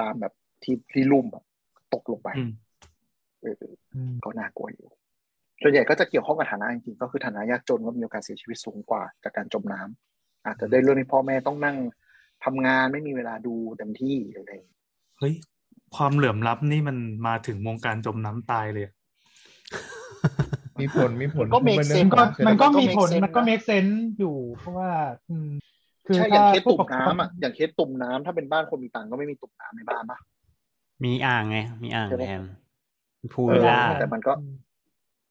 ตามแบบที่ที่ลุ่มอะ ตกลงไปอืมเออก็น่ากลัวอยู่ส่วนใหญ่ก็จะเกี่ยวข้องกับฐานะจริงๆก็คือฐานะยากจนก็มีโอกาสเสียชีวิตสูงกว่าจากการจมน้ำอาจจะได้เรื่องที่พ่อแม่ต้องนั่งทำงานไม่มีเวลาดูเต็มที่อะไรอย่างเงี้ยเฮ้ยความเหลื่อมล้ำนี่มันมาถึงวงการจมน้ำตายเลยอะมีผลมีผลก็ make เป็นเรื่มันก็ของมันก็มันก็มี make ผล sense มันก็นะเมคเซนส์อยู่ เพราะว่า อืมคือใช่อย่างถ้าเคสผู้ตุ่ปมกครองน้ำอะอย่างเคสตุ่มน้ำถ้าเป็นบ้านคนมีตังค์ก็ไม่มีตุ่มน้ำในบ้านปะ มีอ่างไง มีอ่างใช่ไหมแทนพูเอวิอลล่าแต่มันก็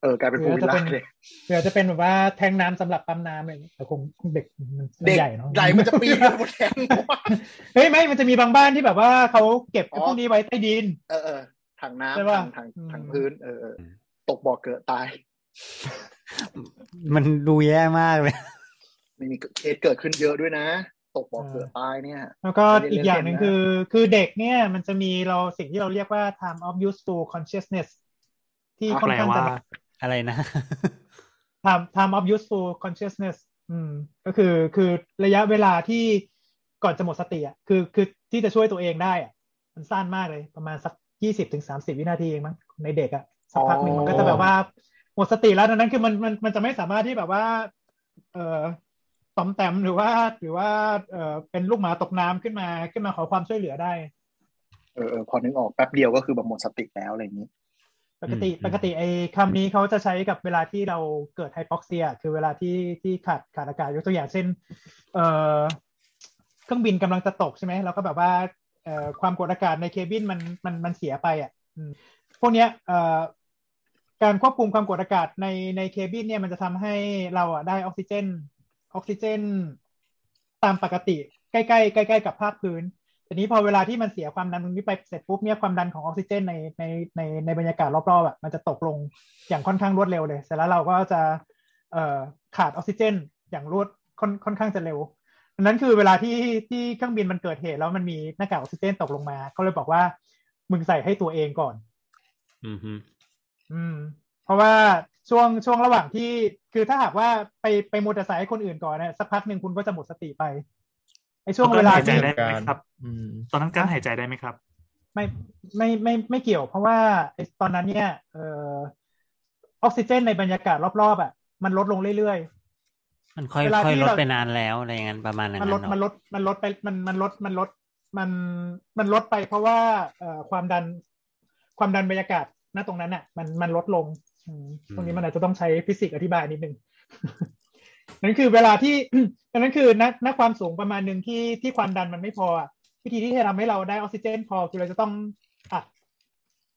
เออกลายเป็นหพูรือวิลจะล่าเป็นเลยเดี๋ยวจะเป็นแบบว่าแทงน้ำสำหรับปั๊มน้ำอะไรอย่างเงี้ยแต่คงเด็กมันเด็กใหญ่เนาะใหญ่มันจะปีนขึ้นบนแทงเฮ้ยไม่มันจะมีบางบ้านที่แบบว่าเขาเก็บอ๋อพวกนี้ไว้ใต้ดิน เออเออถังใช่น้ำปะถังถังอืมถังพื้นเออเออตกบ่อเกิดตาย มันดูแย่มากเลยไม่มีเคสเกิดขึ้นเยอะด้วยนะ ตกบ่อเกิดตายเนี่ยแล้วก็ไม่ได้อีกอย่างหนึ่งเล่นเกมนะคือ คือเด็กเนี่ยมันจะมีเราสิ่งที่เราเรียกว่า time of useful consciousness ที่ค่อนแปลข้างว่าจะอะไรนะ time time of useful consciousness อืมก็คือคือระยะเวลาที่ก่อนจะหมดสติอะคือคือที่จะช่วยตัวเองได้อะมันสั้นมากเลยประมาณสักยี่สิบถึงสามสิบวินาทีเองมั้งในเด็กอะสักพักหนึ่งมันก็จะแบบว่าหมดสติแล้วดังนั้นคือมันมันมันจะไม่สามารถที่แบบว่า เอ่อต อมแตมหรือว่าหรือว่าเอ่อเป็นลูกหมาตกน้ำขึ้นมาขึ้นมาขอความช่วยเหลือได้เออเออพอนึกออกแป๊บเดียวก็คือแบบหมดสติแล้วอะไรอย่างนี้ ปกติอืมปกติไอ้คำนี้เขาจะใช้กับเวลาที่เราเกิดไฮปอกเซีย คือเวลาที่ที่ขาดขาดอากาศยกตัวอย่างเช่น เอ่อเครื่องบินกำลังจะตกใช่ไหมแล้วก็แบบว่าเอ่อความกดอากาศในเคบินมันมันมันเสียไปอะอืมพวกเนี้ยเอ่อการควบคุมความกดอากาศในในเคบินเนี่ยมันจะทำให้เราอะได้ออกซิเจน ออกซิเจน ตามปกติใกล้ๆใกล้ๆกับภาคพื้นทีนี้พอเวลาที่มันเสียความดันตรงนี้ไปเสร็จปุ๊บเนี่ยความดันของออกซิเจนในในในในบรรยากาศรอบๆอะมันจะตกลงอย่างค่อนข้างรวดเร็วเลย เสร็จแล้วเราก็จะเอ่อขาดออกซิเจน อย่างรวดค่อนค่อนข้างจะเร็วดังนั้นคือเวลาที่ที่เครื่องบินมันเกิดเหตุแล้วมันมีหน้ากากออกซิเจนตกลงมาเขาเลยบอกว่ามึงใส่ให้ตัวเองก่อน อืมฮึอืมเพราะว่า ช่วงช่วงระหว่างที่คือถ้าหากว่าไปไปมัวแต่ใส่ให้คนอื่นก่อนเนี่ยสักพักหนึ่งคุณก็จะหมดสติไปไอ้ช่วงเวลาหายใจที่ได้ไหมครับอืมตอนนั้นการหายใจได้ไหมครับ ไม่ไม่ไม่ไม่เกี่ยวเพราะว่าไอ้ตอนนั้นเนี่ยเอ่อออกซิเจนในบรรยากาศรอบๆอะมันลดลงเรื่อยมันค่อยเวลาค่อยที่ลดเราไปนานแล้วอะไรอย่างนั้นประมาณนั้ๆนมันลดเนอะมันลดมันลดไปมันมันลดมันลดมันมันลดไปเพราะว่าเอ่อความดันความดันบรรยากาศณตรงนั้นอะ มันมันลดลงอืม ตรงนี้มันอาจจะต้องใช้ฟิสิกส์อธิบายนิดนึงนั่นคือเวลาที่ดังนั้นคือณณความสูงประมาณหนึ่งที่ที่ความดันมันไม่พอวิธีที่จะทำให้เราได้ออกซิเจน พอคือเราจะต้องอัด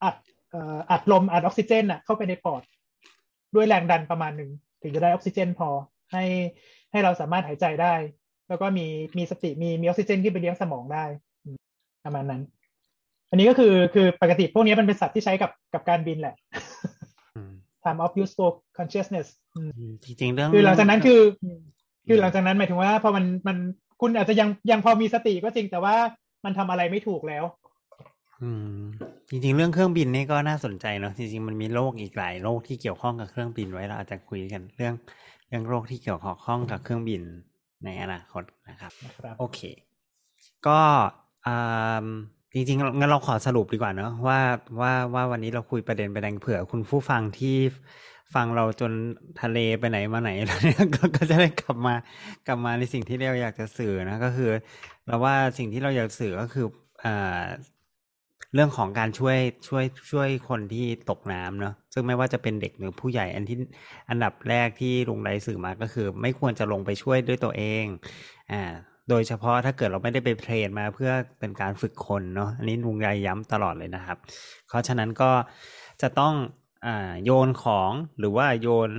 อัดเอ่ออัดลมอัดออกซิเจนอะเข้าไปในปอด ด้วยแรงดันประมาณหนึ่งถึงจะได้ออกซิเจน พอให้ให้เราสามารถหายใจได้ แล้วก็มีมีสติมีมีออกซิเจนที่ไปเลี้ยงสมองได้ประมาณนั้น อันนี้ก็คือคือปกติพวกนี้มันเป็นศัพท์ที่ใช้กับกับการบินแหละ time of useful consciousness อืมอืมจริงๆเรื่องคือหลังจากนั้นคือ คือหลังจากนั้นหมายถึงว่าพอมันมันคุณอาจจะยังยังพอมีสติก็จริงแต่ว่ามันทำอะไรไม่ถูกแล้ว อืม จริง ๆ เรื่องเครื่องบินนี่ก็น่าสนใจเนอะจริง ๆ มันมีโรคอีกหลายโรคที่เกี่ยวข้องกับเครื่องบินไว้เราอาจจะคุยกันเรื่องเรื่องโรคที่เกี่ยวข้องกับเครื่องบินในอนาคตนะครับนะครับโอเค ก็อ่า จริงๆงั้นเราขอสรุปดีกว่าเนอะว่าว่าว่าวันนี้เราคุยประเด็นไปแดงเผื่อคุณผู้ฟังที่ฟังเราจนทะเลไปไหนมาไหนแล้วเนี่ยก็จะได้กลับมากลับมาในสิ่งที่เราอยากจะสื่อนะก็คือเราว่าสิ่งที่เราอยากสื่อก็คืออ่าเรื่องของการช่วยช่วยช่วยคนที่ตกน้ำเนอะซึ่งไม่ว่าจะเป็นเด็กหรือผู้ใหญ่อันที่อันดับแรกที่ลุงไรสื่อมาก็คือ ไม่ควรจะลงไปช่วยด้วยตัวเองอ่า โดยเฉพาะถ้าเกิดเราไม่ได้ไปเทรนมาเพื่อเป็นการฝึกคนเนาะอันนี้ลุงยายย้ำตลอดเลยนะครับ เพราะฉะนั้นก็จะต้องอ่าโยนของหรือว่าโยน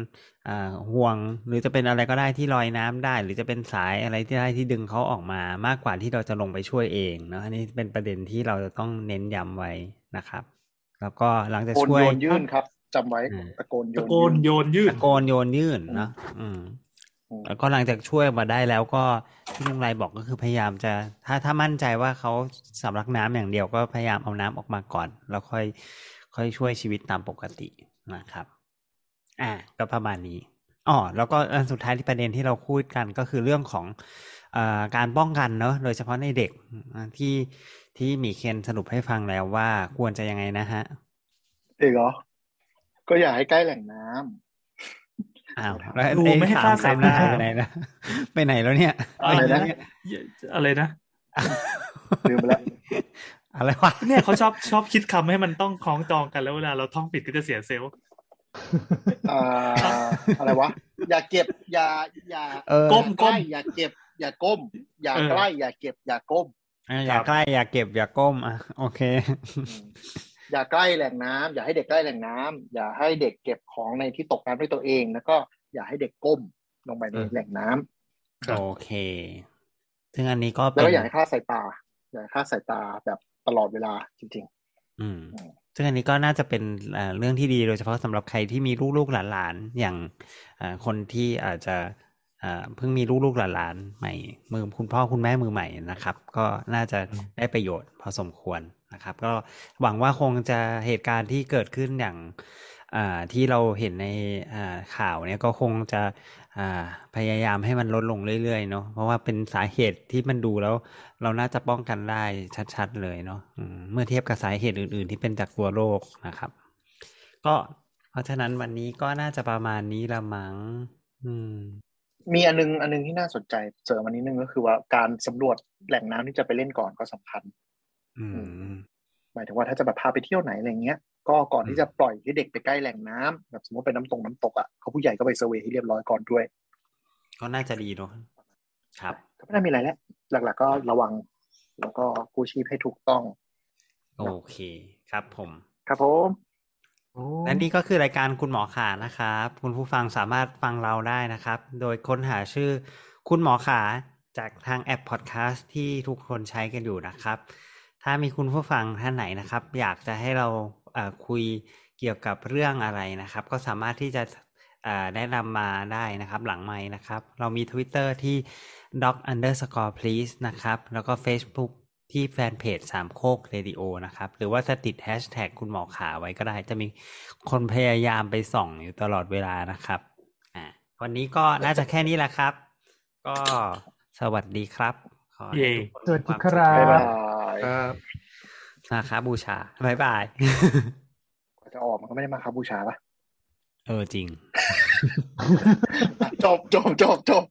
อ่าห่วงหรือจะเป็นอะไรก็ได้ที่ลอยน้ำได้ หรือจะเป็นสายอะไรที่ได้ที่ดึงเขาออกมามากกว่าที่เราจะลงไปช่วยเองเนาะอันนี้เป็นประเด็นที่เราจะต้องเน้นย้ำไว้นะครับ แล้วก็หลังจากตะโกนช่วยโยนยื่นครับจำไว้อืมตะโกนโยตะนโกนโยนยื่นตะโกนโยนยื่นเนาะอืมอืม แล้วก็หลังจากช่วยออกมาได้แล้วก็ที่ลุงไรบอกก็คือพยายามจะ ถ้าถ้ามั่นใจว่าเขาสำลักน้ำอย่างเดียวก็พยายามเอาน้ำออกมาก่อน แล้วค่อย ค่อยช่วยชีวิตตามปกตินะครับ อ่า ก็ประมาณนี้อ๋อแล้วก็อันสุดท้ายที่ประเด็นที่เราพูดกันก็คือเรื่องของอาการป้องกันเนอะโดยเฉพาะในเด็กอ่าที่ที่หมีเคนสรุปให้ฟังแล้วว่าควรจะยังไงนะฮะเอกเหรอก็อย่าให้ใกล้แหล่งน้ำ อ้าวแล้วดูไม่ให้อ้คลาดสามสายคำนั้นตาหายไปไหนนะไปไหนแล้วเนี่ย อะไรนะอะไรนะลืมไปแล้วอะไรวะเนี่ยเขาชอบชอบคิดคำให้มันต้องคล้องจองกันแล้วเวลาเราท่องผิดก็จะเสียเซลล์อ่าอะไรวะ อย่าเก็บ อย่า อย่าเออก้มใกล้ อย่าเก็บ อย่าก้มอย่าเออใกล้อย่าเก็บอย่าก้มอะอย่าใกล้อย่าเก็บ อย่าก้มอะโอเค อืมอย่าใกล้แหล่งน้ำอย่าให้เด็กใกล้แหล่งน้ำอย่าให้เด็กเก็บของในที่ตกน้ำด้วยตัวเอง แล้วก็อย่าให้เด็กก้มลงไปในเออแหล่งน้ำครับโอเค ซึ่งอันนี้ก็แล้วเป็นก็อย่าให้คลาดสายตา อย่าให้คลาดสายตาแบบตลอดเวลาจริงอืมอืม ซึ่งอันนี้ก็น่าจะเป็นอ่าเรื่องที่ดีโดยเฉพาะสำหรับใครที่มีลูกๆหลานๆอย่างอ่าคนที่อาจจะอ่าเพิ่งมีลูกๆหลานๆใหม่มือคุณพ่อคุณแม่มือใหม่นะครับ ก็น่าจะได้ประโยชน์พอสมควร นะครับ ก็หวังว่าคงจะเหตุการณ์ที่เกิดขึ้นอย่างที่เราเห็นในข่าวเนี่ยก็คงจะพยายามให้มันลดลงเรื่อยๆเนาะเพราะว่าเป็นสาเหตุที่มันดูแล้ว เราน่าจะป้องกันได้ชัด ๆ เลยเนาะมเมื่อเทียบกับสาเหตุอื่น ๆ ที่เป็นจากตัวโรคนะครับ ก็เพราะฉะนั้นวันนี้ก็น่าจะประมาณนี้ละมั้งมีอันนึงอันนึงที่น่าสนใจเสริมอันนี้นึงก็คือว่าการสำรวจแหล่งน้ำที่จะไปเล่นก่อนก็สำคัญ หมายถึงว่าถ้าจะแบบพาไปเที่ยวไหนอะไรเงี้ยก็ก่อนที่จะปล่อยให้เด็กไปใกล้แหล่งน้ำแบบสมมติเป็นน้ำตกน้ำตกอะเขาผู้ใหญ่ก็ไปเซอร์เวย์ให้เรียบร้อยก่อนด้วย ก็น่าจะดีเนอะครับก็ไม่น่ามีอะไรแล้ว หลัก ๆ ก็ระวัง แล้วก็กู้ชีพให้ถูกต้อง โอเคครับผม ครับผมและนี่ก็คือรายการคุณหมอขานะครับ คุณผู้ฟังสามารถฟังเราได้นะครับ โดยค้นหาชื่อ คุณหมอขาจากทางแอปพอดแคสต์ที่ทุกคนใช้กันอยู่นะครับ ถ้ามีคุณผู้ฟังท่านไหนนะครับ อยากจะให้เราเอ่อคุยเกี่ยวกับเรื่องอะไรนะครับ ก็สามารถที่จะเอ่อแนะนำมาได้นะครับ หลังไม้นะครับ เรามี Twitter ที่ doc underscore please นะครับ แล้วก็ Facebook ที่แฟนเพจสามโคกเรดิโอนะครับ หรือว่าจะติดแฮชแท็กคุณหมอขาไว้ก็ได้ จะมีคนพยายามไปส่องอยู่ตลอดเวลานะครับอ่าวันนี้ก็น่าจะแค่นี้แหละครับ ก็สวัสดีครับ ขอให้ทุกคนสวัสดีมีวามครัสุขบ๊ายบบาย ครับมาครับบูชาบ๊ายบายกว่าจะออกมันก็ไม่ได้มาครับบูชาปะเออจริง จบจบจบจบ